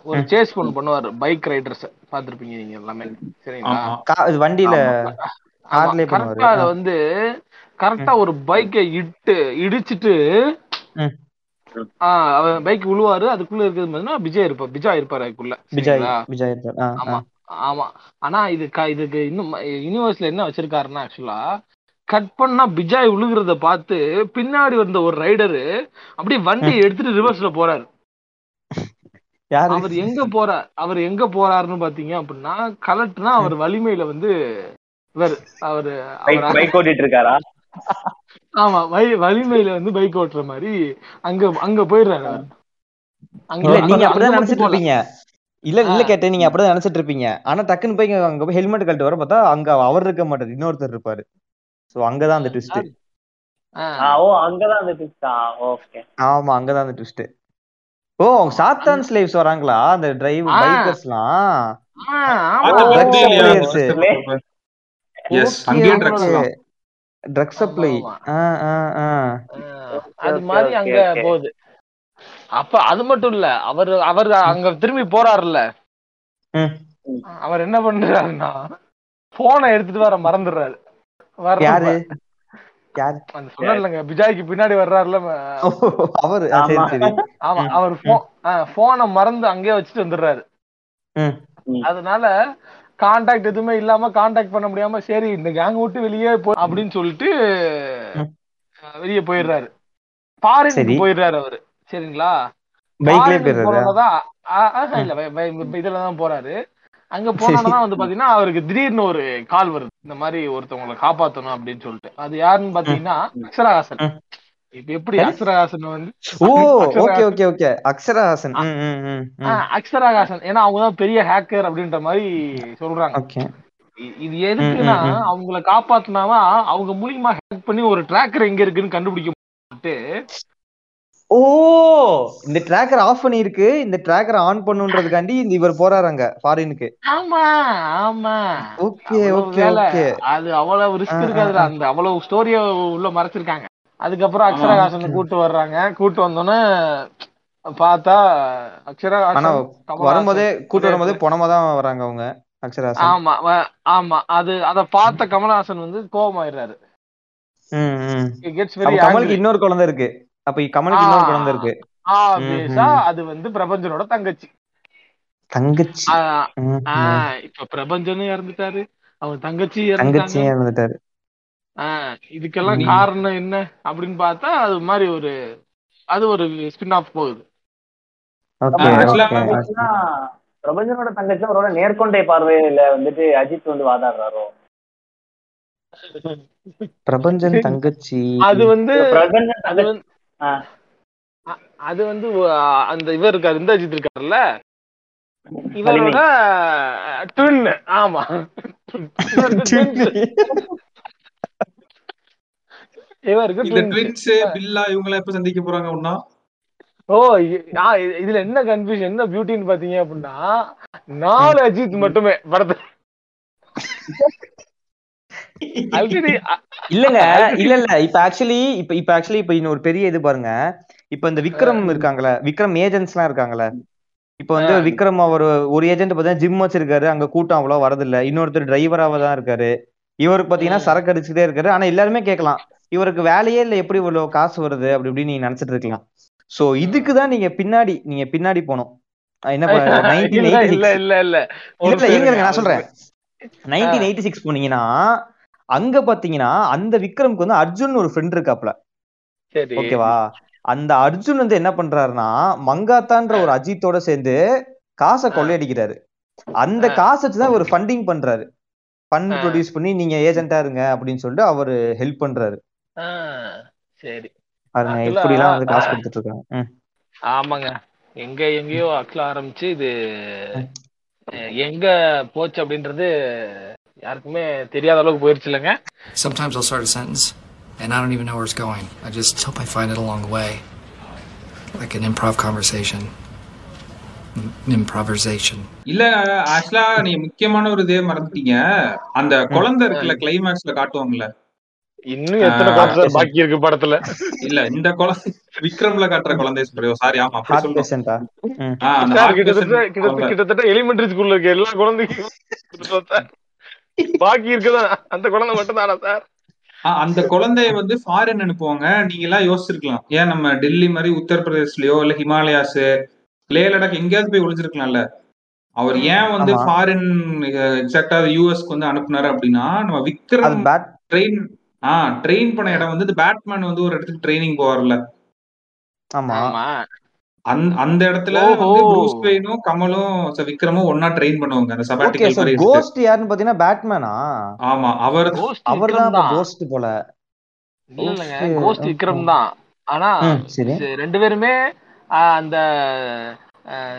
ஒரு. சேஸ் பண்ணு பண்ணுவாரு. பைக் ரைடர்ஸ் பாத்திருப்பீங்க நீங்க எல்லாமே. சரிங்களா? வண்டியில கரெக்டா அதை. வந்து கரெக்டா ஒரு பைக்கை இட்டு இடிச்சிட்டு அவன் பைக் விழுவாரு அதுக்குள்ள இருக்கிறது பார்த்தீங்கன்னா விஜய் இருப்பார் விஜய் இருப்பாரு அதுக்குள்ள விஜய் இருப்பார். ஆமா ஆமா. ஆனா இது இதுக்கு இன்னும் யூனிவர்ஸ்ல என்ன வச்சிருக்காருன்னா ஆக்சுவலா கட் பண்ணா பிஜாய் விழுகிறத பார்த்து பின்னாடி வந்த ஒரு ரைடரு அப்படியே வண்டியை எடுத்துட்டு ரிவர்ஸ்ல போறாரு. அவர் எங்க போறார் அவர் எங்க போறாருன்னு பாத்தீங்க அப்படின்னா கலெக்ட்னா அவர் வலிமையில வந்து இவர் அவரு பைக் அவர்? பைக் ஓட்டிட்டு இருக்காரா ஆமா வலி வலிமையில வந்து பைக் ஓட்டுற மாதிரி அங்க அங்க போயிடுறாரு அங்க நீங்க அப்படிதான் நினைச்சிட்டு. இருப்பீங்க. இல்ல இல்ல. கேட்டேன் நீங்க அப்படிதான் நினைச்சிட்டு இருப்பீங்க. ஆனா டக்குன்னு போய் அங்க போய் ஹெல்மெட் கழட்டு வர பார்த்தா அங்க அவர் இருக்க மாட்டாரு இன்னொருத்தர் இருப்பாரு. சோ அங்கதான் அந்த ட்விஸ்ட் ஓ அங்கதான் அந்த டிஸ்டா ஓகே. ஆமா அங்கதான் அந்த ட்விஸ்ட் ஓ சாத்தான் ஸ்லேவ்ஸ் வராங்களா? அந்த டிரைவ். பைக்கர்ஸ்லாம் ட்ரக் சப்ளை ஆமா. ஆ ஆ, அது மாதிரி அங்க. போகுது. அப்ப அது மட்டும் இல்ல அவர் அவர் அங்க திரும்பி போறாருல்ல. ம். அவர் என்ன பண்றாருன்னா போனை எடுத்துட்டு வர மறந்துடுறாரு. சொன்னேன்லங்க பிஜாய்க்கு பின்னாடி வர்றாருல அவரு. ஆமா. அவர் போனை மறந்து அங்கேயே வச்சுட்டு வந்துடுறாரு. ம். அதனால கான்டாக்ட் எதுவுமே இல்லாம கான்டாக்ட் பண்ண முடியாம சரி இந்த கேங் விட்டு வெளியே போ அப்படின்னு சொல்லிட்டு வெளியே போயிடுறாரு. ஃபாரினுக்கு சரி. போயிடுறாரு அவரு. சரிங்களா? பைக்லயே போயிடுறாரு? இல்ல இதுல தான் போறாரு. அங்க போனோம்னா வந்து பாத்தீங்கன்னா அவருக்கு திடீர்னு ஒரு கால் வருது. இந்த மாதிரி ஒருத்தவங்களை காப்பாத்தணும் அப்படின்னு சொல்லிட்டு. அது யாருன்னு பாத்தீங்கன்னா அக்ஷராஹாசன். ம். எப்படி. அக்ஷராஹாசன் வந்து ஓ okay okay okay Akshara Haasan. Akshara Haasan. ஏன்னா அவங்கதான் பெரிய ஹேக்கர் அப்படின்ற மாதிரி சொல்றாங்க. இது எதுக்குன்னா. அவங்கள காப்பாத்தினாதான் அவங்க மூலியமா ஹேக் பண்ணி ஒரு ட்ராக்கர் எங்க இருக்குன்னு கண்டுபிடிக்க ஓ இந்த ட்ராக்கர் ஆஃப் பண்ணி இருக்கு இந்த ட்ராக்கர் ஆன் பண்ணுன்றதுக்காண்டி இந்த இவர் போறாராங்க ஃபாரினுக்கு ஆமா ஆமா. Okay okay okay. அது அவ்வளவு ரிஸ்க் இருக்காதுல. அந்த அவ்வளவு ஸ்டோரிய உள்ள மறைச்சிருக்காங்க. அதுக்கப்புறம். அக்ஷராகாசனை கூட்டு வர்றாங்க. கூட்டு வந்தோன்னே பார்த்தா அக்ஷராகாசன் வரும்போதே கூட்டு வரும்போதே இடத்துல பணமா தான் வராங்க அவங்க அக்ஷராசன் ஆமா ஆமா. அது அத பார்த்த கமலஹாசன் வந்து கோபமாயிடுறாரு கமலுக்கு இன்னொரு குழந்தை இருக்கு. அப்ப கமலுக்கு இன்னொரு குழந்தை இருக்கு. அது வந்து பிரபஞ்சனோட தங்கச்சி. தங்கச்சி. இப்ப பிரபஞ்சனும் இறந்துட்டாரு. அவன் தங்கச்சி தங்கச்சி ஆ, இதுக்கெல்லாம் காரணம் என்ன அப்படின்னு பார்த்தா அது மாதிரி ஒரு அது ஒரு ஸ்பின் ஆஃப் போகுது பிரபஞ்சனோட தங்கச்சி அவரோட நேர்கொண்டை பார்வையில வந்துட்டு அஜித் வந்து வாதாடுறாரோ? பிரபஞ்சன் தங்கச்சி. அது வந்து பிரபஞ்சன் அது வந்து அந்த இவர் இருக்காரு இந்த அஜித் இருக்காருல்ல? இவரோட ட்வின் ஆமா. இவருக்கு இந்த ட்வின்ஸ் பில்லா இவங்க எல்லாம் எப்ப சந்திக்க போறாங்க ஒன்னா ஓ இதுல என்ன கன்ஃபியூஷன் என்ன பியூட்டின்னு பாத்தீங்க அப்படின்னா நாலு அஜித் மட்டுமே படத்துல. இல்லங்க இல்ல இல்ல இப்ப ஆக்சுவலி இப்ப இப்ப ஆக்சுவலி இப்ப இன்னொரு பெரிய இது பாருங்க. இப்ப இந்த விக்ரம் இருக்காங்கல்ல விக்ரம் ஏஜென்ட்ஸ் எல்லாம் இருக்காங்கல்ல. இப்ப வந்து விக்ரம் அவர் ஒரு ஏஜென்ட் பார்த்தீங்கன்னா ஜிம் வச்சிருக்காரு அங்க கூட்டம் அவ்வளவு வரதில்ல. இன்னொருத்தர் டிரைவராக தான் இருக்காரு. இவருக்கு பாத்தீங்கன்னா சரக்கு அடிச்சுட்டே இருக்காரு. ஆனா எல்லாருமே கேட்கலாம் இவருக்கு வேலையே இல்ல எப்படி இவ்வளவு காசு வருது? அப்படி இப்படின்னு நீங்க நினைச்சிட்டு இருக்கலாம். சோ இதுக்கு தான் நீங்க பின்னாடி நீங்க பின்னாடி அஹ் என்ன இல்ல இல்ல இல்ல. இல்ல நான் சொல்றேன். நைன்டீன் எயிட்டி சிக்ஸ் போனீங்கன்னா அங்க பாத்தீங்கன்னா அந்த விக்ரம்க்கு வந்து அர்ஜுன் ஒரு ஃப்ரெண்ட் இருக்காப்ல. ஓகேவா? அந்த அர்ஜுன் வந்து என்ன பண்றாருன்னா மங்காத்தான்ற ஒரு அஜித்தோட சேர்ந்து காசை கொள்ளையடிக்கிறாரு. அந்த காசை வச்சுதான் ஒரு ஃபண்டிங் பண்றாரு. ஃபண்ட் ப்ரொடியூஸ் பண்ணி நீங்க ஏஜென்ட்டா இருங்க அப்படின்னு சொல்லிட்டு அவரு ஹெல்ப் பண்றாரு. சரி பாருங்க இப்படி எல்லாம் வந்து காசு கொடுத்துட்டு இருக்காங்க. ஆமாங்க எங்க எங்கேயோ அக்ல ஆரம்பிச்சு இது எங்க போச்சு அப்படின்றது யாருக்குமே தெரியாத அளவுக்கு போயிருச்சு இல்லைங்க Sometimes I'll start a sentence and I don't even know where it's going. I just hope I find it along the way. Like an improv conversation. M- improvisation. இல்ல ஆக்சுவலா நீங்க முக்கியமான ஒரு இதே மறந்துட்டீங்க அந்த குழந்தை இருக்குல்ல கிளைமேக்ஸ்ல காட்டுவாங்கல்ல இன்னும் எத்தனை கான்செப்ட் பாக்கி இருக்கு படத்துல? இல்ல இந்த குழந்தை விக்ரம்ல காட்டுற குழந்தை சாரி ஆமா கிட்டத்தட்ட குழந்தை. எலிமெண்டரி ஸ்கூல்ல இருக்க எல்லா குழந்தைக்கும். பாக்கி இருக்குதா? அந்த குழந்தை மட்டும் தானா சார் ஆ, அந்த குழந்தைய வந்து ஃபாரின் அனுப்புவாங்க. நீங்க எல்லாம் யோசிச்சிருக்கலாம். ஏன் நம்ம டெல்லி மாதிரி உத்தரப்பிரதேஷ்லயோ இல்ல ஹிமாலயாஸ் லே லடாக் எங்கேயாவது போய் ஒளிஞ்சிருக்கலாம்ல? அவர் ஏன் வந்து. ஃபாரின் எக்ஸாக்டா யூஎஸ்க்கு வந்து அனுப்புனாரு அப்படின்னா நம்ம விக்ரம் ட்ரெயின் ஆ ட்ரெயின் பண்ண இடம் வந்து பேட்மேன் வந்து ஒரு இடத்துக்கு ட்ரைனிங் போவார்ல. ஆமா. ஆமா. அந்த அந்த இடத்துல. வந்து ப்ரூஸ் வெயினும் கமலும் ச- விக்ரமும் ஒன்னா ட்ரெயின் பண்ணுவாங்க. அந்த சபாட்டிக்கல். கோஸ்ட் யாருன்னு பாத்தீங்கன்னா பேட்மேனா ஆமா அவர் கோஸ்ட் அவர் விக்ரம் தான். தான் கோஸ்ட் போல கோஸ்ட். விக்ரம் தான். ஆனா ரெண்டு பேருமே ஆஹ், அந்த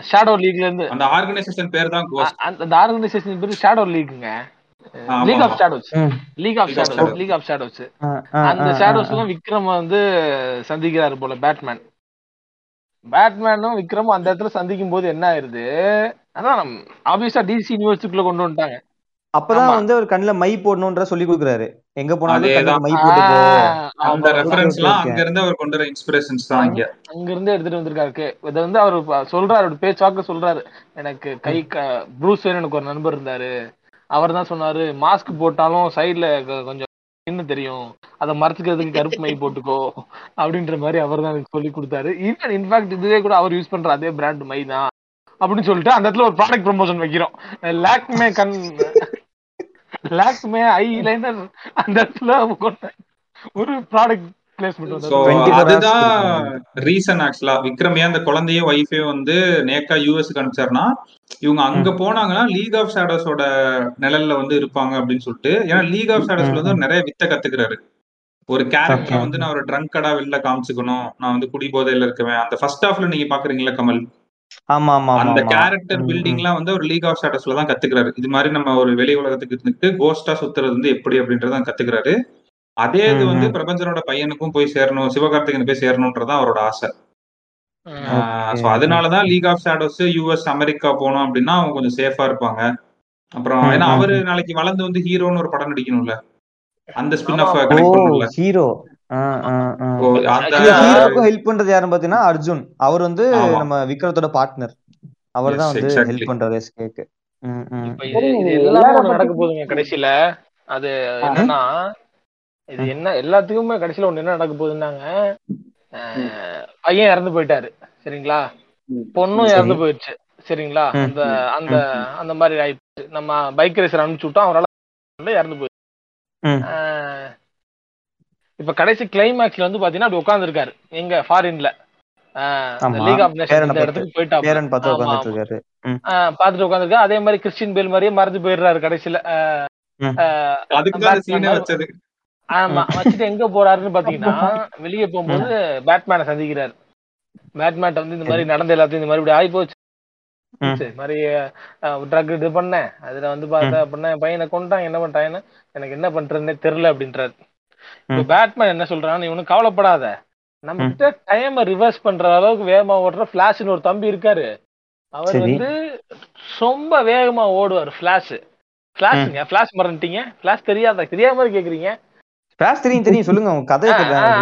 ஷேடோ லீக்ல இருந்து. அந்த ஆர்கனைசேஷன் பேர் தான் கோஸ்ட் அந்த ஆர்கனைசேஷன் பேரு ஷேடோ லீக்குங்க ஆமா, league of. Shadows. League of League of shadows Shadows. League of shadows அந்த ஆ, ஷேடோஸ் ஆ, எல்லாம் விக்ரம் வந்து சந்திக்கிறாரு போல பேட்மேன் பேட்மேனும் விக்ரமும் அந்த இடத்துல சந்திக்கும் போது என்ன ஆயிருது? அதான் ஆப்வியஸா டிசி யூனிவர்சிட்டிக்குள்ள கொண்டு வந்துட்டாங்க. அப்பதான். வந்து அவர் கண்ணுல மை போடணும்ன்ற சொல்லி கொடுக்குறாரு. எங்க போனாலும் மை போட்டு அந்த ஆமா. ரெஃபரன்ஸ் okay, எல்லாம் okay. அங்க இருந்து அவர் கொண்டு வர இன்ஸ்பிரேஷன்ஸ் தான் இங்க. அங்க இருந்து எடுத்துட்டு வந்திருக்காரு. இதை வந்து அவர் சொல்றாரு அவரு பேச்சுவாக்க சொல்றாரு. எனக்கு கை ப்ரூஸ் வேன் எனக்கு ஒரு நண்பர் இருந்தாரு. அவர் தான் சொன்னாரு மாஸ்க் போட்டாலும் சைட்ல கொஞ்சம் என்ன தெரியும். அதை மறைச்சுக்கிறதுக்கு கருப்பு மை போட்டுக்கோ. அப்படின்ற மாதிரி அவர் தான் எனக்கு சொல்லி கொடுத்தாரு. ஈவன் இன்ஃபேக்ட் இதுவே கூட அவர் யூஸ் பண்ற அதே பிராண்ட் மை தான் அப்படின்னு சொல்லிட்டு அந்த இடத்துல ஒரு ப்ராடக்ட் ப்ரொமோஷன் வைக்கிறோம். லாக்மே கண் லாக்மே ஐ லைனர் அந்த இடத்துல ஒரு ப்ராடக்ட் பிளேஸ்மெண்ட் சோ வந்து 24 hours அதுதான். ரீசன் ஆக்சுவலா விக்ரம் ஏன் அந்த குழந்தையும் ஒய்ஃபையும் வந்து நேக்கா யூஎஸ்க்கு அனுப்பிச்சாருன்னா இவங்க அங்க போனாங்கன்னா லீக் ஆஃப் ஷேடோஸோட நிழல்ல வந்து இருப்பாங்க அப்படின்னு சொல்லிட்டு ஏன்னா லீக் ஆஃப் ஷேடோஸ்ல வந்து நிறைய வித்த கத்துக்கிறாரு. ஒரு கேரக்டர். வந்து நான் ஒரு ட்ரங்கடா வெளில காமிச்சுக்கணும். நான் வந்து குடி போதையில இருக்கவேன். அந்த ஃபர்ஸ்ட் ஹாஃப்ல நீங்க பாக்குறீங்களா கமல்? ஆமா ஆமா ஆமா அந்த. கேரக்டர் ம், பில்டிங்லாம் வந்து ஒரு லீக் ஆஃப் ஷேடோஸ்ல தான் கத்துக்கிறாரு. இது மாதிரி நம்ம ஒரு வெளி உலகத்துக்கு இருந்துட்டு கோஸ்டா சுத்துறது வந்து எப்படி அப்படின்றத கத்துக்கிறாரு. அதே இது வந்து. பிரபஞ்சனோட பையனுக்கும் போய் சேரணும் சிவகார்த்திகேயன் போய் சேரணும்ன்றதான் அவரோட ஆசை. ஸோ அதனாலதான் league of shadows US America போனோம் அப்படின்னா அவங்க கொஞ்சம் சேஃபா இருப்பாங்க. அப்புறம் ஏன்னா அவரு. நாளைக்கு வளர்ந்து வந்து ஹீரோன்னு ஒரு படம் நடிக்கணும்ல. அந்த spin off connect hero help பண்றது யாருன்னு பாத்தீங்கன்னா அர்ஜுன். அவர் வந்து. நம்ம விக்ரத்தோட பார்ட்னர் அவர் தான் வந்து. ஹெல்ப் பண்றாரு எஸ்கேக்கு இப்ப இது இது எல்லாமே ஒண்ணு நடக்க போகுதுங்க கடைசியில. அது என்னன்னா இது என்ன எல்லாத்துக்குமே கடைசியில ஒண்ணு என்ன நடக்க போகுதுன்னாங்க பையன் இறந்து போயிட்டாரு சரிங்களா? பொண்ணும். இறந்து போயிடுச்சு சரிங்களா. அந்த அந்த அந்த மாதிரி ஆயிடுச்சு. நம்ம பைக் ரேசர் அனுப்பிச்சு விட்டோம் அவரால் இறந்து போயிடுச்சு. இப்ப கடைசி கிளைமேக்ஸ்ல வந்து பாத்தீங்கன்னா அப்படி உட்காந்துருக்காரு எங்க ஃபாரின்ல. League of nation. இடத்துக்கு போயிட்டா பேரன் பார்த்து உட்காந்துட்டு இருக்காரு. ம். பாத்துட்டு உட்காந்துருக்கா அதே மாதிரி கிறிஸ்டின் பேல் மாதிரியே மறந்து போயிடுறாரு கடைசியில. ஆமா வச்சுட்டு எங்க போறாருன்னு பாத்தீங்கன்னா வெளியே போகும்போது பேட்மேனை சந்திக்கிறாரு. பேட்மேன் வந்து இந்த மாதிரி நடந்த எல்லாத்தையும் இந்த மாதிரி இப்படி ஆகி போச்சு மாதிரி ட்ரக் இது பண்ணேன். அதுல வந்து பார்த்தா அப்படின்னா பையனை கொண்டான் என்ன பண்ணிட்டான்னு எனக்கு என்ன பண்றதுன்னே தெரியல அப்படின்றாரு. இப்போ. பேட்மேன் என்ன சொல்றான்னு இவனு கவலைப்படாத. நம்ம கிட்ட டைமை ரிவர்ஸ் பண்ற அளவுக்கு வேகமா ஓடுற ஃபிளாஷ்னு ஒரு தம்பி இருக்காரு. அவர். வந்து ரொம்ப வேகமா ஓடுவார் ஃபிளாஷ் ஃபிளாஷுங்க ஃபிளாஷ் மறந்துட்டீங்க. ஃபிளாஷ் தெரியாதா தெரியாம கேக்குறீங்க. ஃபிளாஷ் தெரியும் தெரியும். சொல்லுங்க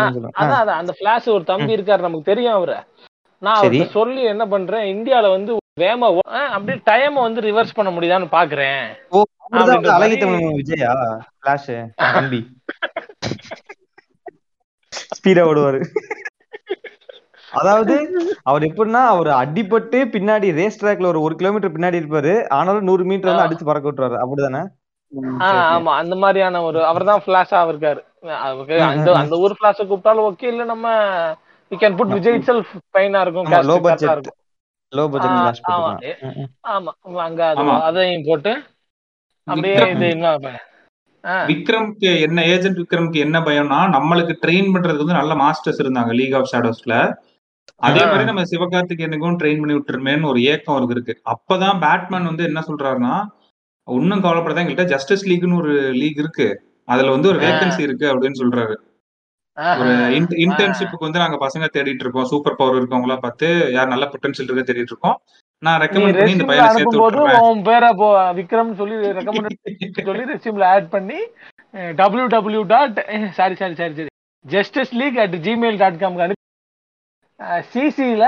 சொல்லுங்க. ஆ. அதான் அதான். அந்த ஃபிளாஷ் ஒரு தம்பி இருக்காரு நமக்கு தெரியும் அவரை. நான் சொல்லி என்ன பண்றேன் இந்தியால வந்து ஆ, அப்படியே டைம் வந்து ரிவர்ஸ் பண்ண முடியுதான்னு பாக்குறேன். அழகி தமிழ் விஜயா ஃபிளாஷ் தம்பி. ஸ்பீடா ஓடுவாரு. அதாவது அவர் எப்படின்னா அவர் அடிபட்டு பின்னாடி ரேஸ் ட்ராக்ல ஒரு ஒரு கிலோமீட்டர் பின்னாடி இருப்பாரு. ஆனாலும் நூறு மீட்டர் வந்து அடிச்சு பறக்க விட்டுருவாரு. அப்படிதானே? ஆ, ஆமா அந்த மாதிரியான ஒரு அவர்தான் ஃபிளாஷா இருக்காரு அவருக்கு அந்த அந்த ஒரு ஃபிளாஷ கூப்பிட்டாலும் ஓகே இல்ல நம்ம we can put Vijay self பைனா இருக்கும் லோ பட்ஜெட் லோ ஆமா. அங்க அது. அதையும் போட்டு அப்படியே விக்ரம். இது என்ன விக்ரம்க்கு என்ன ஏஜென்ட் விக்ரம்க்கு என்ன பயம்னா நம்மளுக்கு ட்ரெயின் பண்றதுக்கு வந்து நல்ல மாஸ்டர்ஸ் இருந்தாங்க லீக் ஆஃப் ஷேடோஸ்ல அதே. மாதிரி நம்ம சிவகார்த்திகேயனுக்கும் ட்ரெயின் பண்ணி விட்டுருமேன்னு ஒரு ஏக்கம் அவருக்கு இருக்கு. அப்பதான் பேட்மேன் வந்து என்ன சொல்றாருன்னா ஒன்னும் கவலைப்படாத எங்கள்கிட்ட ஜஸ்டிஸ் லீக்னு ஒரு லீக் இருக்கு. அதுல வந்து ஒரு. வேகன்சி இருக்கு அப்படின்னு சொல்றாரு. ஒரு. இன்டர்ன்ஷிப்புக்கு வந்து நாங்க பசங்க தேடிட்டு இருக்கோம். சூப்பர் பவர் இருக்கவங்களா பார்த்து யார் நல்ல பொட்டன்ஷியல் இருக்கு தேடிட்டு இருக்கோம். நான் ரெக்கமெண்ட் பண்ணி இந்த பையனை சேர்த்து விட்டுறேன். உன் பேரை போ விக்ரம் சொல்லி ரெக்கமெண்ட் சொல்லி ரெஸ்யூம்ல ஆட் பண்ணி W W dot sorry sorry sorry சரி justice league at Gmail dot காம்க்கு அனுப்பி சிசியில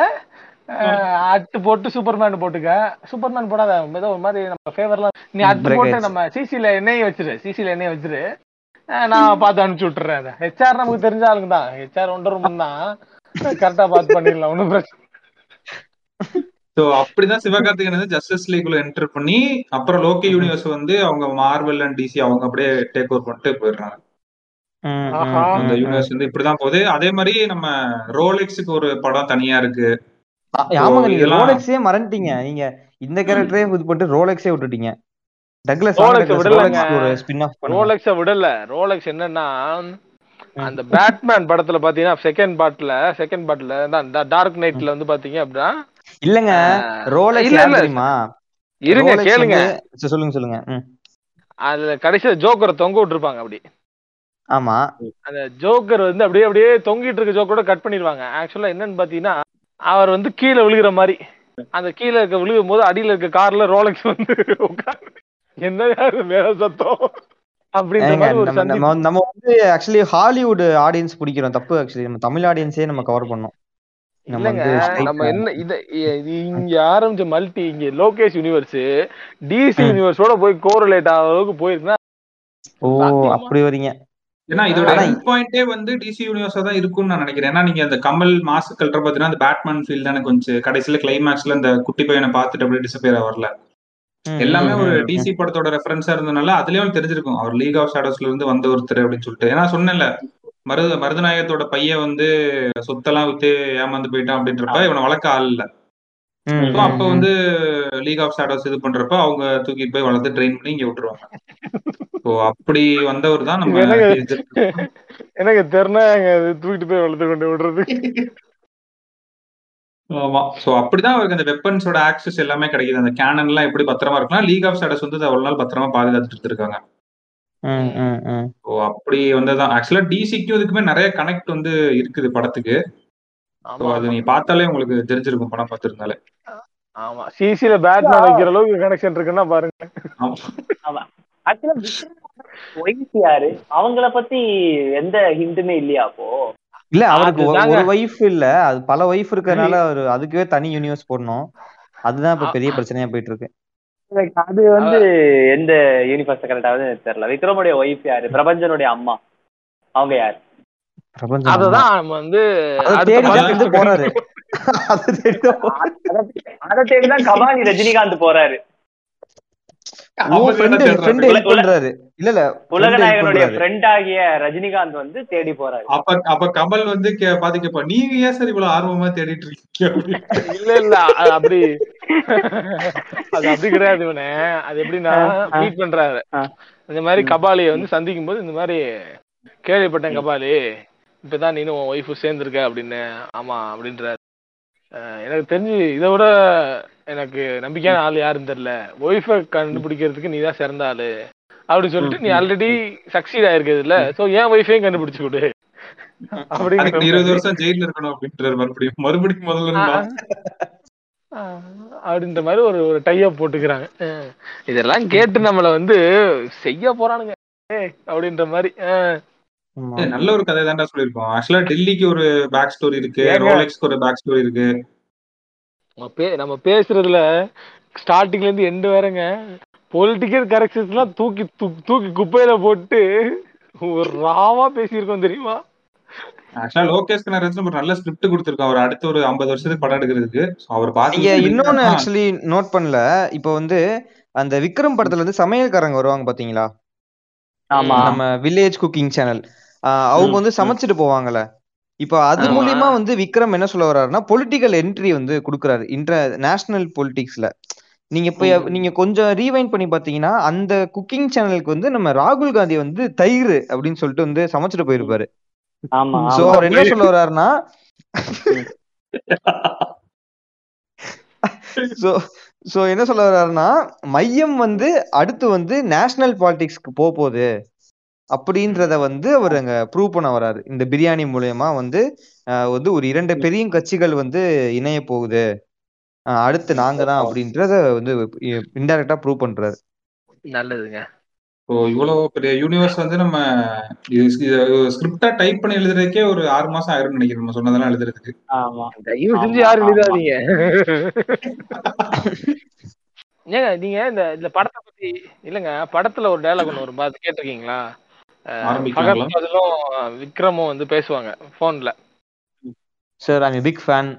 அட்டு போட்டு சூப்பர்மேன் போட்டுக்க. சூப்பர்மேன் போடாத ஏதோ ஒரு மாதிரி நம்ம ஃபேவர்லாம் நீ அட்டு போட்டு. நம்ம சிசில எண்ணெய் வச்சிரு சிசில எண்ணெய் வச்சிரு. நான் பார்த்து அனுப்பிச்சு விட்டுறேன் அதை. ஹெச்ஆர் நமக்கு தெரிஞ்ச ஆளுங்க தான். ஹெச்ஆர் ஒன்றரை ரூம் தான். கரெக்டா பார்த்து பண்ணிடலாம் ஒன்றும் பிரச்சனை சோ அப்படிதான் சிவகார்த்திகேயன் வந்து ஜஸ்டிஸ் லீக்ல என்டர் பண்ணி அப்புறம் லோக்கி யூனிவர்ஸ் வந்து அவங்க மார்வல் அண்ட் டிசி அவங்க அப்படியே டேக் ஓவர் பண்ணிட்டு போயிடுறாங்க. அந்த. யூனிவர்ஸ் வந்து இப்படிதான் போகுது. அதே மாதிரி நம்ம ரோலெக்ஸுக்கு ஒரு படம் தனியா இருக்கு. ஆமாங்க நீங்க ரோலெக்ஸே மறந்துட்டீங்க. நீங்க இந்த கேரக்டரே இது போட்டு ரோலெக்ஸே விட்டுட்டீங்க. ஸ்பின் ஆஃப் பண்ணுங்க. ரோலெக்ஸ விடல. ரோலெக்ஸ் என்னன்னா அந்த பேட்மேன் படத்துல பாத்தீங்கன்னா செகண்ட் பார்ட்ல செகண்ட் பார்ட்ல தான் டார்க் நைட்ல வந்து பாத்தீங்க அப்படின்னா இல்லங்க ரோலெக்ஸ் இல்ல. தெரியுமா? இருங்க கேளுங்க. சொல்லுங்க சொல்லுங்க. அதுல கடைசியில ஜோக்கரை தொங்க விட்டுருப்பாங்க அப்படி. ஆமா. அந்த ஜோக்கர் வந்து அப்படியே அப்படியே தொங்கிட்டு இருக்க ஜோக்கரோட கட் பண்ணிடுவாங்க. ஆக்சுவலா என்னன்னு பாத்தீங்கன்னா அவர் வந்து கீழே விழுகிற மாதிரி. அந்த கீழே இருக்க விழுகும் போது அடியில இருக்க கார்ல ரோலெக்ஸ் வந்து உட்கார்ந்து என்ன மேல சத்தம்? நம்ம வந்து ஆக்சுவலி ஹாலிவுட் ஆடியன்ஸ் பிடிக்கிறோம் தப்பு ஆக்சுவலி நம்ம தமிழ் ஆடியன்ஸே நம்ம கவர் பண்ணோம். நம்ம என்ன இத இங்க ஆரம்பிச்ச மல்டி இங்க லோகேஷ் யூனிவர்ஸ் டிசி. யூனிவர்ஸோட போய் கோரிலேட் ஆகிற அளவுக்கு போயிருக்குன்னா ஓ? அப்படி வரீங்க. ஏன்னா இதோட பாயிண்டே வந்து டிசி யூனிவர்ஸா தான் இருக்கும்னு நான் நினைக்கிறேன். ஏன்னா நீங்க அந்த கமல் மாசு கல்ற பாத்தீங்கன்னா அந்த பேட்மேன் ஃபீல் தானே கொஞ்சம் கடைசியில கிளைமேக்ஸ்ல அந்த குட்டி பையனை பார்த்துட்டு அப்படியே டிசப்பியர் வரல எல்லாமே ஒரு டிசி படத்தோட ரெஃபரன்ஸா இருந்தனால அதுலயும் தெரிஞ்சிருக்கும். அவர் லீக் ஆஃப் ஷேடோஸ்ல இருந்து வந்த ஒருத்தர் அப்படின்னு சொல்லிட்டு. ஏன்னா சொன்னேன்ல மருத மருதநாயகத்தோட பையன் வந்து சொத்தெல்லாம் வித்து ஏமாந்து போயிட்டான் அப்படின்றப்ப இவனை வளர்க்க ஆள் இல்ல. அப்ப. வந்து லீக் ஆஃப் ஷேடோஸ் இது பண்றப்ப அவங்க தூக்கிட்டு போய் வளர்த்து ட்ரெயின் பண்ணி இங்க விட்டுருவாங்க. அப்படி வந்தவர் தான் நம்ம எனக்கு தெரினா தூக்கிட்டு போய் வளர்த்து கொண்டு விடுறது. ஆமா. சோ அப்படிதான் அவருக்கு அந்த வெப்பன்ஸோட ஆக்சஸ் எல்லாமே கிடைக்குது. அந்த கேனன் எல்லாம் எப்படி பத்திரமா இருக்கலாம்? லீக் ஆஃப் ஷேடோஸ் வந்து அவ்வளவு நாள் பத்திரமா பாதுகாத்துட்டு இருக்காங்க. ஸோ அப்படி வந்ததுதான். ஆக்சுவலா டிசிக்கும் இதுக்குமே நிறைய கனெக்ட் வந்து இருக்குது படத்துக்கு. So, ஆமா. அது ஆமா நீங்க பார்த்தாலே உங்களுக்கு தெரிஞ்சிருக்கும் படம் பார்த்திருந்தாலே. ஆமா. சிசில பேட்மேன் வைக்கிற அளவுக்கு கனெக்ஷன் இருக்குன்னா பாருங்க. அவங்கள பத்தி எந்த ஹிண்ட்டுமே இல்லையா அப்போ? இல்ல அவருக்கு. ஒரு ஒய்ஃப் இல்ல. அது பல ஒய்ஃப் இருக்கறனால அவரு அதுக்கே தனி யூனிவர்ஸ் போடணும். அதுதான் இப்ப பெரிய பிரச்சனையா போயிட்டு இருக்கு அது வந்து எந்த யூனிவர்ஸ் கரெக்டாவது தெரியல. விக்ரமுடைய ஒய்ஃப் யாரு? பிரபஞ்சனுடைய அம்மா. அவங்க யாரு? பிரபஞ்சம் அததான் நம்ம வந்து அதை அடுத்த தேடி படத்துல வந்து போறாரு. அதை தேடி தான் போறாரு. அதை தேடிதான் கபாலி ரஜினிகாந்த் போறாரு. ரஜினிகாந்த் வந்து தேடி போறாரு. அப்ப அப்ப கமல் வந்து கே- பாத்து கேப்பா நீங்க ஏன் சார் இவ்வளவு ஆர்வமா தேடிட்டு இருக்கீங்க. இல்ல இல்ல அப்படி. அது அப்படி கிடையாது இவனே. அது எப்படின்னா மீட் பண்றாரு. இந்த மாதிரி கபாலியை வந்து சந்திக்கும் போது இந்த மாதிரி கேள்விப்பட்டேன் கபாலி. இப்பதான் நீனும் உன் ஒய்ஃபு சேர்ந்துருக்க அப்படின்னு. ஆமா அப்படின்றாரு. எனக்கு தெரிஞ்சு இதை விட எனக்கு நம்பிக்கையான ஆள் யாருன்னு தெரியல. ஒய்ஃபை கண்டுபிடிக்கிறதுக்கு நீ தான் சிறந்த ஆளு. அப்படின்னு சொல்லிட்டு நீ ஆல்ரெடி சக்சீட் ஆயிருக்கிறது இல்ல. சோ ஏன் ஒய்ஃபையும் கண்டுபிடிச்சு கொடு? அதுக்கு நீ இருபது வருஷம் ஜெயில இருக்கணும் அப்படின்றாரு மறுபடியும் மறுபடியும் முதல்ல அப்படின்ற மாதிரி ஒரு ஒரு டைப் போட்டுக்கிறாங்க. இதெல்லாம் கேட்டு நம்மள வந்து செய்ய போறானுங்க. அப்படின்ற மாதிரி. நல்ல ஒரு கதை தான்டா சொல்லியிருக்கோம். ஆக்சுவலா டெல்லிக்கு ஒரு பேக் ஸ்டோரி இருக்கு? ரோலெக்ஸ்க்கு ஒரு பேக் ஸ்டோரி இருக்கு. நம்ம பேசுறதுல ஸ்டார்டிங்ல இருந்து எண்டு வரங்க பொலிட்டிக்கல் கரெக்ஷன்ஸ் எல்லாம் தூக்கி தூக்கி குப்பையில போட்டு ஒரு ராவா பேசியிருக்கோம் தெரியுமா? ஆக்சுவலா லோகேஷ் கனகராஜன் ஒரு நல்ல ஸ்கிரிப்ட் கொடுத்திருக்கான். ஒரு அடுத்த ஒரு ஐம்பது வருஷத்துக்கு படம் எடுக்கிறதுக்கு. அவர் பார்த்து இன்னொன்னு ஆக்சுவலி நோட் பண்ணல. இப்போ வந்து அந்த விக்ரம் படத்துல வந்து சமையல்காரங்க வருவாங்க பாத்தீங்களா? ஆமா. நம்ம வில்லேஜ் குக்கிங் சேனல் அவங்க வந்து. சமைச்சிட்டு போவாங்கல்ல இப்போ அது. மூலியமா வந்து விக்ரம் என்ன சொல்ல வர்றாருன்னா பொலிட்டிக்கல் என்ட்ரி வந்து கொடுக்குறாரு இன்டர் நேஷனல் பொலிட்டிக்ஸ்ல நீங்க இப்ப. நீங்க கொஞ்சம் ரீவைண்ட் பண்ணி பாத்தீங்கன்னா அந்த குக்கிங் சேனலுக்கு வந்து நம்ம ராகுல் காந்தி வந்து தயிர் அப்படின்னு சொல்லிட்டு வந்து சமைச்சிட்டு போயிருப்பாரு சோ. அவர் என்ன சொல்ல வர்றாருன்னா சோ சோ என்ன சொல்ல வர்றாருன்னா மையம் வந்து அடுத்து வந்து நேஷனல் பாலிடிக்ஸ்க்கு போக போகுது அப்படின்றத வந்து அவர் அங்க ப்ரூவ் பண்ண வராரு இந்த பிரியாணி மூலியமா வந்து வந்து ஒரு இரண்டு பெரிய கட்சிகள் வந்து இணைய போகுது. அடுத்து நாங்க தான் அப்படின்றத வந்து இன்டைரக்டா ப்ரூவ் பண்றாரு. நல்லதுங்க. ஸோ இவ்வளவு பெரிய யூனிவர்ஸ் வந்து நம்ம ஸ்கிரிப்டா டைப் பண்ணி எழுதுறதுக்கே ஒரு ஆறு மாசம் ஆயிரும் நினைக்கிறேன் நம்ம சொன்னதெல்லாம் எழுதுறதுக்கு. ஆமா. தயவு செஞ்சு யாரும். எழுதாதீங்க. ஏங்க நீங்க இந்த இந்த படத்தை பத்தி இல்லங்க படத்துல ஒரு டயலாக் ஒன்று வரும் பார்த்து கேட்டிருக்கீங்களா? விக்ரமும் வந்து பேசுவாங்க போன்ல sir I'm big fan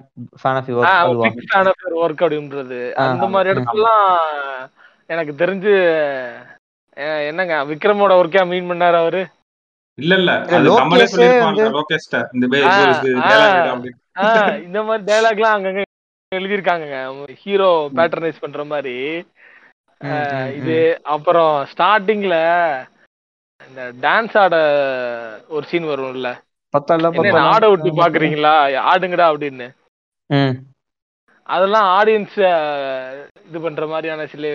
fan of your big fan of work அப்படின்றது. ஆ, அந்த மாதிரி. இடத்துலலாம் எனக்கு தெரிஞ்சு என்னங்க விக்ரமோட ஒர்க்கா மீன் பண்ணாரு அவரு? இல்ல இல்ல. இந்த மாதிரி டயலாக்லாம் அங்கங்க எழுதியிருக்காங்கங்க. ஹீரோ பேட்டர்னைஸ் பண்ற மாதிரி. இது அப்புறம் ஸ்டார்டிங்ல இந்த டான்ஸ் ஆட ஒரு சீன் வரும்ல. ஆட விட்டு பாக்குறீங்களா? ஆடுங்கடா அப்படின்னு. அதெல்லாம் ஆடியன்ஸ் இது பண்ற மாதிரியான சில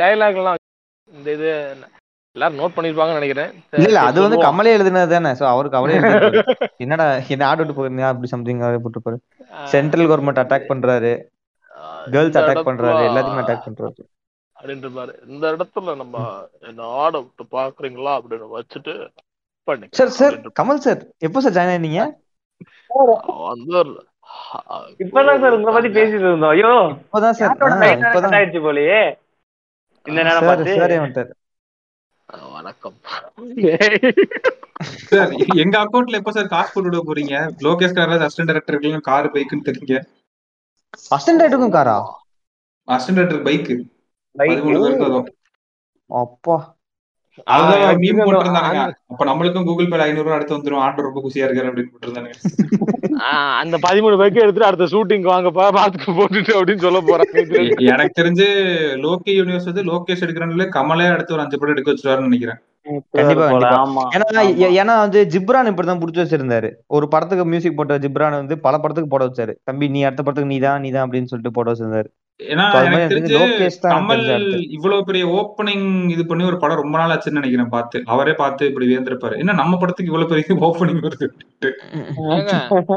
டயலாக் எல்லாம் இந்த இது எல்லாரும் நோட் பண்ணிருப்பாங்கன்னு நினைக்கிறேன். இல்ல அது வந்து. கமலே எழுதுனது தானே சோ அவருக்கு அவரே. என்னடா என்ன ஆட் விட்டு போயிருந்தா அப்படி சம்திங் போட்டுருப்பாரு. சென்ட்ரல் கவர்மெண்ட் அட்டாக் பண்றாரு. கேர்ள்ஸ் அட்டாக் பண்றாரு. எல்லாத்தையுமே அட்டாக் பண்றாரு. அப்படின்ற மாதிரி இந்த இடத்துல நம்ம என்ன ஆட விட்டு பாக்குறீங்களா அப்படின்னு வச்சுட்டு பண்ணி சார் சார் கமல் சார் எப்போ சார் ஜாயின் ஆனீங்க? வந்து இப்பதான் சார் உங்களை பத்தி பேசிட்டு இருந்தோம். ஐயோ இப்பதான் சார் இப்பதான். ஆயிடுச்சு போலயே. இந்த நேரம் பார்த்து. சாரே வணக்கம். சார் எங்க அக்கௌண்ட்ல எப்ப சார் காசு போட்டு விட போறீங்க? லோகேஷ் கனகராஜ் அசிஸ்டன்ட் டைரக்டருக்கு கார் பைக்குன்னு தெரியுங்க. அசிஸ்டன்ட் ரைட்டுக்கும் காரா? அசிஸ்டன்ட் டைரக்டர் பைக் அப்பா. அதுதான் மீம் போட்டிருந்தானுங்க. அப்ப நம்மளுக்கும் கூகுள் பேல ஐநூறு ரூபாய் அடுத்து வந்துரும். ஆண்டர் ரொம்ப குசியா இருக்காரு அப்படின்னு போட்டிருந்தானுங்க. ஆஹ் அந்த பதிமூணு பைக்கு எடுத்துட்டு அடுத்த ஷூட்டிங் வாங்கப்பா பாத்துட்டு போட்டுட்டு அப்படின்னு சொல்ல போறாங்க எனக்கு தெரிஞ்சு லோகே யூனிவர்ஸ் வந்து லோகேஷ் எடுக்கிறனால கமலே அடுத்து ஒரு அஞ்சு படம் எடுக்க வச்சிருவாருன்னு நினைக்கிறேன். ஏன்னா வந்து ஜிப்ரான் இப்படிதான் புடிச்சு வச்சிருந்தாரு. ஒரு படத்துக்கு மியூசிக் போட்ட ஜிப்ரான் வந்து பல படத்துக்கு போட வச்சாரு. தம்பி நீ அடுத்த படத்துக்கு நீதான் நீதான் அப்படின்னு சொல்லிட்டு போட வச்சிருந்தாரு. ஏன்னா எனக்கு தெரிஞ்சு கமல். இவ்வளவு பெரிய ஓப்பனிங் இது பண்ணி ஒரு படம் ரொம்ப நாள் ஆச்சுன்னு நினைக்கிறேன் பார்த்து அவரே பார்த்து இப்படி வேந்திருப்பாரு என்ன நம்ம படத்துக்கு இவ்வளவு பெரிய ஓப்பனிங் வருது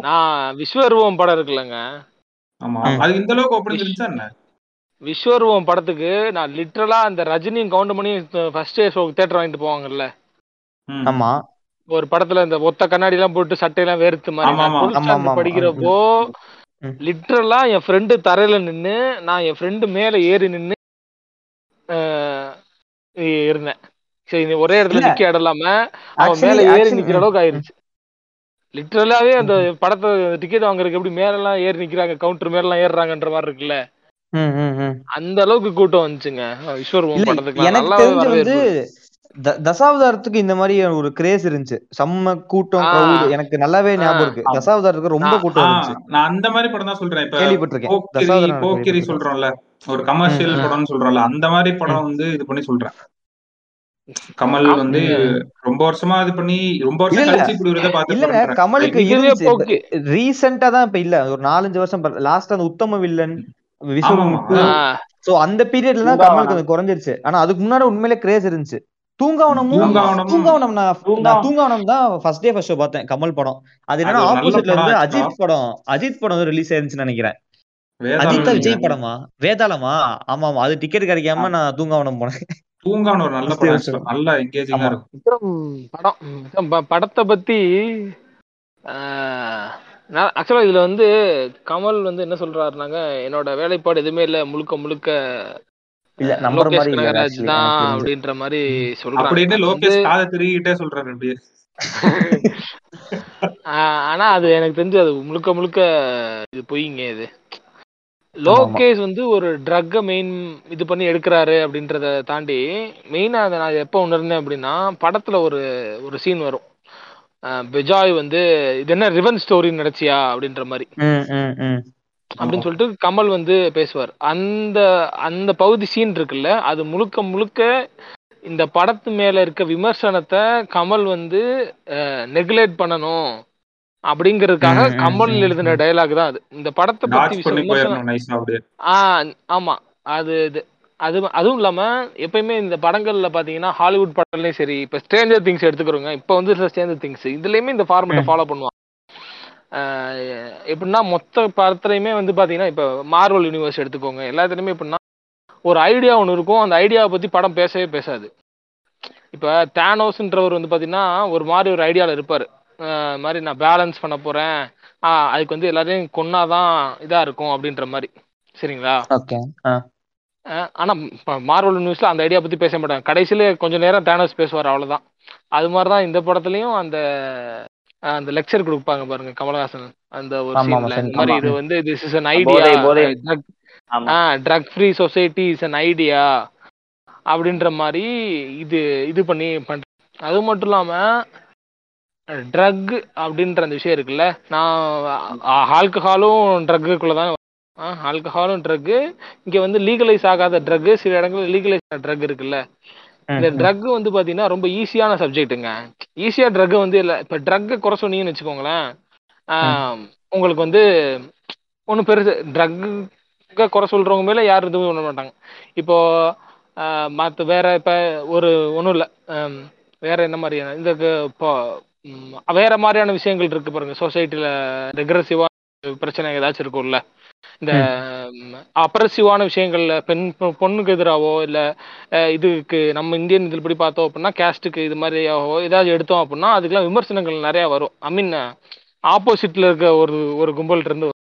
நான் விஸ்வரூபம் படம் இருக்குல்லங்க ஆமா. அது இந்த அளவுக்கு ஓப்பனிங் இருந்துச்சா என்ன விஸ்வரூபம் படத்துக்கு நான் லிட்ரலா அந்த ரஜினியும் கவுண்ட் பண்ணி ஃபர்ஸ்ட் டே ஷோக்கு தேட்டர் வாங்கிட்டு போவாங்கல்ல. ஆமா ஒரு படத்துல இந்த ஒத்த கண்ணாடி எல்லாம் போட்டு சட்டையெல்லாம் வேர்த்து மாதிரி ஆமா, நான் ஆமா. 12th ஆமா, standard ஆமா. படிக்கிறப்போ. லிட்ரலா என் ஃப்ரெண்டு தரையில நின்னு நான் என் ஃப்ரெண்டு மேல ஏறி நின்னு ஆஹ், இருந்தேன் சரி நீ ஒரே இடத்துல. நிக்க இடம் இல்லாம அவன் மேல ஏறி நிக்கிற அளவுக்கு ஆயிருச்சு. லிட்ரலாவே அந்த படத்தை டிக்கெட் வாங்குறதுக்கு எப்படி மேல எல்லாம் ஏறி நிக்கிறாங்க கவுண்டர் மேல எல்லாம் ஏறுறாங்கன்ற மாதிரி இருக்குல்ல. அந்த அளவுக்கு கூட்டம் வந்துச்சுங்க. இல்ல படத்துக்கு எனக்கு தசாவதாரத்துக்கு இந்த மாதிரி ஒரு கிரேஸ் இருந்துச்சு. செம்ம கூட்டம். எனக்கு நல்லாவே ஞாபகம் இருக்கு. தசாவதாரத்துக்கு ரொம்ப கூட்டம் இருந்துச்சு. நான் அந்த மாதிரி படம் தான் சொல்றேன். இப்ப கேள்விப்பட்டிருக்கேன். போக்கிரி. சொல்றோம்ல. ஒரு கமர்ஷியல். படம்னு சொல்றோம்ல. அந்த மாதிரி படம் வந்து இது பண்ணி சொல்றேன். கமல். வந்து. ரொம்ப வருஷமா இது பண்ணி ரொம்ப வருஷம் இல்ல, கழிச்சு இப்படி ஒரு பண்றேன் கமலுக்கு ரீசெண்டா தான் இப்ப இல்ல. ஒரு நாலஞ்சு வருஷம் லாஸ்ட் அந்த உத்தம வில்லன். ஆஹ், சோ அந்த பீரியட்ல தான். கமலுக்கு அது குறைஞ்சிருச்சு. ஆனா அதுக்கு முன்னாடி உண்மையிலே கிரேஸ் இருந்துச்சு. தூங்காவனமும் தூங்காவனம் நான் தூங்காவனம். தூங்காவனம் தான் ஃபர்ஸ்ட் டே ஃபர்ஸ்ட் ஷோ பார்த்தேன் கமல் படம். அது என்னன்னா ஆப்போசிட்ல அஜித் படம். அஜித் படம் ரிலீஸ் ஆயிருந்துச்சுன்னு நினைக்கிறேன். அஜித்தா விஜய். படமா வேதாளமா? ஆமா ஆமா. அது டிக்கெட் கிடைக்காம நான் தூங்காவனம் போனேன். தூங்கான்னு ஒரு நல்ல First படம். நல்லா எங்கேஜிங்கா. இருக்கும். படத்தை பத்தி ஆஹ், நான் ஆக்சுவலா இதுல வந்து கமல் வந்து என்ன சொல்றாருனாங்க என்னோட வேலைப்பாடு எதுவுமே இல்ல. முழுக்க முழுக்க இல்ல லோகேஷ் மாதிரி actually தான் அப்படின்ற மாதிரி சொல்றாங்க. அப்படின்னு லோகேஷ் காதை திருகிட்டே சொல்றாரு அப்படியே. ஆஹ், ஆனா அது எனக்கு தெரிஞ்சு அது முழுக்க முழுக்க இது பொய்ங்க இது. லோகேஷ் வந்து ஒரு ட்ரக்கை மெயின் இது பண்ணி எடுக்கிறாரு அப்படின்றத தாண்டி மெயினா அதை நான் எப்போ உணர்ந்தேன் அப்படின்னா படத்துல ஒரு ஒரு சீன் வரும். பெஜாய் வந்து இது என்ன ரிவன் ஸ்டோரி நடச்சியா அப்படின்ற மாதிரி. அப்படின்னு சொல்லிட்டு கமல் வந்து பேசுவார். அந்த அந்த பகுதி சீன் இருக்குல்ல அது முழுக்க முழுக்க இந்த படத்து மேல இருக்க விமர்சனத்தை கமல் வந்து நெகுலேட் பண்ணணும் அப்படிங்கிறதுக்காக கமல் எழுதின ம். டயலாக் தான் அது. இந்த படத்தை பத்தி டாச் விச- பண்ணி விமர்சனம் போயிடணும் நைஸா அப்படியே. ஆ ஆமா. அது இது அது அதுவும் இல்லாம எப்பயுமே இந்த படங்கள்ல பாத்தீங்கன்னா ஹாலிவுட் படங்கள்லயும் சரி இப்ப ஸ்ட்ரேஞ்சர் திங்ஸ் எடுத்துக்கிறோங்க இப்ப வந்து ஸ்ட்ரேஞ்சர் திங்ஸ் இதுலயுமே இந்த ஃபார்மேட்டை. ஃபாலோ பண்ணுவாங்க. ஆஹ் எப்படின்னா மொத்த படத்துலயுமே வந்து பாத்தீங்கன்னா இப்ப மார்வல் யூனிவர்ஸ் எடுத்துக்கோங்க. எல்லாத்துலயுமே எப்படின்னா ஒரு ஐடியா ஒன்று இருக்கும். அந்த ஐடியாவை பத்தி படம் பேசவே பேசாது. இப்ப தேனோஸ்ன்றவர் வந்து பாத்தீங்கன்னா ஒரு மாதிரி ஒரு ஐடியால இருப்பாரு. மாதிரி நான் பேலன்ஸ் பண்ண போறேன். ஆஹ் அதுக்கு வந்து எல்லாரையும் கொன்னாதான் இதா இருக்கும் அப்படின்ற மாதிரி. சரிங்களா? ஓகே ஆ. அஹ் ஆனா ப- மார்வல் நியூஸ்ல அந்த ஐடியா பத்தி பேச மாட்டாங்க. கடைசியில கொஞ்ச நேரம் தேனோஸ் பேசுவார் அவ்வளவுதான். அது மாதிரிதான் இந்த படத்துலயும் அந்த அந்த லெக்சர் கொடுப்பாங்க பாருங்க கமலஹாசன். அந்த ஒரு சீன்ல இந்த மாதிரி. இது வந்து திஸ் இஸ் an ஐடியா போதை ஆமா. Drug free society is an idea அப்படின்ற மாதிரி இது இது பண்ணி பண்ற அது மட்டும் இல்லாம ட்ரக் அப்படின்ற அந்த விஷயம் இருக்குல்ல நான் ஆல்கஹாலும் ட்ரக்குக்குள்ள தான் ஆல்கஹாலும் ட்ரக்கு இங்க வந்து லீகலைஸ் ஆகாத ட்ரக் சில இடங்கள்ல லீகலைஸ் ஆன ட்ரக் இருக்குல்ல. இந்த. ட்ரக் வந்து பாத்தீங்கன்னா ரொம்ப ஈஸியான சப்ஜெக்ட்டுங்க ஈஸியா ட்ரக் வந்து இல்ல இப்ப ட்ரக்கை குறை சொன்னீங்கன்னு வச்சுக்கோங்களேன் ஆஹ் உங்களுக்கு வந்து ஒன்றும் பெருசு ட்ரக்கை குறை சொல்றவங்க மேல யாரும் எதுவும் பண்ண மாட்டாங்க. இப்போ ஆஹ் மத்த வேற இப்ப ஒரு ஒன்றும் இல்லை வேற என்ன மாதிரியான இந்த இப்போ வேற மாதிரியான விஷயங்கள் இருக்கு பாருங்க. சொசைட்டில ரெக்ரஸிவா பிரச்சனை ஏதாச்சும் இருக்கும்ல. இந்த அப்ரசிவான விஷயங்கள்ல பெண் பொண்ணுக்கு எதிராவோ இல்ல இதுக்கு நம்ம இந்தியன் இதில் படி பார்த்தோம் அப்படின்னா கேஸ்ட்டுக்கு இது மாதிரியாவோ ஏதாவது எடுத்தோம் அப்படின்னா அதுக்கெல்லாம் விமர்சனங்கள் நிறைய வரும். ஐ மீன் ஆப்போசிட்ல இருக்க ஒரு ஒரு கும்பல் இருந்து வரும்.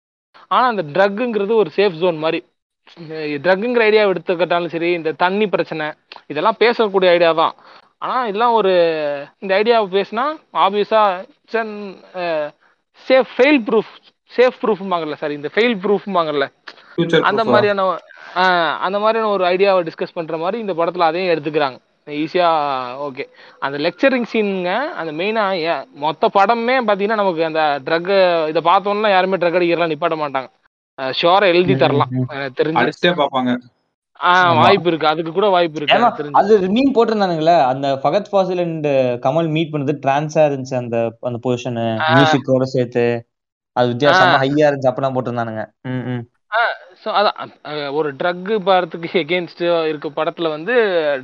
ஆனா அந்த ட்ரக்குங்கிறது ஒரு சேஃப் ஜோன் மாதிரி. ட்ரக்குங்கிற ஐடியா எடுத்துக்கிட்டாலும் சரி இந்த தண்ணி பிரச்சனை இதெல்லாம் பேசக்கூடிய ஐடியா தான். ஆனா இதெல்லாம் ஒரு இந்த ஐடியாவை பேசினா ஆப்வியஸா சேஃப் ஃபெயில் ப்ரூஃப் சேஃப் ப்ரூஃப்மாங்கல்ல சார் இந்த ஃபெயில் ப்ரூஃப்மாங்கல்ல அந்த மாதிரியான ஆஹ் அந்த மாதிரியான ஒரு ஐடியாவை டிஸ்கஸ் பண்ற மாதிரி இந்த படத்துல அதையும் எடுத்துக்கிறாங்க. ஈஸியா ஓகே அந்த லெக்சரிங் சீனுங்க அந்த மெயினா மொத்த படமே பாத்தீங்கன்னா நமக்கு அந்த ட்ரக் இதை பார்த்தோம்னா யாருமே ட்ரக் அடிக்கிறலாம் நிப்பாட்ட மாட்டாங்க. ஷோரை எழுதி தரலாம். தெரிஞ்சு. ஆமா. வாய்ப்பு இருக்கு. அதுக்கு கூட வாய்ப்பு இருக்கு அது மீன் போட்டிருந்தானுங்களே அந்த ஃபகத் ஃபாசில் அண்ட் கமல் மீட் பண்ணது டிரான்ஸா இருந்துச்சு அந்த அந்த பொசிஷன் மியூசிக்கோட சேர்த்து. அது வித்தியாசமா ஹையா இருந்துச்சு அப்பெல்லாம் போட்டிருந்தானுங்க. ம் ம். ஸோ அதான் ஒரு ட்ரக் பார்த்துக்கு எகேன்ஸ்ட் இருக்க படத்துல வந்து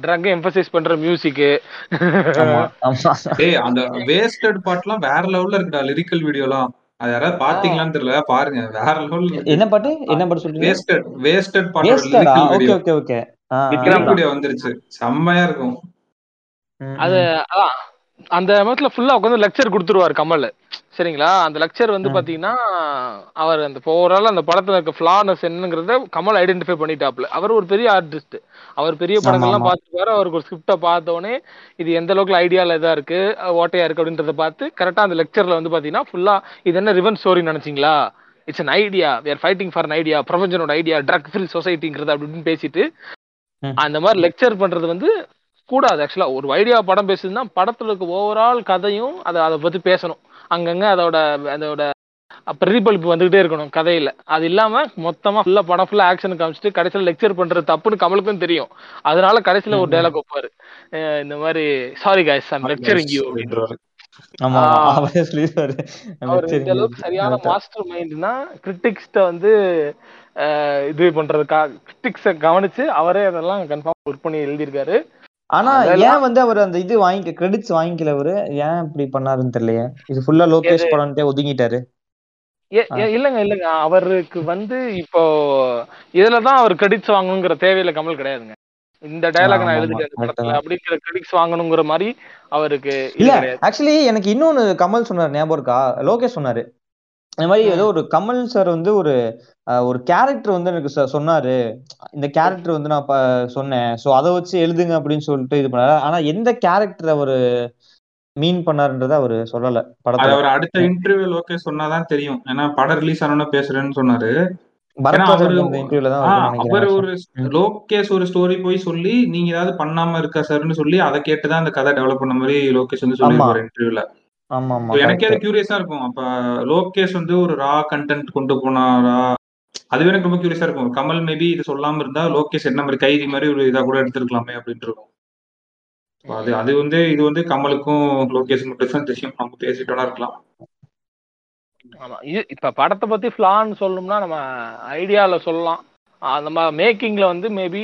ட்ரக் எம்பசைஸ் பண்ற மியூசிக்கு ஆமா டேய் அந்த வேஸ்டட் பாட்டுலாம் வேற லெவல்ல இருக்குடா லிரிக்கல் வீடியோலாம் அது யாராவது பாத்தீங்களான்னு தெரியல பாருங்க வேற லெவல்ல என்ன பாட்டு? என்ன பாட்டு சொல்றீங்க? Wasted wasted lyrical okay okay okay Vikram video வந்துருச்சு. செம்மையா இருக்கும். அது அதான். அந்த நேரத்துல ஃபுல்லா உட்காந்து லெக்சர் கொடுத்துருவாரு கமல். சரிங்களா? அந்த லெக்சர் வந்து. பாத்தீங்கன்னா அவர் அந்த ஓவரால் அந்த படத்துல இருக்க ஃபிளானஸ் என்னங்கிறத கமல் ஐடென்டிஃபை பண்ணிட்டாப்ல அவர் ஒரு பெரிய ஆர்டிஸ்ட் அவர் பெரிய படங்கள்லாம். பார்த்துப்பாரு அவருக்கு ஒரு ஸ்கிரிப்டை பார்த்த உடனே இது எந்த அளவுக்கு ஐடியால இதா இருக்கு ஓட்டையா இருக்கு அப்படின்றத பார்த்து கரெக்டா அந்த லெக்சர்ல வந்து பாத்தீங்கன்னா ஃபுல்லா இது என்ன ரிவன் story நினைச்சீங்களா? It's an idea we are fighting for an idea பிரபஞ்சனோட idea drug free சொசைட்டிங்கிறது அப்படி இப்படின்னு பேசிட்டு. அந்த மாதிரி லெக்சர் பண்றது வந்து கூடாது. ஆக்சுவலா ஒரு ஐடியா படம் பேசுதுன்னா படத்துல இருக்க ஓவரால் கதையும் அதை அதை பத்தி பேசணும். அங்கங்க அதோட அதோட பிரதிபலிப்பு வந்துகிட்டே இருக்கணும் கதையில. அது இல்லாம மொத்தமா ஃபுல்லா படம் ஃபுல்லா ஆக்ஷன் காமிச்சிட்டு கடைசியில லெக்சர் பண்றது தப்புன்னு கமலுக்கும் தெரியும். அதனால கடைசியில ஒரு. டைலாக் வைப்பாரு. இந்த மாதிரி சாரி lecturing இந்த அளவுக்கு இருக்கு. சரியான. மாஸ்டர் மைண்ட்னா கிரிட்டிக்ஸ்ட வந்து இது பண்றதுக்கா கிரிட்டிக்ஸ கவனிச்சு அவரே அதெல்லாம் கன்ஃபார்ம் ஒர்க் பண்ணி எழுதியிருக்காரு. ஆனா ஏன் வந்து அவர் அந்த இது வாங்கிக்க கிரெடிட்ஸ் வாங்கிக்கல அவரு? ஏன் இப்படி பண்ணாருன்னு தெரியலையே. இது ஃபுல்லா லோகேஷ் படம்ட்டே ஒதுங்கிட்டாரு. இல்லங்க இல்லங்க. அவருக்கு வந்து இப்போ இதுலதான் அவர் கிரெடிட்ஸ் வாங்கணுங்கிற தேவையில்ல கமல் கிடையாதுங்க. இந்த டயலாக் நான் எழுதிட்டேன். அப்படிங்கிற கிரெடிட்ஸ் வாங்கணுங்கிற மாதிரி அவருக்கு இல்ல ஆக்சுவலி எனக்கு இன்னொன்னு கமல் சொன்னார் ஞாபகம் இருக்கா? லோகேஷ் சொன்னாரு. இந்த மாதிரி ஏதோ ஒரு கமல் சார் வந்து ஒரு ஒரு கேரக்டர் வந்து எனக்கு சொன்னாரு. இந்த கேரக்டர் வந்து நான் ப- சொன்னேன். சோ அதை வச்சு எழுதுங்க அப்படின்னு சொல்லிட்டு இது பண்ணாரு. ஆனா எந்த கேரக்டர் அவரு மீன் பண்ணாருன்றத அவரு சொல்லல அது படத்துல. அவர் அடுத்த இன்டர்வியூ லோகேஷ் சொன்னாதான் தெரியும். ஏன்னா படம் ரிலீஸ் ஆனோன்னு பேசுறேன்னு சொன்னாரு. அவரு அந்த இன்டர்வியூல தான் ஆ, வருதுன்னு அவர் நினைக்கிறேன் ஒரு. லோகேஷ் ஒரு ஸ்டோரி போய் சொல்லி நீங்க ஏதாவது பண்ணாம இருக்கா சார்னு சொல்லி அதை கேட்டுதான் அந்த கதை டெவலப் பண்ண மாதிரி லோகேஷ் வந்து சொல்லியிருப்பாரு இன்டர்வியூல எனக்கே அது கியூரியஸா இருக்கும். அப்ப லோகேஷ் வந்து ஒரு ரா கண்டென்ட் கொண்டு போனாரா அதுவே எனக்கு ரொம்ப கியூரியஸா இருக்கும். கமல் மேபி இது சொல்லாம இருந்தா லோகேஷ் என்ன மாதிரி கைதி மாதிரி ஒரு இதா கூட எடுத்திருக்கலாமே அப்படின்ட்டு இருக்கும். அது அது வந்து இது வந்து கமலுக்கும் லோகேஷ் மட்டும் தான் தெரியும். நம்ம பேசிட்டோம்னா இருக்கலாம். ஆமா இது இப்ப படத்தை பத்தி ஃபிளான்னு சொல்லணும்னா நம்ம ஐடியால சொல்லலாம். ஆஹ் நம்ம மேக்கிங்ல வந்து மேபி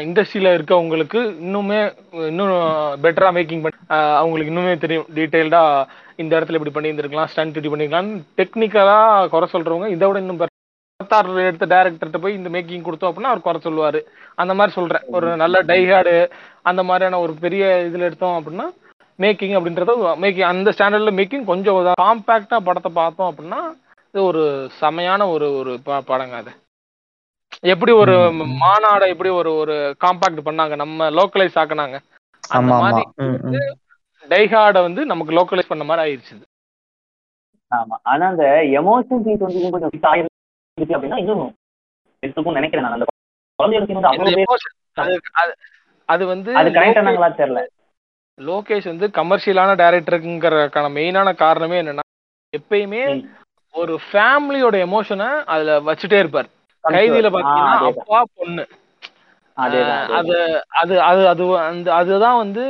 இண்டஸ்ட்ரியில் இருக்கவங்களுக்கு இன்னுமே இன்னும் பெட்டராக மேக்கிங் பண்ணி அவங்களுக்கு இன்னுமே தெரியும் டீட்டெயில்டாக இந்த இடத்துல இப்படி பண்ணியிருந்திருக்கலாம் ஸ்டண்ட் இப்படி பண்ணியிருக்கலாம்னு டெக்னிக்கலாக குறை சொல்கிறவங்க இதை விட இன்னும் பத்தாறு எடுத்த டேரக்டர்கிட்ட போய் இந்த மேக்கிங் கொடுத்தோம் அப்படின்னா அவர் குறை சொல்லுவார். அந்த மாதிரி சொல்கிறேன் ஒரு நல்ல டைஹார்டு அந்த மாதிரியான ஒரு பெரிய இதில் எடுத்தோம் அப்படின்னா மேக்கிங் அப்படின்றத மேக்கிங் அந்த ஸ்டாண்டர்டில் மேக்கிங் கொஞ்சம் காம்பேக்டாக படத்தை பார்த்தோம் அப்படின்னா இது ஒரு செமையான ஒரு ஒரு ப- படங்க அது. எப்படி ஒரு. மாநாடை எப்படி ஒரு ஒரு காம்பாக்ட் பண்ணாங்க நம்ம லோக்கலைஸ் ஆக்குனாங்க அந்த மாதிரி. டைஹார்டை வந்து நமக்கு லோக்கலைஸ் பண்ண மாதிரி ஆயிடுச்சு இது. ஆமா ஆனா அந்த எமோஷன் சீட் வந்து கொஞ்சம் அப்படின்னா இன்னும் எடுத்துக்கும் நினைக்கிறேன் நான் அந்த அது வந்து அது கனெக்ட் லோகேஷ் ஆனாங்களா தெரியல லோகேஷ் வந்து கமர்ஷியலான டேரக்டருங்கிறதுக்கான மெயினான காரணமே என்னன்னா எப்பயுமே. ஒரு ஃபேமிலியோட எமோஷனை அதுல வச்சுட்டே இருப்பார் கைதியில பாத்தீங்கன்னா. அப்பா பொண்ணு. அது அது அது அது அதுதான் வந்து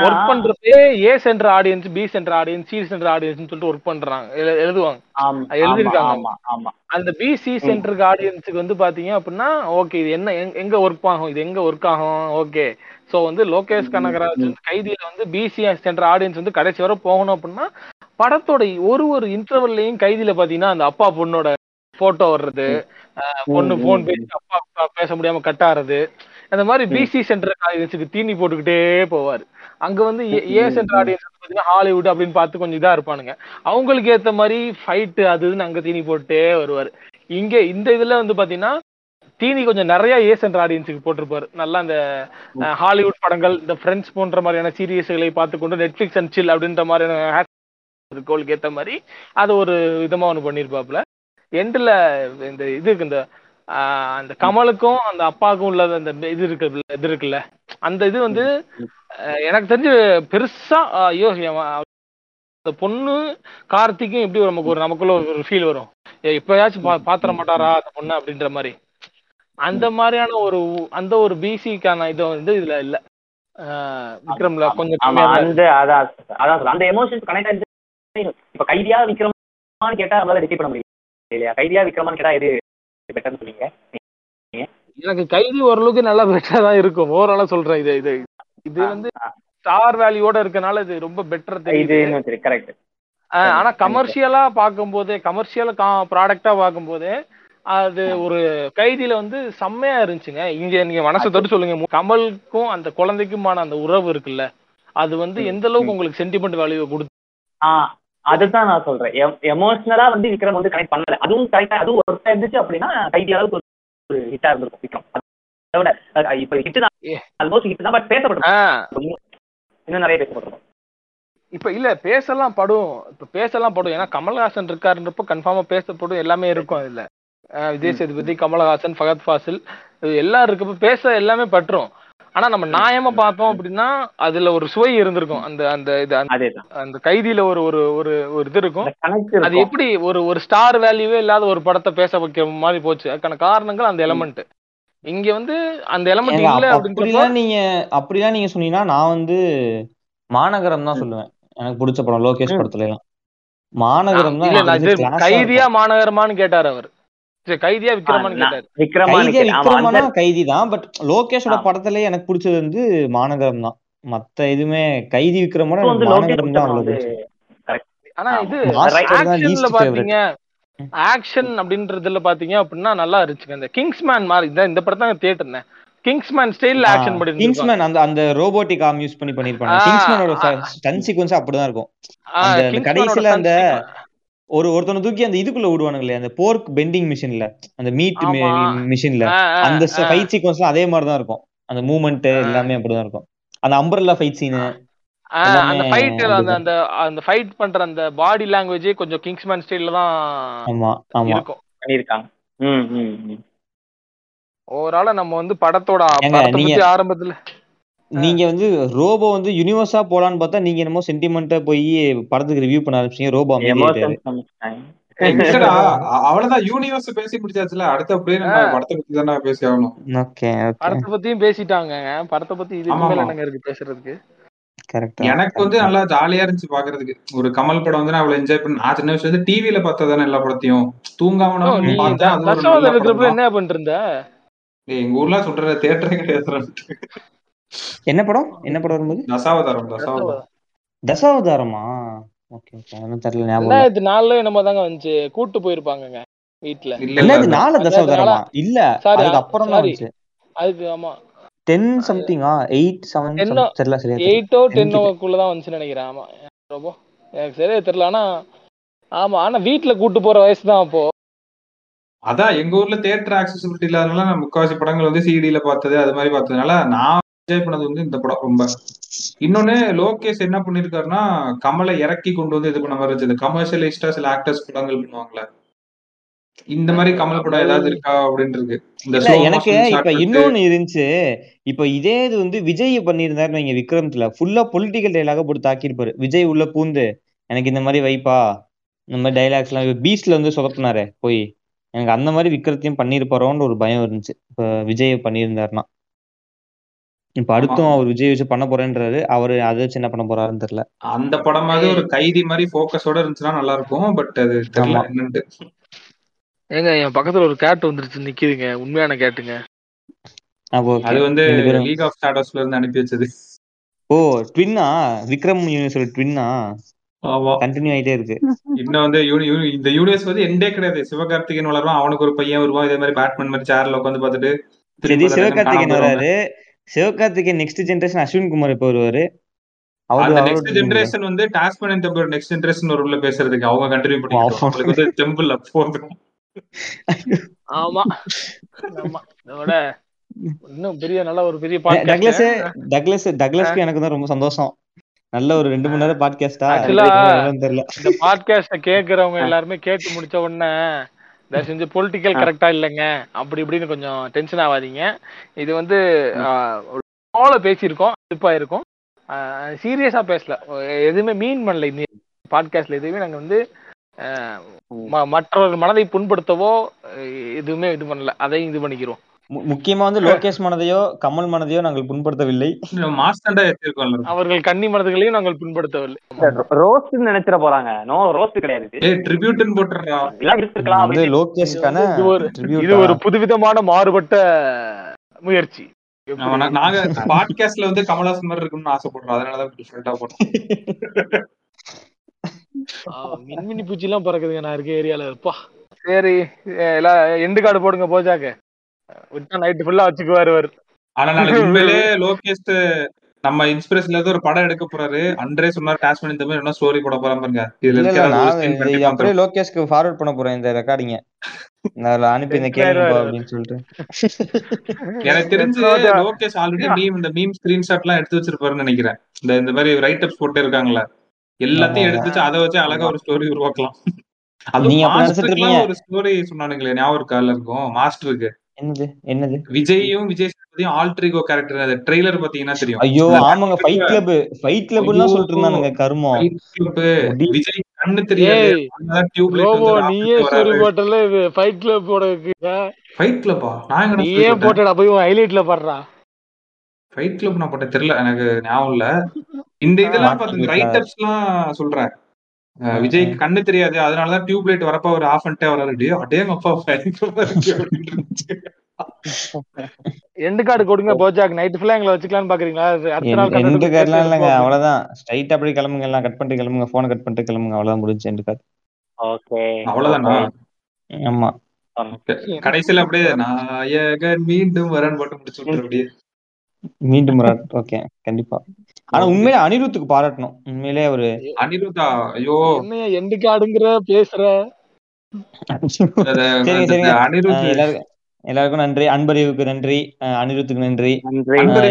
work பண்றப்பே A centre audience B centre audience C centre audience சொல்லிட்டு ஒர்க் பண்றாங்க. எழு- எழுதுவாங்க. எழுதிருக்காங்க. அந்த பிசி சென்டருக்கு ஆடியன்ஸுக்கு வந்து பாத்தீங்க அப்படின்னா ஓகே இது என்ன எங்க- எங்க ஒர்க் ஆகும் இது எங்க ஒர்க் ஆகும் ஓகே சோ வந்து லோகேஷ் கனகராஜ் வந்து கைதியில வந்து பிசி சென்டர் ஆடியன்ஸ் வந்து கடைசி வரை போகணும் அப்படின்னா படத்தோட ஒரு ஒரு இன்டர்வல்லையும் கைதியில பாத்தீங்கன்னா அந்த அப்பா பொண்ணோட போட்டோ வர்றது பொண்ணு போன் பேசி அப்பா அப்பா பேச முடியாம கட் ஆறது அந்த மாதிரி பிசி சென்டர் ஆடியன்ஸுக்கு தீனி போட்டுக்கிட்டே போவார். அங்க வந்து ஏ சென்டர் ஆடியன்ஸ் வந்து பாத்தீங்கன்னா ஹாலிவுட் அப்படின்னு பார்த்து கொஞ்சம் இதா இருப்பானுங்க. அவங்களுக்கு ஏத்த மாதிரி ஃபைட் அது இதுன்னு அங்க தீனி போட்டே வருவார். இங்க இந்த இதுல வந்து பாத்தீங்கன்னா தீனி கொஞ்சம் நிறைய ஏ சென்டர் ஆடியன்ஸுக்கு போட்டிருப்பாரு. நல்லா அந்த ஹாலிவுட் படங்கள் இந்த ஃப்ரெண்ட்ஸ் போன்ற மாதிரியான சீரியஸ்களை பார்த்து கொண்டு நெட்ஃபிளிக்ஸ் அண்ட் சில் அப்படின்ற மாதிரியான கோலுக்கு ஏத்த மாதிரி அது ஒரு விதமா ஒன்று பண்ணியிருப்பாப்புல எண்டில் இந்த இது இருக்கு இந்த அந்த கமலுக்கும் அந்த அப்பாவுக்கும் உள்ள அந்த இது இருக்கு இது இருக்குல்ல அந்த இது வந்து எனக்கு தெரிஞ்சு பெருசா ஐயோ அந்த பொண்ணு கார்த்திக்கும் எப்படி ஒரு நமக்கு ஒரு நமக்குள்ள ஒரு ஃபீல் வரும் பா பாத்திர மாட்டாரா அந்த பொண்ணு அப்படின்ற மாதிரி அந்த மாதிரியான ஒரு அந்த ஒரு பிசிக்கான இது வந்து இதுல இல்ல விக்ரம்ல கொஞ்சம். அந்த அதான் அதான். அந்த எமோஷன்ஸ் கனெக்ட் ஆயிடுச்சு இப்ப கைதியா விக்ரமான்னு கேட்டா நம்மளால டிசைட் பண்ண முடியும் இல்லையா? கைதியா விக்ரமான்னு கேட்டா எது பெட்டர்னு சொல்லுவீங்க எனக்கு கைதி ஓரளவுக்கு நல்லா பெட்டரா தான் இருக்கும். ஓவராலா சொல்றேன். இது இது இது வந்து ஸ்டார் வேல்யூவோட இருக்கனால இது ரொம்ப பெட்டர் தெரியுது. கரெக்ட் ஆனா கமர்ஷியலா பார்க்கும்போது கமர்ஷியல் ப்ராடக்டா பார்க்கும்போது அது ஒரு கைதியில வந்து செம்மையா இருந்துச்சுங்க. இங்க நீங்க மனசை தொட்டு சொல்லுங்க. கமலுக்கும் அந்த குழந்தைக்குமான அந்த உறவு இருக்குல்ல அது வந்து எந்த அளவுக்கு உங்களுக்கு சென்டிமெண்ட் வேல்யூ கொடுத்து அதுதான் நான் சொல்றேன். எமோஷனலா வந்து விக்ரம் வந்து கனெக்ட் பண்ணல. அதுவும் கரெக்டா அதுவும் ஒர்த்தா இருந்துச்சு அப்படின்னா கைதி அளவுக்கு ஒரு- ஹிட்டா இருந்திருக்கும் விக்ரம். அதை விட அஹ் இப்ப ஹிட் தான். ஆல்மோஸ்ட் ஹிட் தான் பட் பேசப்படும். இன்னும் நிறைய பேசப்பட்டிருக்கும் இப்ப இல்ல பேசலாம் படும். இப்ப பேசலாம் படும். ஏன்னா கமல்ஹாசன் இருக்காருன்றப்ப கன்ஃபார்மா பேசப்படும். எல்லாமே இருக்கும் அதுல. விஜய் சேதுபதி கமல்ஹாசன் ஃபகத் ஃபாசில் இது எல்லாம் இருக்கப்ப பேச எல்லாமே பட்டுரும் ஆனா நம்ம நியாயமா பார்த்தோம் அப்படின்னா அதுல ஒரு சுவை இருந்திருக்கும். அந்த அந்த இது அந்த- கைதியில ஒரு ஒரு ஒரு ஒரு இது இருக்கும். அது எப்படி ஒரு ஒரு ஸ்டார் வேல்யூவே இல்லாத ஒரு படத்தை பேச வைக்கிற மாதிரி போச்சு. அதுக்கான காரணங்கள் அந்த எலமெண்ட் இங்க வந்து அந்த எலமெண்ட் இல்ல அப்படிலாம் நீங்க அப்படிலாம் நீங்க சொன்னீங்கன்னா நான் வந்து மாநகரம் தான் சொல்லுவேன். எனக்கு பிடிச்ச படம் லோகேஷ். படத்துல எல்லாம் மாநகரம் தான் கைதியா. மாநகரமான்னு கேட்டாரு அவர். கைதியா விக்ரமனா கைதி தான் பட் லோகேஷோட ஆ. படத்திலேயே எனக்கு பிடிச்சது வந்து மாநகரம் தான் மத்த எதுவுமே கைதி விக்ரமோட மாநகரம் தான் அவ்வளவு ஆனா. இது ஆக்ஷன்ல பாத்தீங்க ஆக்ஷன் அப்படின்றதுல பாத்தீங்க அப்படின்னா நல்லா இருந்துச்சுங்க. இந்த கிங்ஸ்மேன் மாதிரி இந்த இந்த படத்தை தேட்டர்னேன். கிங்ஸ்மேன் ஸ்டைல்ல ஆக்ஷன் பண்ணிட்டு கிங்ஸ்மேன் அந்த அந்த ரோபோட்டிக் ஆர்ம் யூஸ் பண்ணி பண்ணிருப்பாங்க. கிங்ஸ்மேனோட. ஸ்டன் சீக்வன்ஸ் அப்படிதான் இருக்கும். அந்த- கடைசியில அந்த ஒரு ஒருத்தனை தூக்கி அந்த இதுக்குள்ள விடுவானுங்களே அந்த போர்க் பெண்டிங் மிஷின்ல அந்த மீட். மிஷின்ல அந்த ஃபைட் சீக்வன்ஸ்லாம் அதே மாதிரி தான் இருக்கும். அந்த மூவ்மெண்ட் ஆ. எல்லாமே அப்படிதான் இருக்கும். அந்த அம்பர்லா ஃபைட் சீனு அந்த ஃபைட் அந்த. அந்த அந்த ஃபைட் பண்ற அந்த பாடி லாங்குவேஜே கொஞ்சம் கிங்ஸ்மேன் ஸ்டைல்ல தான் ஆமா ஆமா. இருக்கும். பண்ணியிருக்காங்க. ம் ம் ஓவரால நம்ம வந்து படத்தோட படத்தை ஆரம்பத்துல நீங்க வந்து ரோபோ வந்து யூனிவர்ஸா போலான்னு பார்த்தா நீங்க என்னமோ சென்டிமெண்டா போய் படத்துக்கு ரிவ்யூ பண்ண ஆரம்பிச்சீங்க ரோபோ அவ்வளவுதான் யூனிவர்ஸ் பேசி முடிச்சாச்சுல அடுத்து அப்படியே நம்ம படத்தை பத்தி தானே பேசி ஆகணும். Okay okay. படத்தை பத்தியும் பேசிட்டாங்க படத்தை பத்தி மேல. என்னங்க இருக்கு பேசுறதுக்கு? எனக்கு வந்து நல்லா ஜாலியா இருந்துச்சு பாக்குறதுக்கு. ஒரு கமல் படம் வந்து நான் அவ்வளவு என்ஜாய் பண்ண நான் சின்ன வயசுல இருந்து டிவில பார்த்ததானே எல்லா படத்தையும். தூங்காம பார்த்தேன் என்ன பண்ணிட்டு இருந்த எங்க ஊர்ல சொல்ற தேட்டரே கிடையாது என்ன படம்? என்ன படம் வரும்போது? தசாவதாரம் தசாவதாரம். தசாவதாரமா? Okay okay. ஒன்றும் தெரியல ஞாபகம் இல்ல. ரெண்டாயிரத்தி நாலுல என்னமோ தாங்க வந்துச்சு. கூட்டு போயிருப்பாங்கங்க வீட்டுல இல்ல இல்ல நாலு அது தசாவதாரமா? இல்ல அதுக்கு அப்புறம் தான். வந்துச்சு. அதுக்கு ஆமா. டென் சம்திங்கா எயிட் செவன் தெரியல சரியா. எயிட்டோ Ten கிட்ட. டென்னோக்குள்ளதான் வந்துச்சுன்னு நினைக்கிறேன். ஆமா. ரொம்ப எனக்கு சரியா தெரியல. ஆனா ஆமா ஆனா வீட்டுல கூட்டு போற வயசு தான் அப்போ. அதான் எங்க ஊர்ல தியேட்டர் ஆக்சசிபிலிட்டி இல்லாதனால நான் முக்காவாசி படங்கள் வந்து சிடில பார்த்தது அது மாதிரி பார்த்ததுனால நான் என்ஜாய் பண்ணது வந்து இந்த படம் ரொம்ப. இன்னொன்னு லோகேஷ் என்ன பண்ணிருக்காருன்னா கமலை இறக்கி கொண்டு வந்து இது பண்ண மாதிரி இருந்துச்சு கமர்ஷியலிஸ்டா சில ஆக்டர்ஸ் படங்கள் பண்ணுவாங்கல்ல. இந்த மாதிரி கமல் படம் ஏதாவது இருக்கா அப்படின்னு இருக்கு. இந்த எனக்கு இப்ப இன்னொன்னு இருந்துச்சு. இப்ப இதே இது வந்து விஜய் பண்ணியிருந்தாரு நீங்க விக்ரம்ல ஃபுல்லா பொலிட்டிக்கல் டைலாக போட்டு தாக்கியிருப்பாரு. விஜய் உள்ள பூந்து எனக்கு இந்த மாதிரி வைப்பா? இந்த மாதிரி டைலாக்ஸ் எல்லாம். பீச்ல வந்து சொதப்பினாரு போய். எனக்கு அந்த மாதிரி விக்ரத்தையும் பண்ணிருப்பாரோன்னு ஒரு பயம் இருந்துச்சு. இப்ப விஜய் பண்ணியிருந்தாருன்னா. இப்ப அடுத்தும். அவர் விஜய் வச்சு பண்ண போறேன்றாரு. அவரு அதை வச்சு என்ன பண்ண போறாருன்னு தெரியல. அந்த படம் மாதிரி ஒரு கைதி மாதிரி போக்கஸோட இருந்துச்சுன்னா நல்லா இருக்கும். பட் அது தெரியல. என்னன்ட்டு. ஏங்க என் பக்கத்துல ஒரு கேட் வந்துருச்சு. நிக்குதுங்க. உண்மையான கேட்டுங்க. அது வந்து லீக் ஆஃப் ஷேடோஸ்ல இருந்து அனுப்பி வச்சது. ஓ ட்வின்னா விக்ரம் யூனிவர்ஸ் ட்வின்னா ஆமா. கண்டினியூ ஆயிட்டே இருக்கு. இன்னும் வந்து இந்த யூனிவர்ஸ் வந்து எண்டே கிடையாது. சிவகார்த்திகேயன் வளருவான். அவனுக்கு ஒரு பையன் வருவான். இதே மாதிரி பேட்மேன் மாதிரி சேர்ல உட்காந்து பார்த்துட்டு சிவகார்த்திகேயன் வராரு. சிவகார்த்திகேயன் நெக்ஸ்ட் ஜெனரேஷன் அஸ்வின் குமார் இப்போ வருவாரு? அவரு நெக்ஸ்ட் ஜெனரேஷன் வந்து டாஸ்மேன் அண்ட் டெம்பிள் நெக்ஸ்ட் ஜெனரேஷன் ஒரு உள்ள பேசுறதுக்கு அவங்க கண்டினியூ Wow. அவங்களுக்கு வந்து டெம்பிள் போதும். ஆமா. ஆமா. இதோட இன்னும் பெரிய நல்ல ஒரு பெரிய டக்ளஸ் பாட்காஸ்ட் டக்ளஸ் டக்ளஸ்க்கு எனக்கு தான் ரொம்ப சந்தோஷம். நல்ல ஒரு ரெண்டு மணி நேரம் பாட்காஸ்டா தெரியல. இந்த பாட்காஸ்ட கேக்குறவங்க எல்லாருமே கேட்டு முடிச்ச உடனே தயவு செஞ்சு பொலிட்டிக்கல் கரெக்டா இல்லைங்க. அப்படி இப்படின்னு கொஞ்சம் டென்ஷன் ஆகாதீங்க. இது வந்து ஆஹ் பேசியிருக்கோம் சிறப்பா இருக்கும் சீரியஸா பேசல. எதுவுமே மீன் பண்ணல இந்த பாட்காஸ்ட்ல எதுவுமே நாங்க வந்து ஆஹ் ம- மற்றவர்கள் மனதை புண்படுத்தவோ எதுவுமே இது பண்ணல. அதையும் இது பண்ணிக்கிறோம். முக்கியமா வந்து லோகேஷ் மனதையோ கமல் மனதையோ நாங்கள் புண்படுத்தவில்லை. அவர்கள் கன்னி மனதுகளையும் நாங்கள் பின்படுத்தவில்லை ரோஸ்ட் நினைச்சிட போறாங்க. நோ ரோஸ்ட் கிடையாது. லோகேஷ்கான இது ஒரு புதுவிதமான மாறுபட்ட முயற்சி. நாங்க பாட்காஸ்ட்ல வந்து கமலாசன் மாதிரி இருக்கணும்னு ஆசைப்படுறோம். அதனாலதான் டிஃப்ரெண்டா போட்டோம். மின்மினி பூச்சி எல்லாம் பறக்குதுங்க. நான் இருக்க ஏரியால இருப்பா. சரி எல்லாம் எண்டு கார்டு போடுங்க போஜாக்கு. விட்டா நைட்டு ஃபுல்லா வச்சுக்குவாரு அவர் ஆனா நாளைக்கு உண்மையிலே லோகேஷ் நம்ம இன்ஸ்பிரேஷன்ல இருந்து ஒரு படம் எடுக்க போறாரு. அன்றே சொன்னார் டாஸ் பண்ணி இந்த மாதிரி என்ன ஸ்டோரி போட போறான் பாருங்க. இதுல இருக்க அப்படியே. லோகேஷ்க்கு ஃபார்வர்ட் பண்ண போறேன் இந்த ரெக்கார்டிங்க நான் அனுப்பி இந்த கேளுங்க அப்படின்னு சொல்லிட்டு. எனக்கு தெரிஞ்சு லோகேஷ் ஆல்ரெடி மீம் இந்த மீம் ஸ்கிரீன்ஷாட் எல்லாம் எடுத்து வச்சிருப்பாருன்னு நினைக்கிறேன். இந்த இந்த மாதிரி ரைட் அப்ஸ் போட்டு இருக்காங்களா எல்லாத்தையும் எடுத்து வச்சு அதை வச்சு அழகா ஒரு ஸ்டோரி உருவாக்கலாம். அது மாஸ்டருக்குலாம்? ஒரு ஸ்டோரி சொன்னானுங்களே ஞாபகம் இருக்கா? இருக்கும் மாஸ்டருக்கு என்னது? என்னது? விஜயும் விஜய் சேதுபதியும் ஆல்ட்ரிகோ கேரக்டர் அந்த ட்ரெய்லர் பாத்தீங்கன்னா தெரியும். ஐயோ ஆமாங்க. ஃபைட் கிளப் ஃபைட் கிளப்லாம் ஐயோ. சொல்லிட்டு இருந்தானுங்க கருமம். விஜய் கண்ணு தெரியாது. வந்து நீயே ஸ்டோரி. போட்டல இது ஃபைட் கிளப்போட ஃபைட் கிளப்பா நான் எங்க நீயே போட்டடா போய் உன் ஹைலைட்ல பாடுறா. ஃபைட் கிளப் நான் போட்டேன் தெரியல. எனக்கு ஞாபகம் இல்ல. இந்த இதெல்லாம் பார்த்து ரைட் அப்ஸ் எல்லாம் சொல்றேன். விஜய்க்கு கண்ணு தெரியாது. அதனாலதான் டியூப் லைட் வரப்ப ஒரு ஆஃப் பண்ணிட்டே வராரு. டே அடேங்க அப்பா. எண்டு கார்டு கொடுங்க போஜாக் நைட் ஃபுல்லா எங்களை வச்சுக்கலாம்னு பாக்குறீங்களா? கண்டென்ட் கார்லாம் இல்லைங்க அவ்வளவுதான். ஸ்ட்ரைட் அப்படியே கிளம்புங்க எல்லாம் கட் பண்ணிட்டு கிளம்புங்க போனை கட் பண்ணிட்டு கிளம்புங்க அவ்வளவுதான் முடிஞ்சு எந்த கார் ஓகே அவ்வளவுதானா? ஆமா. கடைசியில அப்படியே நாயகன் மீண்டும் வரன் போட்டு முடிச்சு விட்டுரு அப்படியே. மீண்டும் முராட் ஓகே கண்டிப்பா. ஆனா உண்மையிலே அனிருத்துக்கு பாராட்டணும். உண்மையிலே ஒரு அனிருத்தா ஐயோ. என்னைய எண்டு கார்டுங்கிற பேசுற. எல்லாருக்கும் எல்லாருக்கும் நன்றி. அன்பறிவுக்கு நன்றி. அனிருத்துக்கு நன்றி. நன்றி.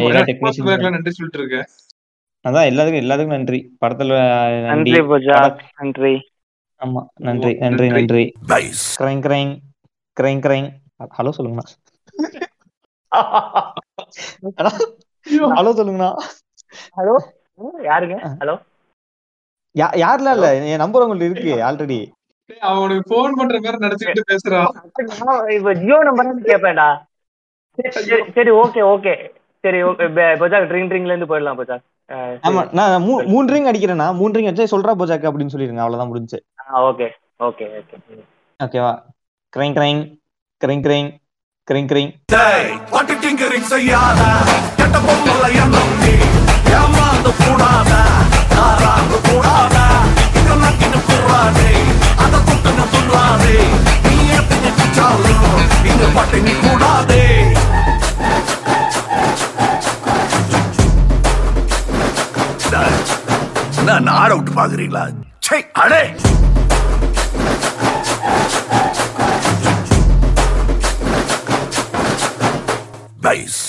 சொல்லிட்டு இருக்கேன் அதான் எல்லாத்துக்கும் எல்லாத்துக்கும் நன்றி. படத்துல நன்றி. நன்றி பூஜா. நன்றி. ஆமா நன்றி நன்றி நன்றி. Crying crying crying crying hello சொல்லுங்கண்ணா. ஹலோ சொல்லுங்கண்ணா. ஹலோ? யாருங்க? ஹலோ? யா- யாரெல்லாம் இல்ல? என் நம்பர் உங்கள்ட்ட இருக்கு ஆல்ரெடி டேய், அவன் உனக்கு போன் பண்ற மாதிரி நடிச்சுக்கிட்டு பேசுறான். இப்ப ஜியோ நம்பர் கேட்பேன்டா சரி, ஓகே ஓகே. சரி ஓகே பஜா ட்ரிங் ட்ரிங்ல இருந்து போயிடலாம் பஜா ஆமா நான் மூ- மூணு ரிங் அடிக்கிறேன்னா மூணு ரிங் அடிச்சா சொல்றா போஜாக்கு அப்படின்னு சொல்லிருங்க அவ்வளவுதான் முடிஞ்சு. Okay okay okay. ஓகேவா crying crying crying crying crying crying. பட்டு டிங்கரிங் செய்யாத. கெட்ட பொம்மல எண்ணம் ஏமாந்து கூடாத ஆறாந்து கூடாத. இது நக்கின்னு கூடாதே அத குட்டுன்னு துள்ளாதே நீ எத்தனை குச்சாலும் இங்க நீ கூடாதே. நான் ஆட விட்டு பாக்குறீங்களா? சே அடே! Base.